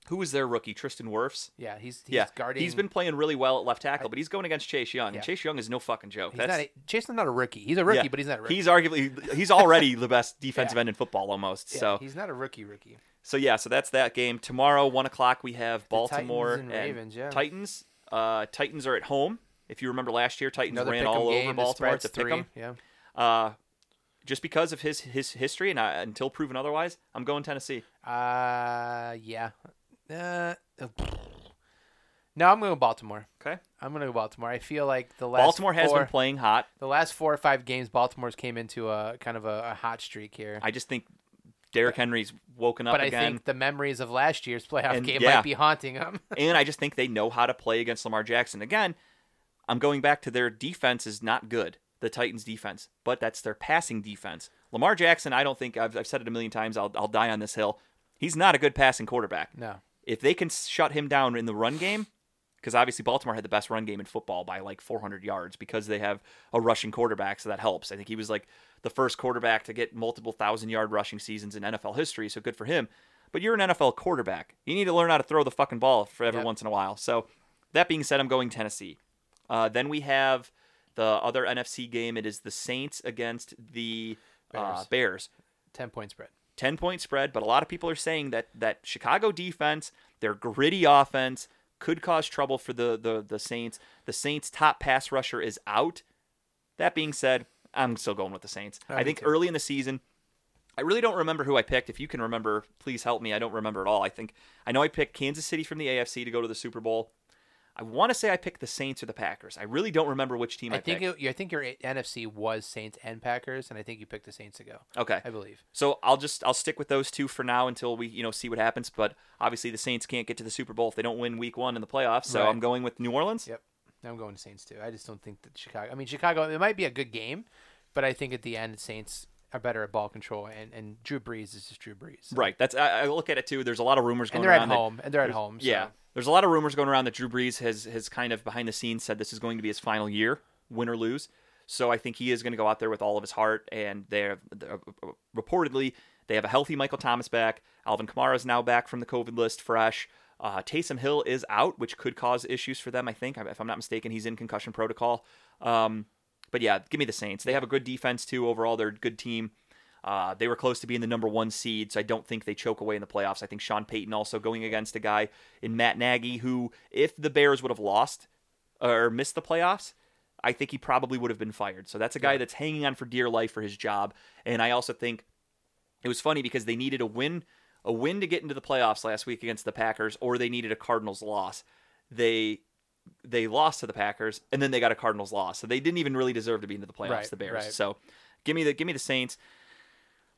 who was their rookie? Tristan Wirfs. Yeah, he's, he's yeah, guarding. he's been playing really well at left tackle, but he's going against Chase Young, Yeah. and Chase Young is no fucking joke. He's That's not. A, Jason's not a rookie. He's a rookie, yeah, but he's not a rookie. He's arguably he's already the best defensive end in football almost. Yeah, so he's not a rookie. Rookie. So yeah, so that's that game. Tomorrow, one o'clock, we have Baltimore Titans and Ravens, yeah. Titans. Uh, Titans are at home. If you remember last year, Titans Another ran all over Baltimore. A pick 'em. three. Yeah. Uh, just because of his his history, and I, until proven otherwise, I'm going Tennessee. Uh, yeah. Uh, no, I'm going to Baltimore. Okay. I'm going to go Baltimore. I feel like the last Baltimore has four, been playing hot. the last four or five games, Baltimore's came into a kind of a, a hot streak here. I just think Derrick Henry's woken up But I again. think the memories of last year's playoff And, game yeah. might be haunting him. and I just think they know how to play against Lamar Jackson. Again, I'm going back to their defense is not good, the Titans' defense, but that's their passing defense. Lamar Jackson, I don't think I've, I've said it a million times. I'll, I'll die on this hill. He's not a good passing quarterback. no. If they can shut him down in the run game, because obviously Baltimore had the best run game in football by like 400 yards because they have a rushing quarterback, so that helps. I think he was like the first quarterback to get multiple thousand yard rushing seasons in NFL history, so good for him. But you're an NFL quarterback. You need to learn how to throw the fucking ball for every Yep. once in a while. So that being said, I'm going Tennessee. Uh, then we have the other NFC game. It is the Saints against the uh, Bears. Bears. 10 point spread. 10 point spread, but a lot of people are saying that that Chicago defense, their gritty offense, could cause trouble for the, the, the Saints. The Saints' top pass rusher is out. That being said, I'm still going with the Saints. I I, think too. early in the season, I really don't remember who I picked. If you can remember, please help me. I don't remember at all. I think I know I picked Kansas City from the AFC to go to the Super Bowl. I want to say I picked the Saints or the Packers. I really don't remember which team I, I think picked. it, I think your NFC was Saints and Packers, and I think you picked the Saints to go. okay. I believe. So I'll just I'll stick with those two for now until we you know see what happens. But obviously the Saints can't get to the Super Bowl if they don't win Week One in the playoffs. So Right. I'm going with New Orleans. Yep. I'm going to Saints too. I just don't think that Chicago. I mean, Chicago. It might be a good game, but I think at the end, Saints are better at ball control, and, and Drew Brees is just Drew Brees. So- Right. That's I, I look at it too. There's a lot of rumors going And they're at around. that- home. And they're at home. So. yeah. There's a lot of rumors going around that Drew Brees has has kind of behind the scenes said this is going to be his final year, win or lose. So I think he is going to go out there with all of his heart. And they're, they're reportedly they have a healthy Michael Thomas back. Alvin Kamara is now back from the COVID list, fresh. Uh, Taysom Hill is out, which could cause issues for them. I think, if I'm not mistaken, he's in concussion protocol. Um, but yeah, give me the Saints. They have a good defense too. Overall, they're a good team. Uh, they were close to being the number one seed, so I don't think they choke away in the playoffs. I think Sean Payton also going against a guy in Matt Nagy who, if the Bears would have lost or missed the playoffs, I think he probably would have been fired. So that's a guy Yeah. that's hanging on for dear life for his job. And I also think it was funny because they needed a win, a win to get into the playoffs last week against the Packers, or they needed a Cardinals loss. They they lost to the Packers, and then they got a Cardinals loss, so they didn't even really deserve to be into the playoffs. Right, the Bears. right. So give me the give me the Saints.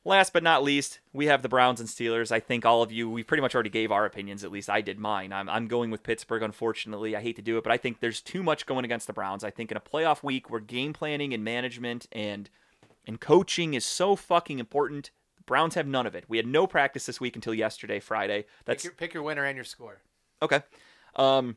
Last but not least, we have the Browns and Steelers. I think all of you, we pretty much already gave our opinions. At least I did mine. I'm, I'm going with Pittsburgh, unfortunately. I hate to do it, but I think there's too much going against the Browns. I think in a playoff week where game planning and management and and coaching is so fucking important, the Browns have none of it. We had no practice this week until yesterday, Friday. Pick That's your, pick your winner and your score. Okay. Um,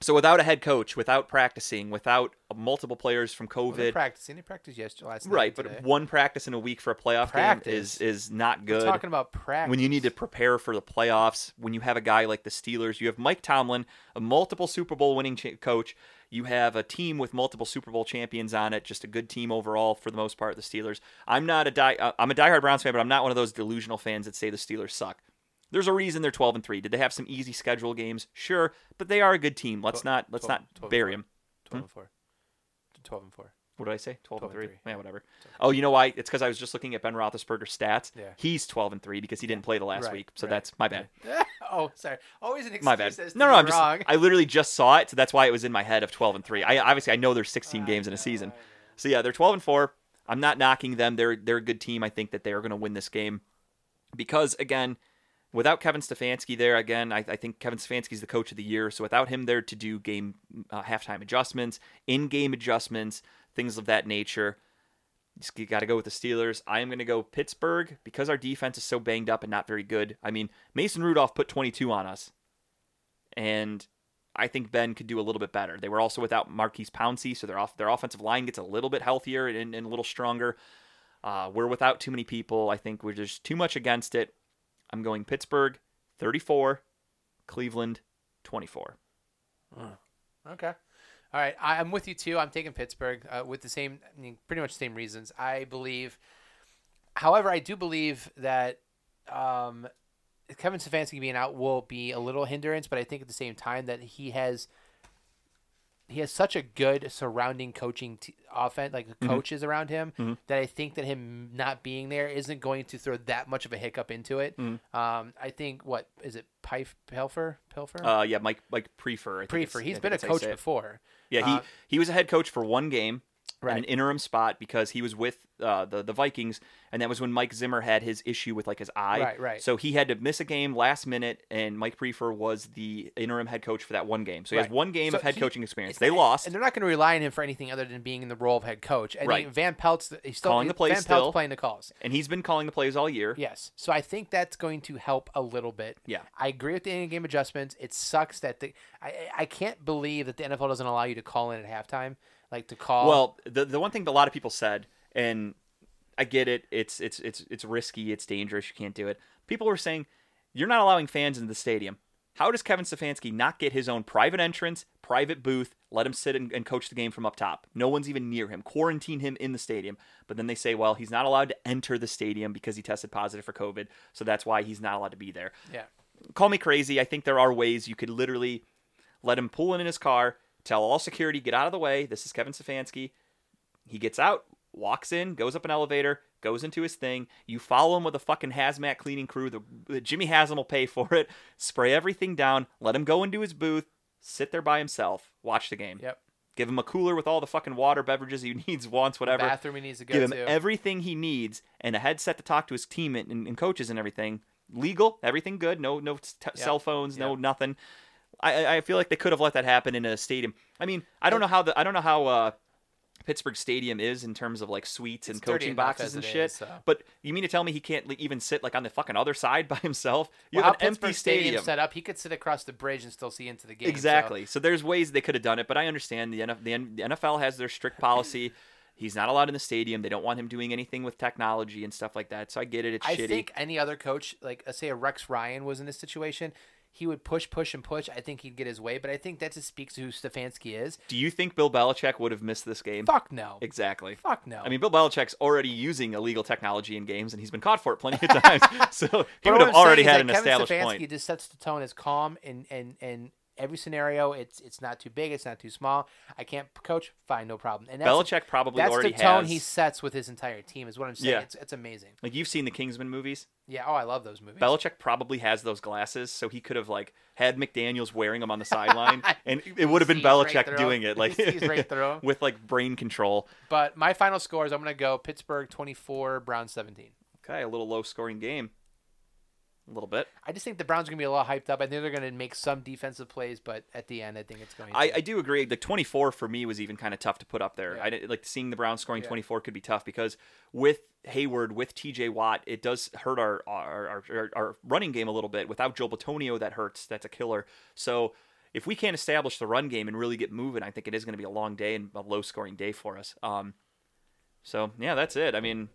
so without a head coach, without practicing, without multiple players from Well, COVID, practicing. They practiced yesterday, last night. right? But one practice in a week for a playoff Practice. game is is not We're good. talking about practice. when you need to prepare for the playoffs, when you have a guy like the Steelers, you have Mike Tomlin, a multiple Super Bowl winning cha- coach. You have a team with multiple Super Bowl champions on it. Just a good team overall for the most part. The Steelers. I'm not a die. uh, I'm a diehard Browns fan, but I'm not one of those delusional fans that say the Steelers suck. There's a reason they're 12 and three. Did they have some easy schedule games? Sure, but they are a good team. Let's not let's twelve- not twelve and bury them. twelve and hmm? four. Twelve and four. What did I say? 12, 12 and and 3. three. Yeah, whatever. Oh, you know why? It's because I was just looking at Ben Roethlisberger's stats. Yeah. He's 12 and 3 because he didn't play the last Right, week. So right, that's my bad. oh, sorry. Always an excuse. My bad. No, no, I'm just. wrong. I literally just saw it, so that's why it was in my head of 12 and three. I obviously I know there's 16 I games in a season, know. so yeah, they're 12 and four. I'm not knocking them. They're they're a good team. I think that they are going to win this game because again, without Kevin Stefanski there, again, I, I think Kevin Stefanski's the coach of the year. So without him there to do game uh, halftime adjustments, in-game adjustments, things of that nature. You got to go with the Steelers. I am going to go Pittsburgh because our defense is so banged up and not very good. I mean, Mason Rudolph put 22 on us, and I think Ben could do a little bit better. They were also without Maurkice Pouncey, so their off their offensive line gets a little bit healthier and, and a little stronger. Uh, we're without too many people. I think we're just too much against it. I'm going Pittsburgh 34, Cleveland 24. Okay. All right. I, I'm with you too. I'm taking Pittsburgh uh, with the same, I mean, pretty much the same reasons. I believe, however, I do believe that um, Kevin Stefanski being out will be a little hindrance, but I think at the same time that he has he has such a good surrounding coaching t- offense, like coaches around him, Mhm. that I think that him not being there isn't going to throw that much of a hiccup into it. Mhm. Um, I think what is it, Pife Pelfer? Pelfer? Uh, yeah, Mike Mike Priefer. Priefer. it's- I been a that's how you coach before. Yeah, he Uh, he was a head coach for one game. Right. an interim spot because he was with uh, the the Vikings, and that was when Mike Zimmer had his issue with like his eye. Right, right. So he had to miss a game last minute, and Mike Priefer was the interim head coach for that one game. So he has one game So of head he- coaching experience. They lost. and they're not going to rely on him for anything other than being in the role of head coach. I Right. Van Pelt's he's still Calling the plays Van still. Pelt's playing the calls. and he's been calling the plays all year. Yes, so I think that's going to help a little bit. Yeah. I agree with the in-game adjustments. It sucks that the I- I can't believe that the NFL doesn't allow you to call in at halftime, like to call. Well, the the one thing that a lot of people said, and I get it, it's it's it's it's risky, it's dangerous, you can't do it. People were saying you're not allowing fans into the stadium. How does Kevin Stefanski not get his own private entrance, private booth, let him sit and, and coach the game from up top? No one's even near him. Quarantine him in the stadium. But then they say, well, he's not allowed to enter the stadium because he tested positive for COVID, so that's why he's not allowed to be there. yeah, Call me crazy. I think there are ways you could literally let him pull in in his car, tell all security, get out of the way. This is Kevin Stefanski. He gets out, walks in, goes up an elevator, goes into his thing. You follow him with a fucking hazmat cleaning crew. The, the Jimmy Haslam will pay for it. Spray everything down. Let him go into his booth. Sit there by himself. Watch the game. yep. Give him a cooler with all the fucking water, beverages he needs, wants, whatever. Bathroom he needs to go Give him to. everything he needs and a headset to talk to his team and, and coaches and everything. Legal, everything good. No, no t- cell phones, no nothing. I, I- feel like they could have let that happen in a stadium. I mean, I don't know how the I don't know how uh, Pittsburgh Stadium is in terms of like suites and It's coaching boxes and shit. is, so. But you mean to tell me he can't even sit like on the fucking other side by himself? You well, have an empty Stadium stadium. set up, he could sit across the bridge and still see into the game. Exactly. So. there's ways they could have done it, but I understand the, NF, the, NFL has their strict policy. He's not allowed in the stadium. They don't want him doing anything with technology and stuff like that. So I get it. It's shitty. I shitty. think any other coach, like uh, say a Rex Ryan was in this situation, he would push, push, and push. I think he'd get his way, but I think that just speaks to who Stefanski is. Do you think Bill Belichick would have missed this game? Fuck no. Exactly. Fuck no. I mean, Bill Belichick's already using illegal technology in games, and he's been caught for it plenty of times. so he But would have I'm already had an Kevin established Stefanski point. just sets the tone as calm and and and every scenario. It's it's not too big. It's not too small. I can't coach. Fine, no problem. And that's Belichick probably that's already the tone has. he sets with his entire team. Is what I'm saying. Yeah. It's it's amazing. Like you've seen the Kingsman movies. Yeah. Oh, I love those movies. Belichick probably has those glasses, so he could have like had McDaniels wearing them on the sideline, and it would have been sees right Belichick doing it, like right with like brain control. But my final scores, I'm gonna go Pittsburgh 24, Brown 17. Okay, a little low scoring game, a little bit. I just think the Browns are gonna be a lot hyped up. I think they're gonna make some defensive plays, but at the end, I think it's going. To. I, I do agree. The 24 for me was even kind of tough to put up there. Yeah. I like seeing the Browns scoring Yeah. 24 could be tough because with Heyward, with TJ Watt, it does hurt our our, our, our our running game a little bit. Without Joe Bitonio, that hurts. That's a killer. So if we can't establish the run game and really get moving, I think it is going to be a long day and a low scoring day for us. Um, so yeah, that's it. I mean,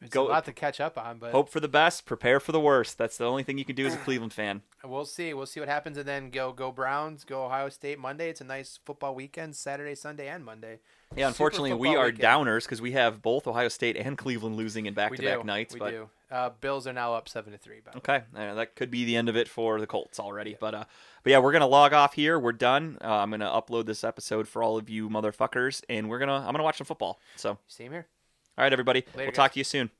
it's, Go- a lot to catch up on, but hope for the best, prepare for the worst. That's the only thing you can do as a Cleveland fan. we'll see. We'll see what happens, and then go go Browns, go Ohio State Monday. It's a nice football weekend, Saturday, Sunday, and Monday. Yeah, Super unfortunately, we are weekend. downers because we have both Ohio State and Cleveland losing in back-to-back nights. we but do. Uh, Bills are now up seven to three. By the way. Okay, uh, that could be the end of it for the Colts already. But uh, but yeah, we're gonna log off here. We're done. Uh, I'm gonna upload this episode for all of you motherfuckers, and we're gonna I'm gonna watch some football. So Same here. Right, everybody, Later, we'll talk to you soon.